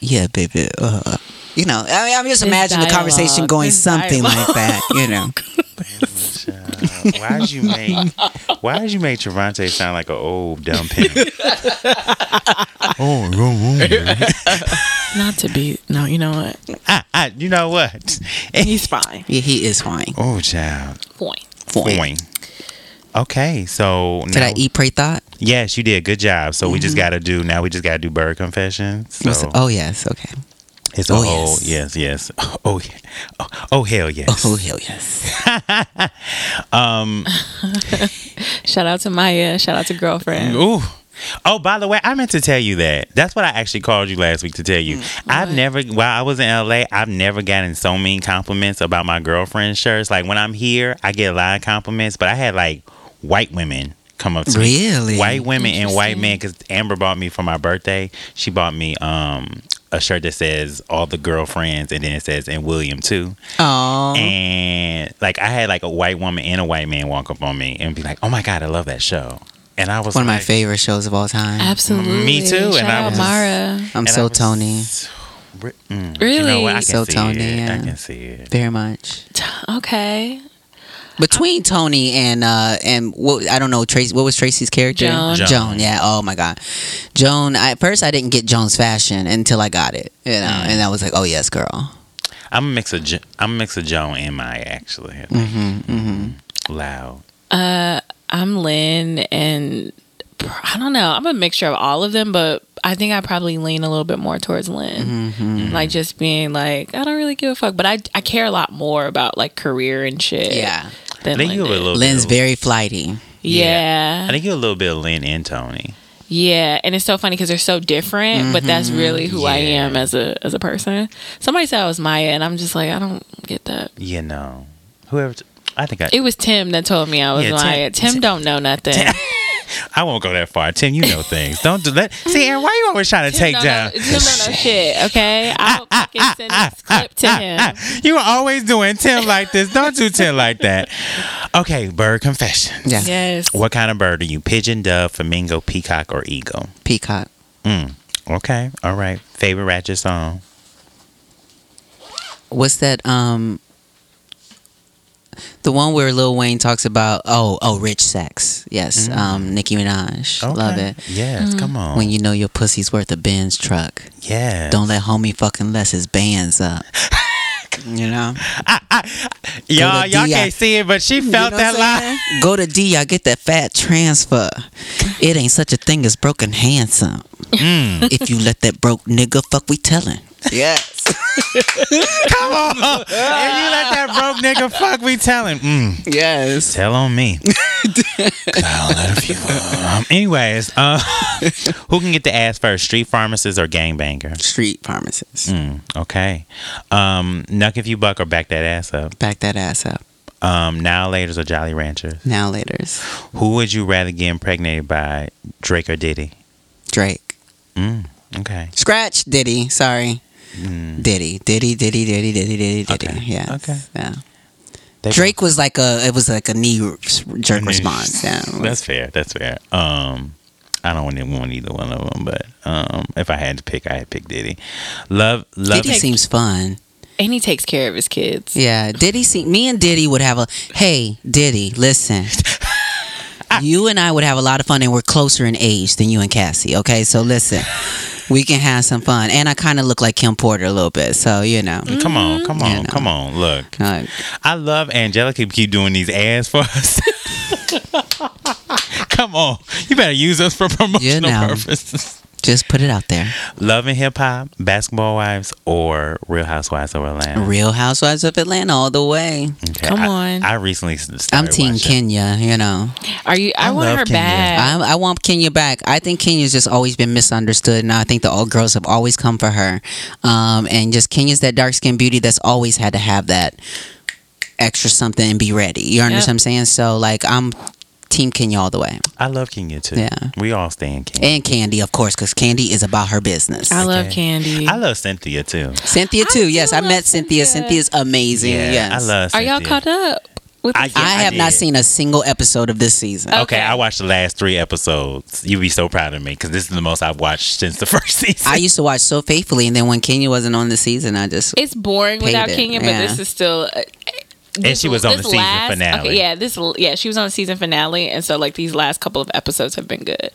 yeah, baby. Uh, you know, I mean, I'm just imagining the conversation going this something like that, you know. Why did you make Why did you make Trevante sound like an old dumb pimp? oh, Not to be. No, you know what? ah, ah, you know what? He's fine. Yeah, he is fine. Oh, child. Point. Fine. Okay, so Did now, I eat, pray, thought? Yes, you did. Good job. So we just got to do now. We just got to do bird confessions. So oh yes, okay. It's a oh, whole yes. yes, yes. Oh, oh, oh hell yes. Oh hell yes. Um. Shout out to Maya. Shout out to girlfriend. Ooh. Oh, by the way, I meant to tell you that. That's what I actually called you last week to tell you. I've never, while I was in LA, I've never gotten so many compliments about my girlfriend's shirts. Like when I'm here, I get a lot of compliments, but I had like white women come up to me. Really? White women and white men, because Amber bought me for my birthday. She bought me um a shirt that says all the girlfriends, and then it says and William too. Oh. And like I had like a white woman and a white man walk up on me and be like, "Oh my god, I love that show." And I was One of my favorite shows of all time. Absolutely. Me too, Shout and I out was- Mara. I'm so was Toni. mm, Really? You know what? I can So see Toni, it. I can see it. Very much. Okay. Between Toni and uh and what I don't know Tracee what was Tracee's character? Joan. Joan. Joan, yeah. Oh my god. Joan I, at first I didn't get Joan's fashion until I got it. You know, Mm. and I was like, Oh yes, girl. I'm a mix of Jo- I'm a mix of Joan and Maya actually. Mm-hmm. Mm-hmm. Loud. Uh, I'm Lynn, and I don't know. I'm a mixture of all of them, but I think I probably lean a little bit more towards Lynn. Mm-hmm. Like just being like, I don't really give a fuck, but I I care a lot more about like career and shit. Yeah. I think Lynn you have a little Lynn's bit of- very flighty. Yeah. I think you're a little bit of Lynn and Toni. Yeah, and it's so funny because they're so different, but that's mm-hmm. really who I am as a as a person. Somebody said I was Maya, and I'm just like, I don't get that. You know, whoever. T- I think I. It was Tim that told me I was Yeah, Tim- Maya. Tim, Tim- don't know nothing. I won't go that far. Tim, you know things. Don't do that. See, Aaron, why you always trying to Tim take don't down? know, Tim don't know shit. Okay, I'll fucking ah, ah, send ah, this clip to him. You are always doing Tim like this. Don't do Tim like that. Okay, bird confession. Yeah. Yes. What kind of bird are you? Pigeon, dove, flamingo, peacock, or eagle? Peacock. Mm. Okay. All right. Favorite ratchet song? What's that um the one where Lil Wayne talks about oh oh rich sex. Yes. Um Nicki Minaj. Love it. Yes. Come on. When you know your pussy's worth a Benz truck. Yeah. Don't let homie fucking less his bands up. you know? y'all. to Y'all can't see it, but she You felt know that what I'm line. saying? Go to D, I get that fat transfer. It ain't such a thing as broken handsome. Mm. If you let that broke nigga fuck, we tellin'. Yes. Come on. if you let that broke nigga fuck, we telling. Mm. yes. Tell on me. I'll let a few. Um, anyways, uh, who can get the ass first? Street pharmacist or gangbanger? Street pharmacist. Mm, okay. Um, Knuck if you buck or back that ass up. Back that ass up. Um, now laters or Jolly Ranchers? Now later's Who would you rather get impregnated by, Drake or Diddy? Drake. Mm, okay. Scratch Diddy. Sorry. Mm. Diddy. Diddy. Diddy. Diddy. Diddy. Diddy. Diddy. Okay. Yeah. Okay. Yeah. They- Drake was like a. It was like a knee jerk response. Yeah. That's fair. That's fair. Um, I don't want to want either one of them, but um, if I had to pick, I had pick Diddy. Love, love. Diddy seems fun. And he takes care of his kids. Yeah, Diddy. See, me and Diddy would have a. Hey, Diddy, listen. you and I would have a lot of fun, and we're closer in age than you and Cassie. Okay, so listen, we can have some fun. And I kind of look like Kim Porter a little bit, so you know. Come on, come on, You know. come on. Look, Uh, I love Angelica. Keep doing these ads for us. come on, you better use us for promotional know. purposes. Just put it out there. Love and hip hop, Basketball Wives, or Real Housewives of Atlanta. Real Housewives of Atlanta all the way. Okay, Come I- on. I, recently started I'm Team watching. Kenya. You know, Are you? I, I want her Kenya. back. I, I want Kenya back. I think Kenya's just always been misunderstood, and I think the old girls have always come for her. Um, and just Kenya's that dark skinned beauty that's always had to have that extra something and be ready. You understand Yep. what I'm saying? So like, I'm Team Kenya all the way, I love Kenya too. Yeah. we all stand Kenya. and Kandi, of course, because Kandi is about her business. I love Kandi. I love Cynthia too. Cynthia too. do yes, I met Cynthia. Cynthia. Cynthia's amazing. Yeah, yes, I love. Are y'all caught up? I- the- Yeah, I have not seen a single episode of this season. Okay, Okay. I watched the last three episodes. You'd be so proud of me because this is the most I've watched since the first season. I used to watch so faithfully, and then when Kenya wasn't on the season, I just it's boring without it, Kenya, but this is still. And she was on the season finale. Okay, yeah, this yeah, she was on the season finale, and so like these last couple of episodes have been good.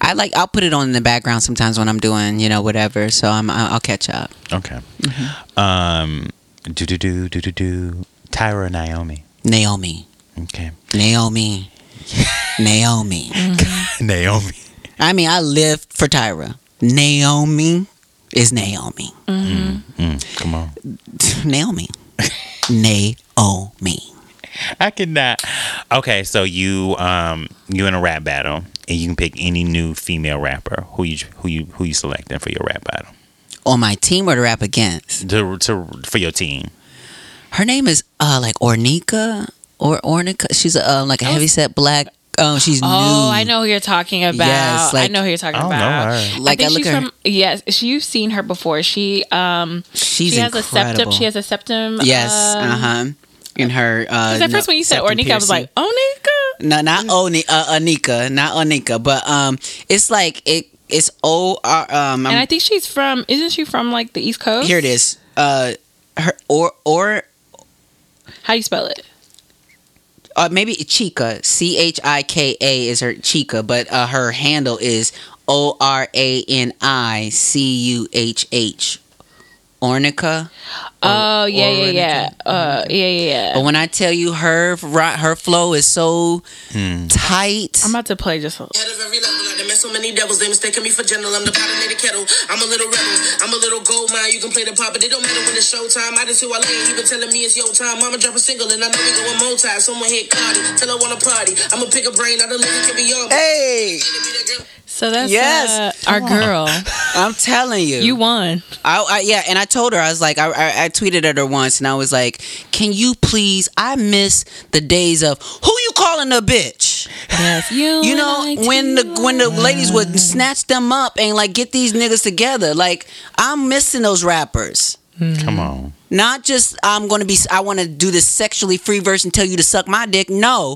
I like I'll put it on in the background sometimes when I'm doing you know whatever. So I'm I'll catch up. okay. Mm-hmm. Um, do do do do do do. Tyra Naomi. Naomi, Okay. Naomi, Naomi. Naomi. I mean, I live for Tyra. Naomi is Naomi. Mm, come on. Naomi. Naomi. I cannot. Okay, so you um you in a rap battle and you can pick any new female rapper. Who you who you who you selecting for your rap battle? On my team or to rap against? To, to for your team. Her name is uh like Ornika or Ornica. She's a, uh, like a heavy set black. Um, she's Oh, new. I know who you're talking about. Yes, I know who you're talking I don't know about. her. Like, I I think look she's at her- from yes, she, you've seen her before. She um She's she has a septum. She has a septum. Yes. um, uh huh. In her. Uh, Because at first no- when you said Ornika, I was like, Onika. No, not Oni, uh, Anika, not Anika, but um, it's like it. It's O R. Um, And I'm- I think she's from. Isn't she from like the East Coast? here it is. Uh, her or or How do you spell it? uh, maybe Chika. C H I K A is her Chika, but uh, her handle is O R A N I C U H H. Ornica. Oh yeah, yeah, Ornica. yeah. Uh, yeah, yeah, yeah. But when I tell you her her flow is so Hmm. tight. I'm about to play just. A, Head of every level, I done met so many devils, they mistaken me for general. I'm the pot in the kettle. I'm a little rebel. I'm a little gold mine. You can play the pop, but it don't matter when it's showtime. I just who I lay. He been telling me it's your time. Mama drop a single, and I know we going multi. Someone hit Cardi, tell her wanna party. I'ma pick a brain. I done live can be on. me. Hey, so that's Yes. uh, our girl. I'm telling you, You won. I, I yeah, and I told her I was like, I, I I tweeted at her once, and I was like, "Can you please? I miss the days of who you calling a bitch. Yes, you. You know and I when the too. when the ladies would snatch them up and like get these niggas together. Like I'm missing those rappers. Come on. Not just I'm gonna be. I want to do this sexually free verse and tell you to suck my dick. No,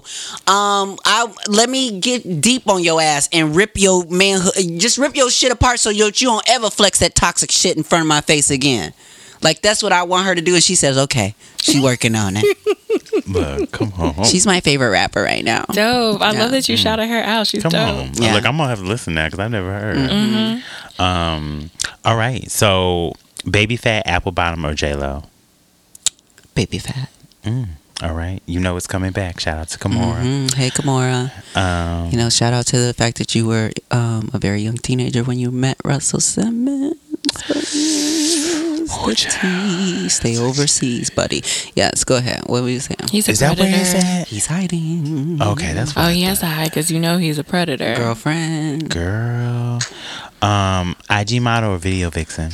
um, I let me get deep on your ass and rip your manhood. Just rip your shit apart so you you don't ever flex that toxic shit in front of my face again. Like that's what I want her to do, and she says, "Okay, she working on it." Look, come on. She's my favorite rapper right now. dope. I Yeah. love that you shouted her out. She's Come dope. on. Yeah. Look, I'm gonna have to listen now because I've never heard. Mm-hmm. Um. All right. So, Baby Phat, apple bottom, or J Lo. Baby Phat. All right. You know it's coming back. Shout out to Kimora. Mhm. Hey, Kimora. Um. You know, shout out to the fact that you were um, a very young teenager when you met Russell Simmons. Oh, Stay overseas, buddy. Yes, go ahead. What were you saying? He's a Is that where he's at? He's hiding. Okay, that's fine. Oh, what he has to hide because you know he's a predator. Girlfriend. Girl. Um. IG model or video vixen.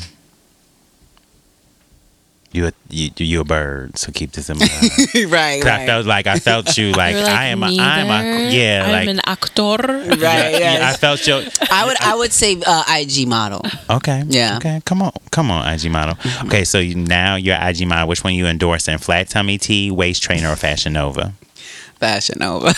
You a, you you a bird, so keep this in mind. right, right. I felt like I felt you like, like, I am a, I'm a yeah I'm like an actor. right. yeah, yes. I felt your I would I would say uh, IG model. okay Yeah. okay come on come on IG model okay so now you're IG model which one you endorse endorsing flat tummy tea waist trainer or Fashion Nova Fashion Nova.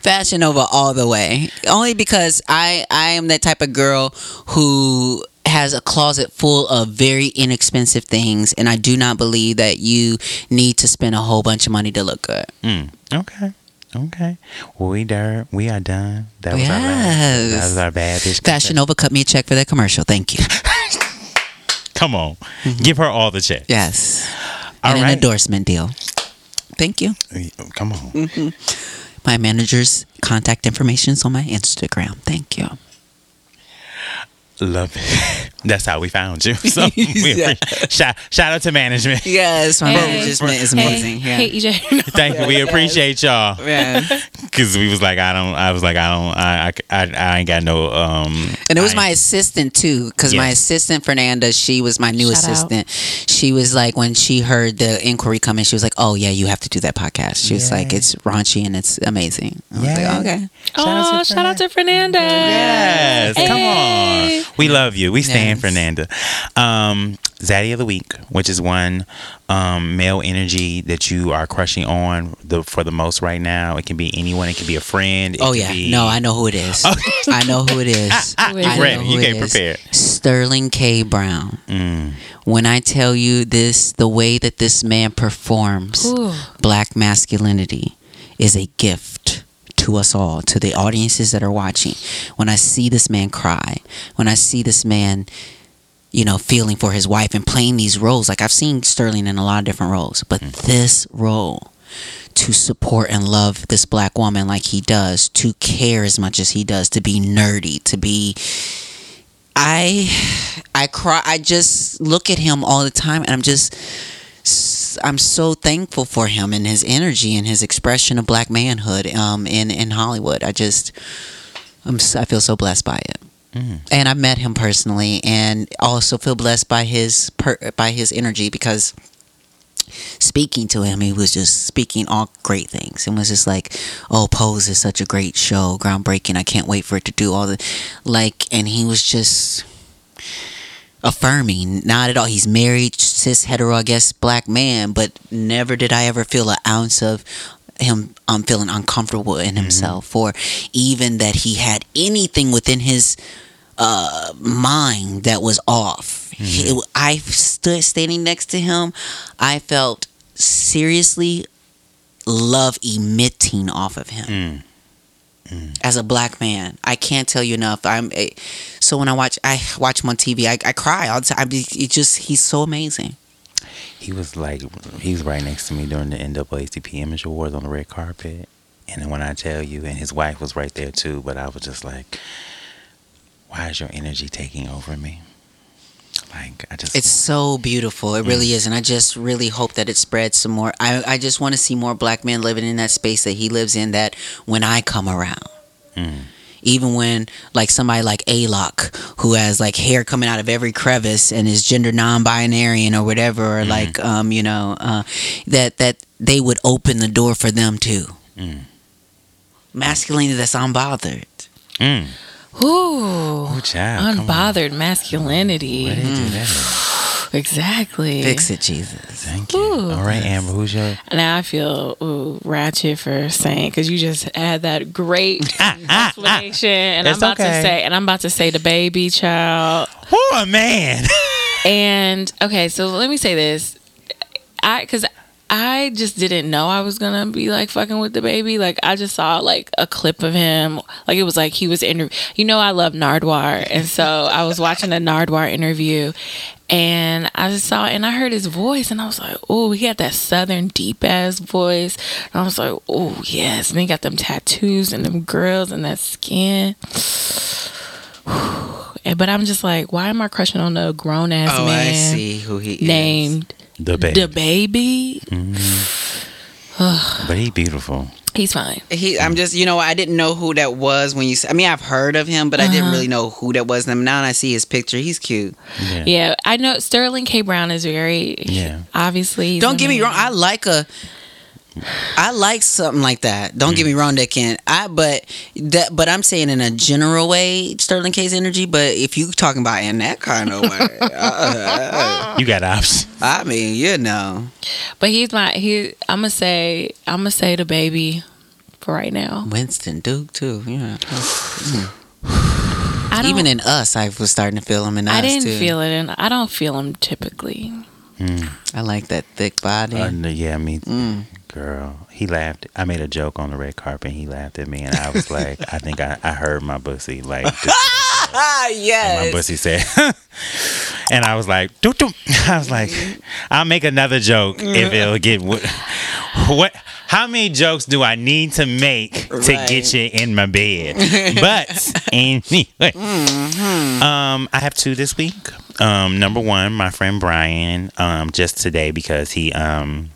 Fashion Nova all the way. Only because I I am that type of girl who has a closet full of very inexpensive things and I do not believe that you need to spend a whole bunch of money to look good. mm, okay okay well, we there we are done that was our last, Yes. that was our bad bitch Fashion Nova cut me a check for that commercial. Thank you. come on give her all the checks Yes. all and an endorsement deal. Thank you. come on My manager's contact information is on my Instagram. Thank you. Love it that's how we found you so we Yeah. shout, shout out to management Yes, my Hey. management is amazing. Hey, yeah. hey, EJ. thank you we appreciate y'all Yeah. Because we was like, I don't, I was like, I don't, I, I, I, I ain't got no. um And it was I- my assistant too, because my assistant Fernanda, she was my new Shout out. assistant. She was like, when she heard the inquiry coming, she was like, "Oh yeah, you have to do that podcast." She was like, "It's raunchy and it's amazing." I was Yay. like, "Okay." Oh, shout out to Fernanda. Yes, come on. We love you. We stand Yes. Fernanda. Um, Zaddy of the week, which is one um, male energy that you are crushing on the for the most right now. It can be anyone. It can be a friend. It Oh yeah, be- no, I know who it is. I know who it is. Who is I it? know Ready. who You it came prepared. Sterling K. Brown. Mm. When I tell you this, the way that this man performs, Ooh. black masculinity is a gift to us all, to the audiences that are watching. When I see this man cry, when I see this man, you know, feeling for his wife and playing these roles, like I've seen Sterling in a lot of different roles, but mm. this role to support and love this black woman like he does, to care as much as he does, to be nerdy, to be I I cry I just look at him all the time and I'm just I'm so thankful for him and his energy and his expression of black manhood um in in Hollywood. I just I'm s- I feel so blessed by it. Mm. And I met him personally and also feel blessed by his per, by his energy because speaking to him, he was just speaking all great things and was just like, "Oh, Pose is such a great show, groundbreaking. I can't wait for it to do all the like." And he was just affirming, not at all. He's married, cis hetero, I guess, black man, but never did I ever feel an ounce of him um feeling uncomfortable in himself or even that he had anything within his uh mind that was off. He- i stood standing next to him. I felt seriously love emitting off of him. Mm. Mm. as a black man i can't tell you enough i'm a, so when i watch i watch him on tv i, I cry all the time it just he's so amazing He was like, he was right next to me during the NAACP Image Awards on the red carpet. And when I tell you, and his wife was right there too, but I was just like, why is your energy taking over me? Like, I just. It's so beautiful. It really is. And I just really hope that it spreads some more. I, I just want to see more black men living in that space that he lives in that when I come around. Mm. Even when like somebody like Alok who has like hair coming out of every crevice and is gender non-binary or whatever, or like um, you know, uh, that that they would open the door for them too. Mm. Masculinity that's unbothered. Mm. Ooh. Oh, child. Unbothered masculinity. Where did you do mm. that? Exactly. Fix it, Jesus. Thank you. Ooh. All right, Amber, who's your. Now I feel ooh, ratchet for saying because you just had that great ah, ah, ah. explanation, and I'm It's about to say, and I'm about to say the baby child. Oh, man. And okay, so let me say this, I because I just didn't know I was gonna be like fucking with DaBaby. Like I just saw like a clip of him, like it was like he was in. You know, I love Nardwuar, and so I was watching a Nardwuar interview, and I just saw and I heard his voice, and I was like, oh, he had that southern deep ass voice, and I was like, oh yes, and he got them tattoos and them grills and that skin. But I'm just like, why am I crushing on a grown ass Oh, man? I see who he is. Named DaBaby. the baby. But he beautiful. He's fine. He, I'm just, you know, I didn't know who that was when you. I mean, I've heard of him, but I didn't Uh-huh. really know who that was. And now I see his picture. He's cute. Yeah. Yeah, I know Sterling K. Brown is very. Yeah. Obviously. Don't get me wrong. I like a. I like something like that. Don't get me wrong, that can I but that but I'm saying in a general way, Sterling K's energy. But if you talking about in that kind of way, uh, You got options. I mean, you know, But he's my. He. I'm gonna say. I'm gonna say DaBaby. For right now. Winston Duke too. Yeah, I even in Us, I was starting to feel him in Us I didn't too. feel it, and I don't feel him typically. I like that thick body. Uh, yeah, me, Mm. girl. He laughed. I made a joke on the red carpet. He laughed at me, and I was like, I think I, I heard my bussy like. Ah, and my yes. bussy said, and I was like, doo doo. I was like, I'll make another joke if it'll get what. What? How many jokes do I need to make to get you in my bed? But anyway, Mm-hmm. um, I have two this week. Um, number one, my friend Brian. Um, just today because he um.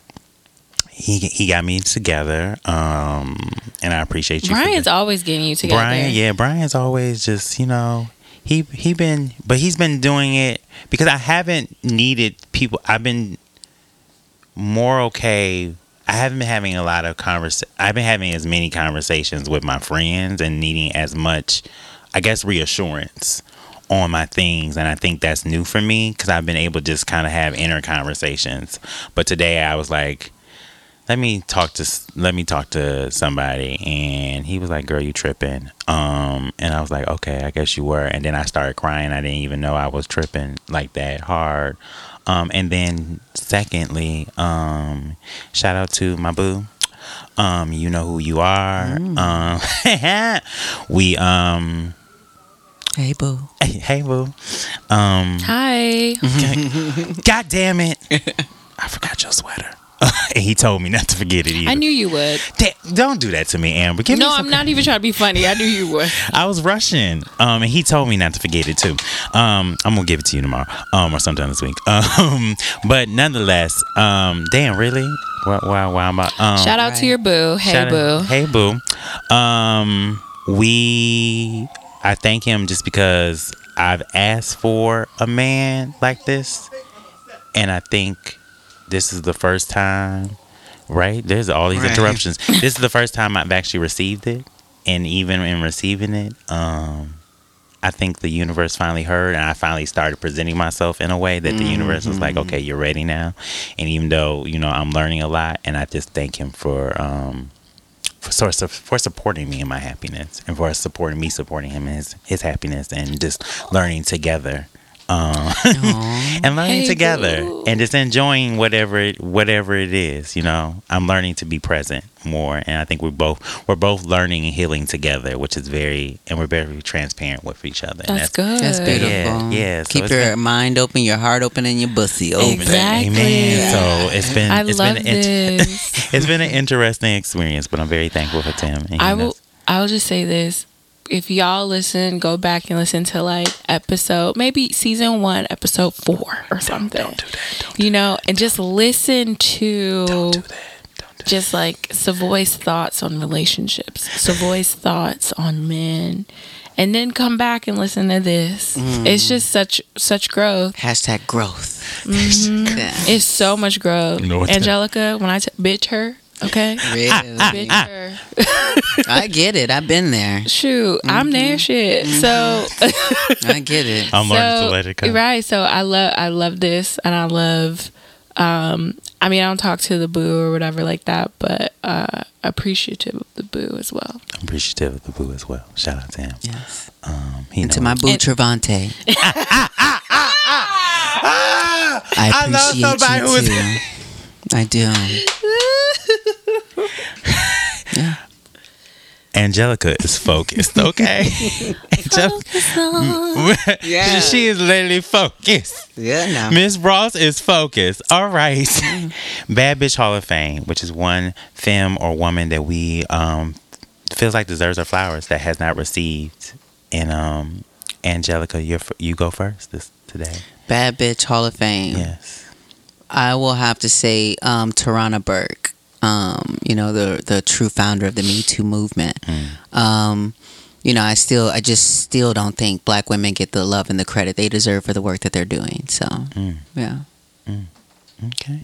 He, he got me together, um, and I appreciate you. Brian's always getting you together. Brian, yeah, Brian's always just you know he he been but he's been doing it because I haven't needed people. I've been more okay. I haven't been having a lot of convers. I've been having as many conversations with my friends and needing as much, I guess, reassurance on my things, and I think that's new for me because I've been able to just kind of have inner conversations. But today I was like, let me talk to let me talk to somebody and he was like girl you tripping. Um and i was like okay i guess you were. And then i started crying. I didn't even know i was tripping like that hard. Um and then secondly um shout out to my boo. Um you know who you are. Um we um Hey, boo. hey, hey boo um Hi. god damn it i forgot your sweater and he told me not to forget it either I knew you would. Da- don't do that to me, Amber. Give No, me I'm not even trying to be funny. I knew you would. I was rushing, um, and he told me not to forget it too. Um, I'm gonna give it to you tomorrow, um, or sometime this week. Um, but nonetheless, um, damn, really? Wow, wow, wow. I'm about, um, Shout out to your boo. Hey shout boo. out- hey, boo. Um, we, I thank him just because I've asked for a man like this, and I think this is the first time. Right? There's all these Right. interruptions. this is the first time I've actually received it, and even in receiving it, um, I think the universe finally heard, and I finally started presenting myself in a way that the universe was like, "Okay, you're ready now." And even though you know I'm learning a lot, and I just thank him for um, for for supporting me in my happiness, and for supporting me supporting him in his his happiness, and just learning together. Um, and learning Hey, together boo. and just enjoying whatever it, whatever it is you know i'm learning to be present more and i think we're both we're both learning and healing together which is very and we're very transparent with each other and That's good. That's beautiful. Yeah, yeah, so Keep your been- mind open, your heart open, and your bussy open. Exactly. amen so it's been I it's love been an this. it's been an interesting experience but i'm very thankful for tim and he I knows- will. I will just say this: if y'all listen, go back and listen to like episode, maybe season one, episode four or something. don't do that don't, you know, and just listen to don't do that don't do just like Savoy's thoughts on relationships, Savoy's thoughts on men, and then come back and listen to this. It's just such such growth. Hashtag growth. Mm-hmm. Yeah. It's so much growth. You know what that- Angelica, when I t- bitch her, okay, Really? I get it. I've been there. Shoot, I'm there. Shit. So. I get it. i'm learning to let it go Right. So I love I love this and I love um I mean I don't talk to the boo or whatever like that, but uh appreciative of the boo as well. i'm appreciative of the boo as well shout out to him Yes. um he And to my boo And- Trevante. I I know appreciate somebody you who is- too. I do. Angelica is focused, okay? Angelica, Yeah. she is literally focused. Yeah, no. Miss Ross is focused. All right. Bad Bitch Hall of Fame, which is one femme or woman that we um feels like deserves her flowers that has not received. And um Angelica, you you go first this today. Bad bitch Hall of Fame. Yes. I will have to say um Tarana Burke. Um, you know, the the true founder of the Me Too movement. Um, you know, I still, I just still don't think black women get the love and the credit they deserve for the work that they're doing. So, yeah. Okay.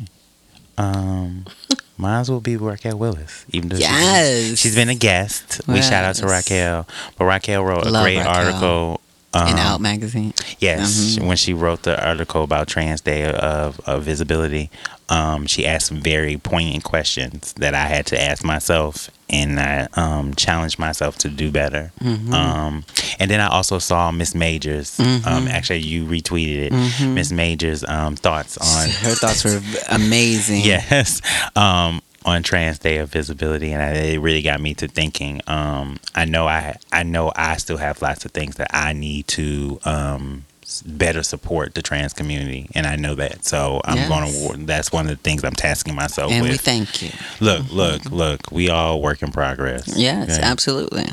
Um, might as well be Raquel Willis, even though she's- Yes. she's been a guest. We shout out to Raquel, but Raquel wrote a great Raquel. article. Um, In Out magazine. Yes, Mhm. when she wrote the article about Trans Day of, of Visibility, um, she asked some very poignant questions that I had to ask myself, and I um, challenged myself to do better. Mm-hmm. Um, and then I also saw Miss Majors. Um, actually, you retweeted it. Mm-hmm. Miss Majors' um, thoughts on Her thoughts were amazing. yes um on trans day of visibility and I, it really got me to thinking um i know i i know i still have lots of things that i need to um better support the trans community and i know that so i'm Yes. going to that's one of the things i'm tasking myself And we with thank you. look look look we all work in progress Yes, okay? absolutely.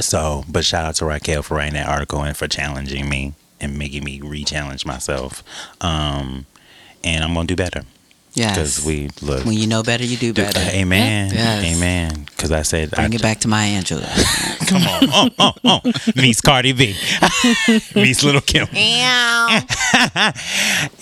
So, but shout out to Raquel for writing that article and for challenging me and making me re-challenge myself. Um, and I'm gonna do better Yes. because we look. when you know better, you do better. Amen. Yes. Amen. Because I said, I, Bring it back to Maya Angelou. come on, oh, oh, oh. meets Cardi B, meets Lil' Kim.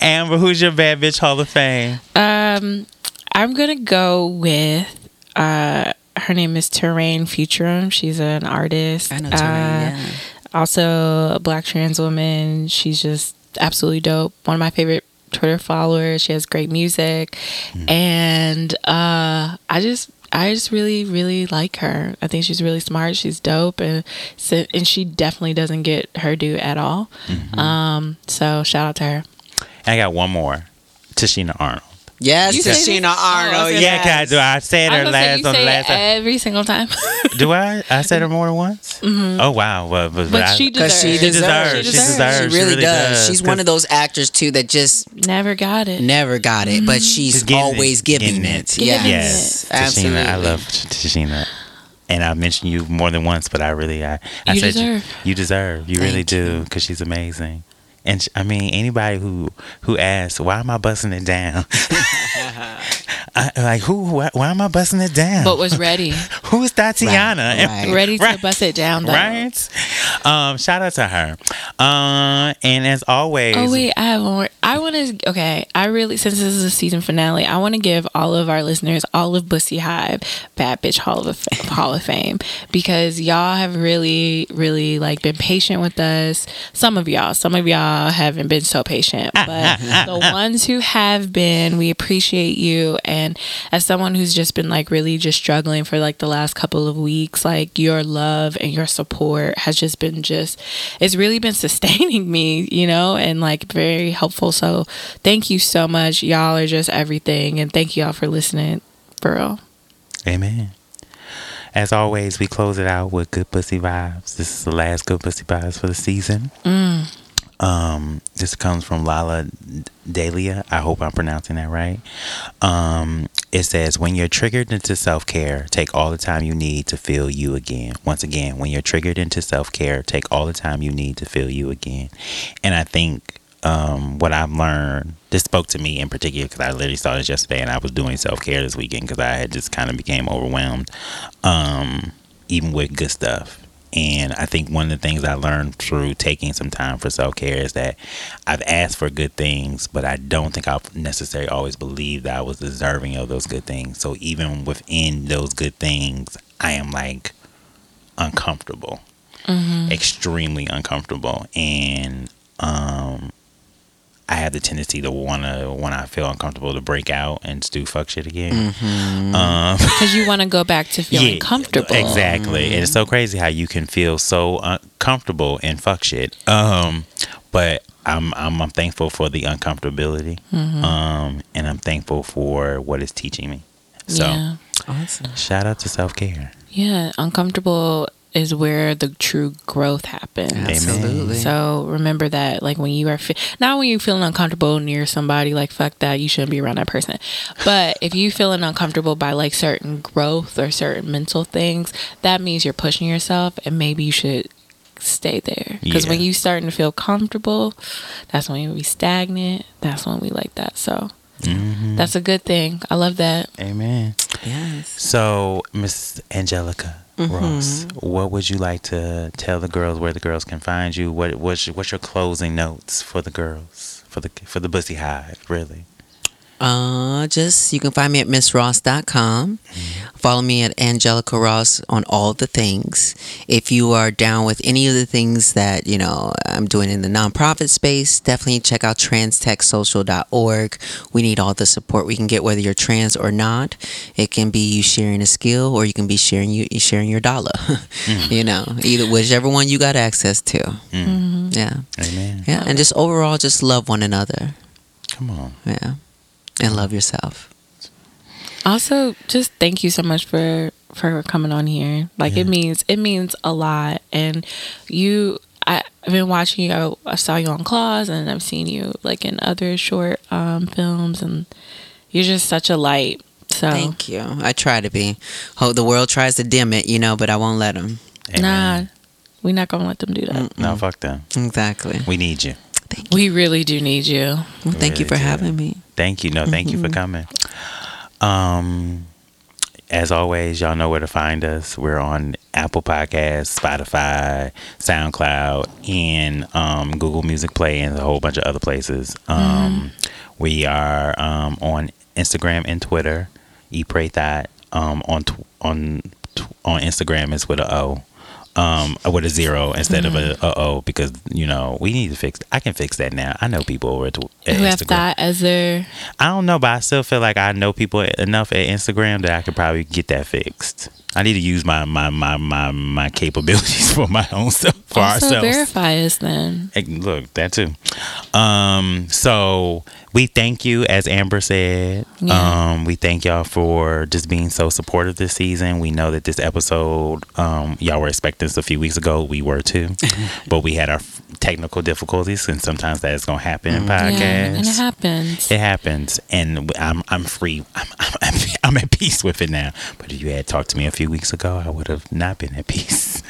Amber, who's your bad bitch Hall of Fame? Um, I'm gonna go with uh, her name is Terrain Futurum. She's an artist. I know Uh, yeah. Also, a black trans woman. She's just absolutely dope. One of my favorite Twitter followers. She has great music, and uh, I just. I just really, really like her. I think she's really smart. She's dope, and and she definitely doesn't get her due at all. Um, so shout out to her. I got one more. Tichina Arnold. Yes, You say this? Tichina Oh, Arnold. Yeah, can I do? I said I her was say, last you on the last. it every single time. Do I? I said her more than once. Mm-hmm. Oh wow! But, but, But I- she deserves. she deserves. deserves. She She, deserves. She really, really does. does. She's one of those actors too that just Never got it. never got it, but mm-hmm. she's She's getting always it. giving Getting it. it. Yes, Giving Yes, absolutely. Tichina. I love Tichina. And I've mentioned you more than once, but I really, I, I You said deserve. You, you deserve. You really do, because she's amazing. And I mean, anybody who who asks, "Why am I busting it down?" I, like who? Why, why am I busting it down? But was ready. Who's Tatiana? Right, right. Ready to Right. bust it down though. Right. Um, shout out to her. Uh, and as always, Oh wait, I have one more. I want to. Okay, I really since this is a season finale, I want to give all of our listeners all of Bussy Hive Bad Bitch Hall of Hall of Fame because y'all have really, really like been patient with us. Some of y'all, some of y'all haven't been so patient, but the ones who have been, we appreciate you. And as someone who's just been like really just struggling for like the last couple of weeks, like your love and your support has just been just it's really been sustaining me, you know, and like very helpful. So thank you so much. Y'all are just everything and thank y'all for listening. For real. Amen. As always, we close it out with good pussy vibes. This is the last good pussy vibes for the season. Mm. Um, this comes from Lala Dalia. I hope I'm pronouncing that right. Um, it says, When you're triggered into self care, take all the time you need to feel you again. Once again, when you're triggered into self care, take all the time you need to feel you again. And I think um, what I've learned, this spoke to me in particular because I literally saw this yesterday and I was doing self care this weekend because I had just kind of became overwhelmed, um, even with good stuff. And I think one of the things I learned through taking some time for self care is that I've asked for good things, but I don't think I've necessarily always believed that I was deserving of those good things. So even within those good things, I am like uncomfortable, extremely uncomfortable. And um, I have the tendency to want to, when I feel uncomfortable, to break out and do fuck shit again. Um, Because you want to go back to feeling yeah, comfortable. Exactly. And it's so crazy how you can feel so uncomfortable and fuck shit. Um, but I'm, I'm I'm thankful for the uncomfortability. Mm-hmm. Um, and I'm thankful for what it's teaching me. So Yeah. Awesome. shout out to self care. Yeah. Uncomfortable is where the true growth happens. Absolutely. So remember that, like when you are, fe- not when you're feeling uncomfortable near somebody, like fuck that, you shouldn't be around that person. But if you feeling uncomfortable by like certain growth or certain mental things, that means you're pushing yourself, and maybe you should stay there. Because when Yeah. you starting to feel comfortable, that's when you be stagnant. That's when we like that. So Mm-hmm. that's a good thing. I love that. Amen. Yes. So, Miss Angelica Mm-hmm. Ross, what would you like to tell the girls where the girls can find you? What what's your, what's your closing notes for the girls for the for the Bussy Hive? Really? Uh, just you can find me at missross.com. Follow me at Angelica Ross on all the things. If you are down with any of the things that, you know, I'm doing in the nonprofit space, definitely check out transtechsocial.org. We need all the support we can get, whether you're trans or not. It can be you sharing a skill or you can be sharing you sharing your dollar. you know, either whichever one you got access to. Mm. Yeah. Amen. Yeah. And just overall just love one another. Come on. Yeah. And love yourself. Also, just thank you so much for for coming on here. Like it means it means a lot. And you, I, I've been watching you. I, I saw you on Claws, and I've seen you like in other short um, films, and you're just such a light. So Thank you. I try to be. Hope the world tries to dim it, you know, but I won't let them. Amen. nah, we're not gonna let them do that. No, fuck them. Exactly. We need you. Thank you. We really do need you. Well, thank you for do. having me. Thank you. No, thank you for coming. Um, as always, y'all know where to find us. We're on Apple Podcasts, Spotify, SoundCloud, and um, Google Music Play, and a whole bunch of other places. Um, We are um, on Instagram and Twitter. Eat Pray Thot Um, on tw- on tw- on Instagram is with a O. Um, with a zero instead of a uh oh because you know we need to fix. I can fix that now. I know people over at, at Who have Instagram. that as their I don't know, but I still feel like I know people enough at Instagram that I could probably get that fixed. I need to use my my my my, my capabilities for my own self for also ourselves. verify us then. Look, that too. Um, so we thank you, as Amber said. Yeah. Um, we thank y'all for just being so supportive this season. We know that this episode, um, y'all were expecting us a few weeks ago. We were too, but we had our technical difficulties, and sometimes that's gonna happen in podcasts. Yeah, and it happens. It happens, and I'm I'm free. I'm, I'm I'm at peace with it now. But if you had talked to me a few weeks ago, I would have not been at peace.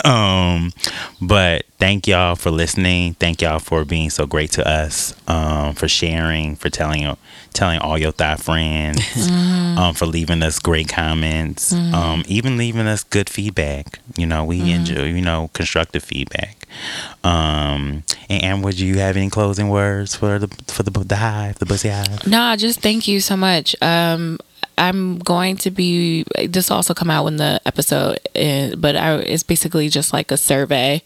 um, but thank y'all for listening. Thank y'all for being so great to us. Um, for sharing, for telling your telling all your thought friends, um, for leaving us great comments, um, even leaving us good feedback. You know, we enjoy you know constructive feedback. Um, and, and would you have any closing words for the for the the hive, the Bussy Hive? No, just thank you so much. Um, I'm going to be. This will also come out when the episode, is, but I, it's basically just like a survey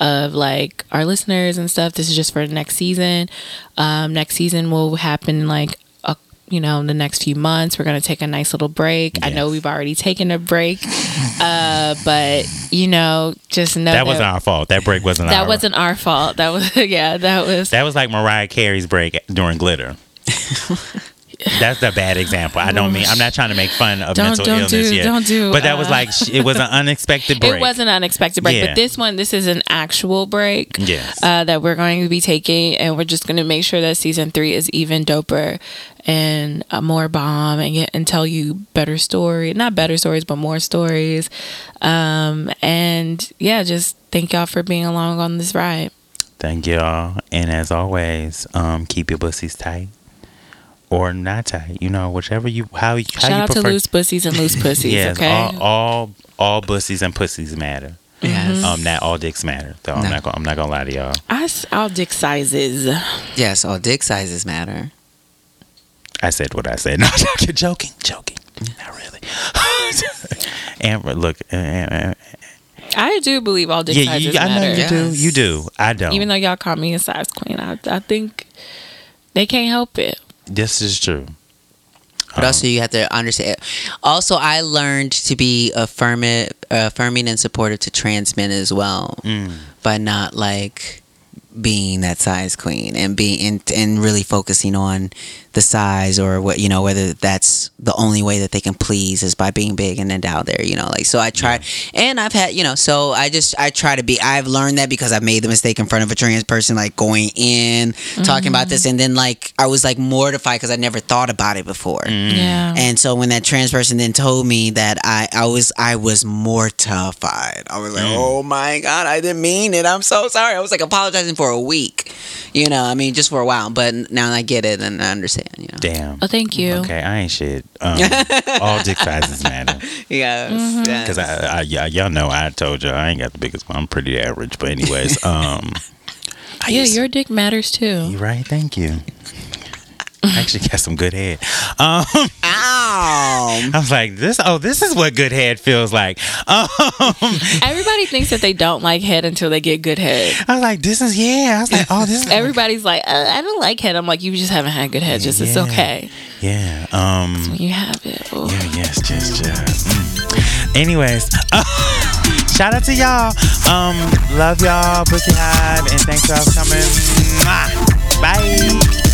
of like our listeners and stuff. This is just for the next season. Um, next season will happen like. A, you know, in the next few months, we're gonna take a nice little break. I know we've already taken a break, uh, but you know, just know That wasn't our fault. That break wasn't our fault. that our wasn't our fault. That was yeah, that was That was like Mariah Carey's break during Glitter. That's a bad example. I don't mean. I'm not trying to make fun of Don't- mental don't illness do- yet. don't do, But that was uh, like it was an unexpected break. It was an unexpected break, Yeah. but this one, this is an actual break. Yes. Uh, that we're going to be taking, and we're just going to make sure that season three is even doper and uh, more bomb, and get and tell you better story, not better stories, but more stories. Um, and yeah, just thank y'all for being along on this ride. Thank y'all. And as always, um, keep your pussies tight or not tight. You know, whichever you how you how Shout you out to loose pussies and loose pussies. yes, okay. all, all all pussies and pussies matter. Yes. Um, not all dicks matter. Though I'm not gonna, I'm not gonna lie to y'all. I s- all dick sizes. Yes, all dick sizes matter. I said what I said. No, joking, joking, joking. Not really. Amber, look, uh, uh, I do believe all dick yeah, sizes you, I know matter. you do. You do. I don't. Even though y'all call me a size queen, I, I think they can't help it. This is true. But also, you have to understand. Also, I learned to be affirming, affirming and supportive to trans men as well Mm. by not like being that size queen and being and, and really focusing on the size or what you know whether that's the only way that they can please is by being big and endowed there you know like so i try and i've had you know so i just i try to be i've learned that because i've made the mistake in front of a trans person like going in talking about this mm-hmm. and then like i was like mortified because i never thought about it before mm. Yeah. and so when that trans person then told me that I, I was I was mortified. I was like, mm. oh my god, I didn't mean it. I'm so sorry. I was like apologizing for a week, you know. I mean, just for a while, but now I get it and I understand. You know. Damn. Oh, thank you. Okay, I ain't shit. Um, all dick sizes matter. Yes. Mm-hmm. yes. Because I, I, yeah, y'all know I told you I ain't got the biggest one. I'm pretty average. But anyways, um, I Yeah, used- your dick matters too. You're right? Thank you. I actually got some good head. Um, Ow. I was like, this. Oh, this is what good head feels like. Um, Everybody thinks that they don't like head until they get good head. I was like, this is yeah. I was like, oh, this is Everybody's like, uh, I don't like head. I'm like, you just haven't had good head. Just it's okay yeah. Um, when you have it. Ooh. yeah. Yes. Just. just. Mm. Anyways, shout out to y'all. Um, love y'all, Bussy Hive, and thanks for coming. Mwah. Bye.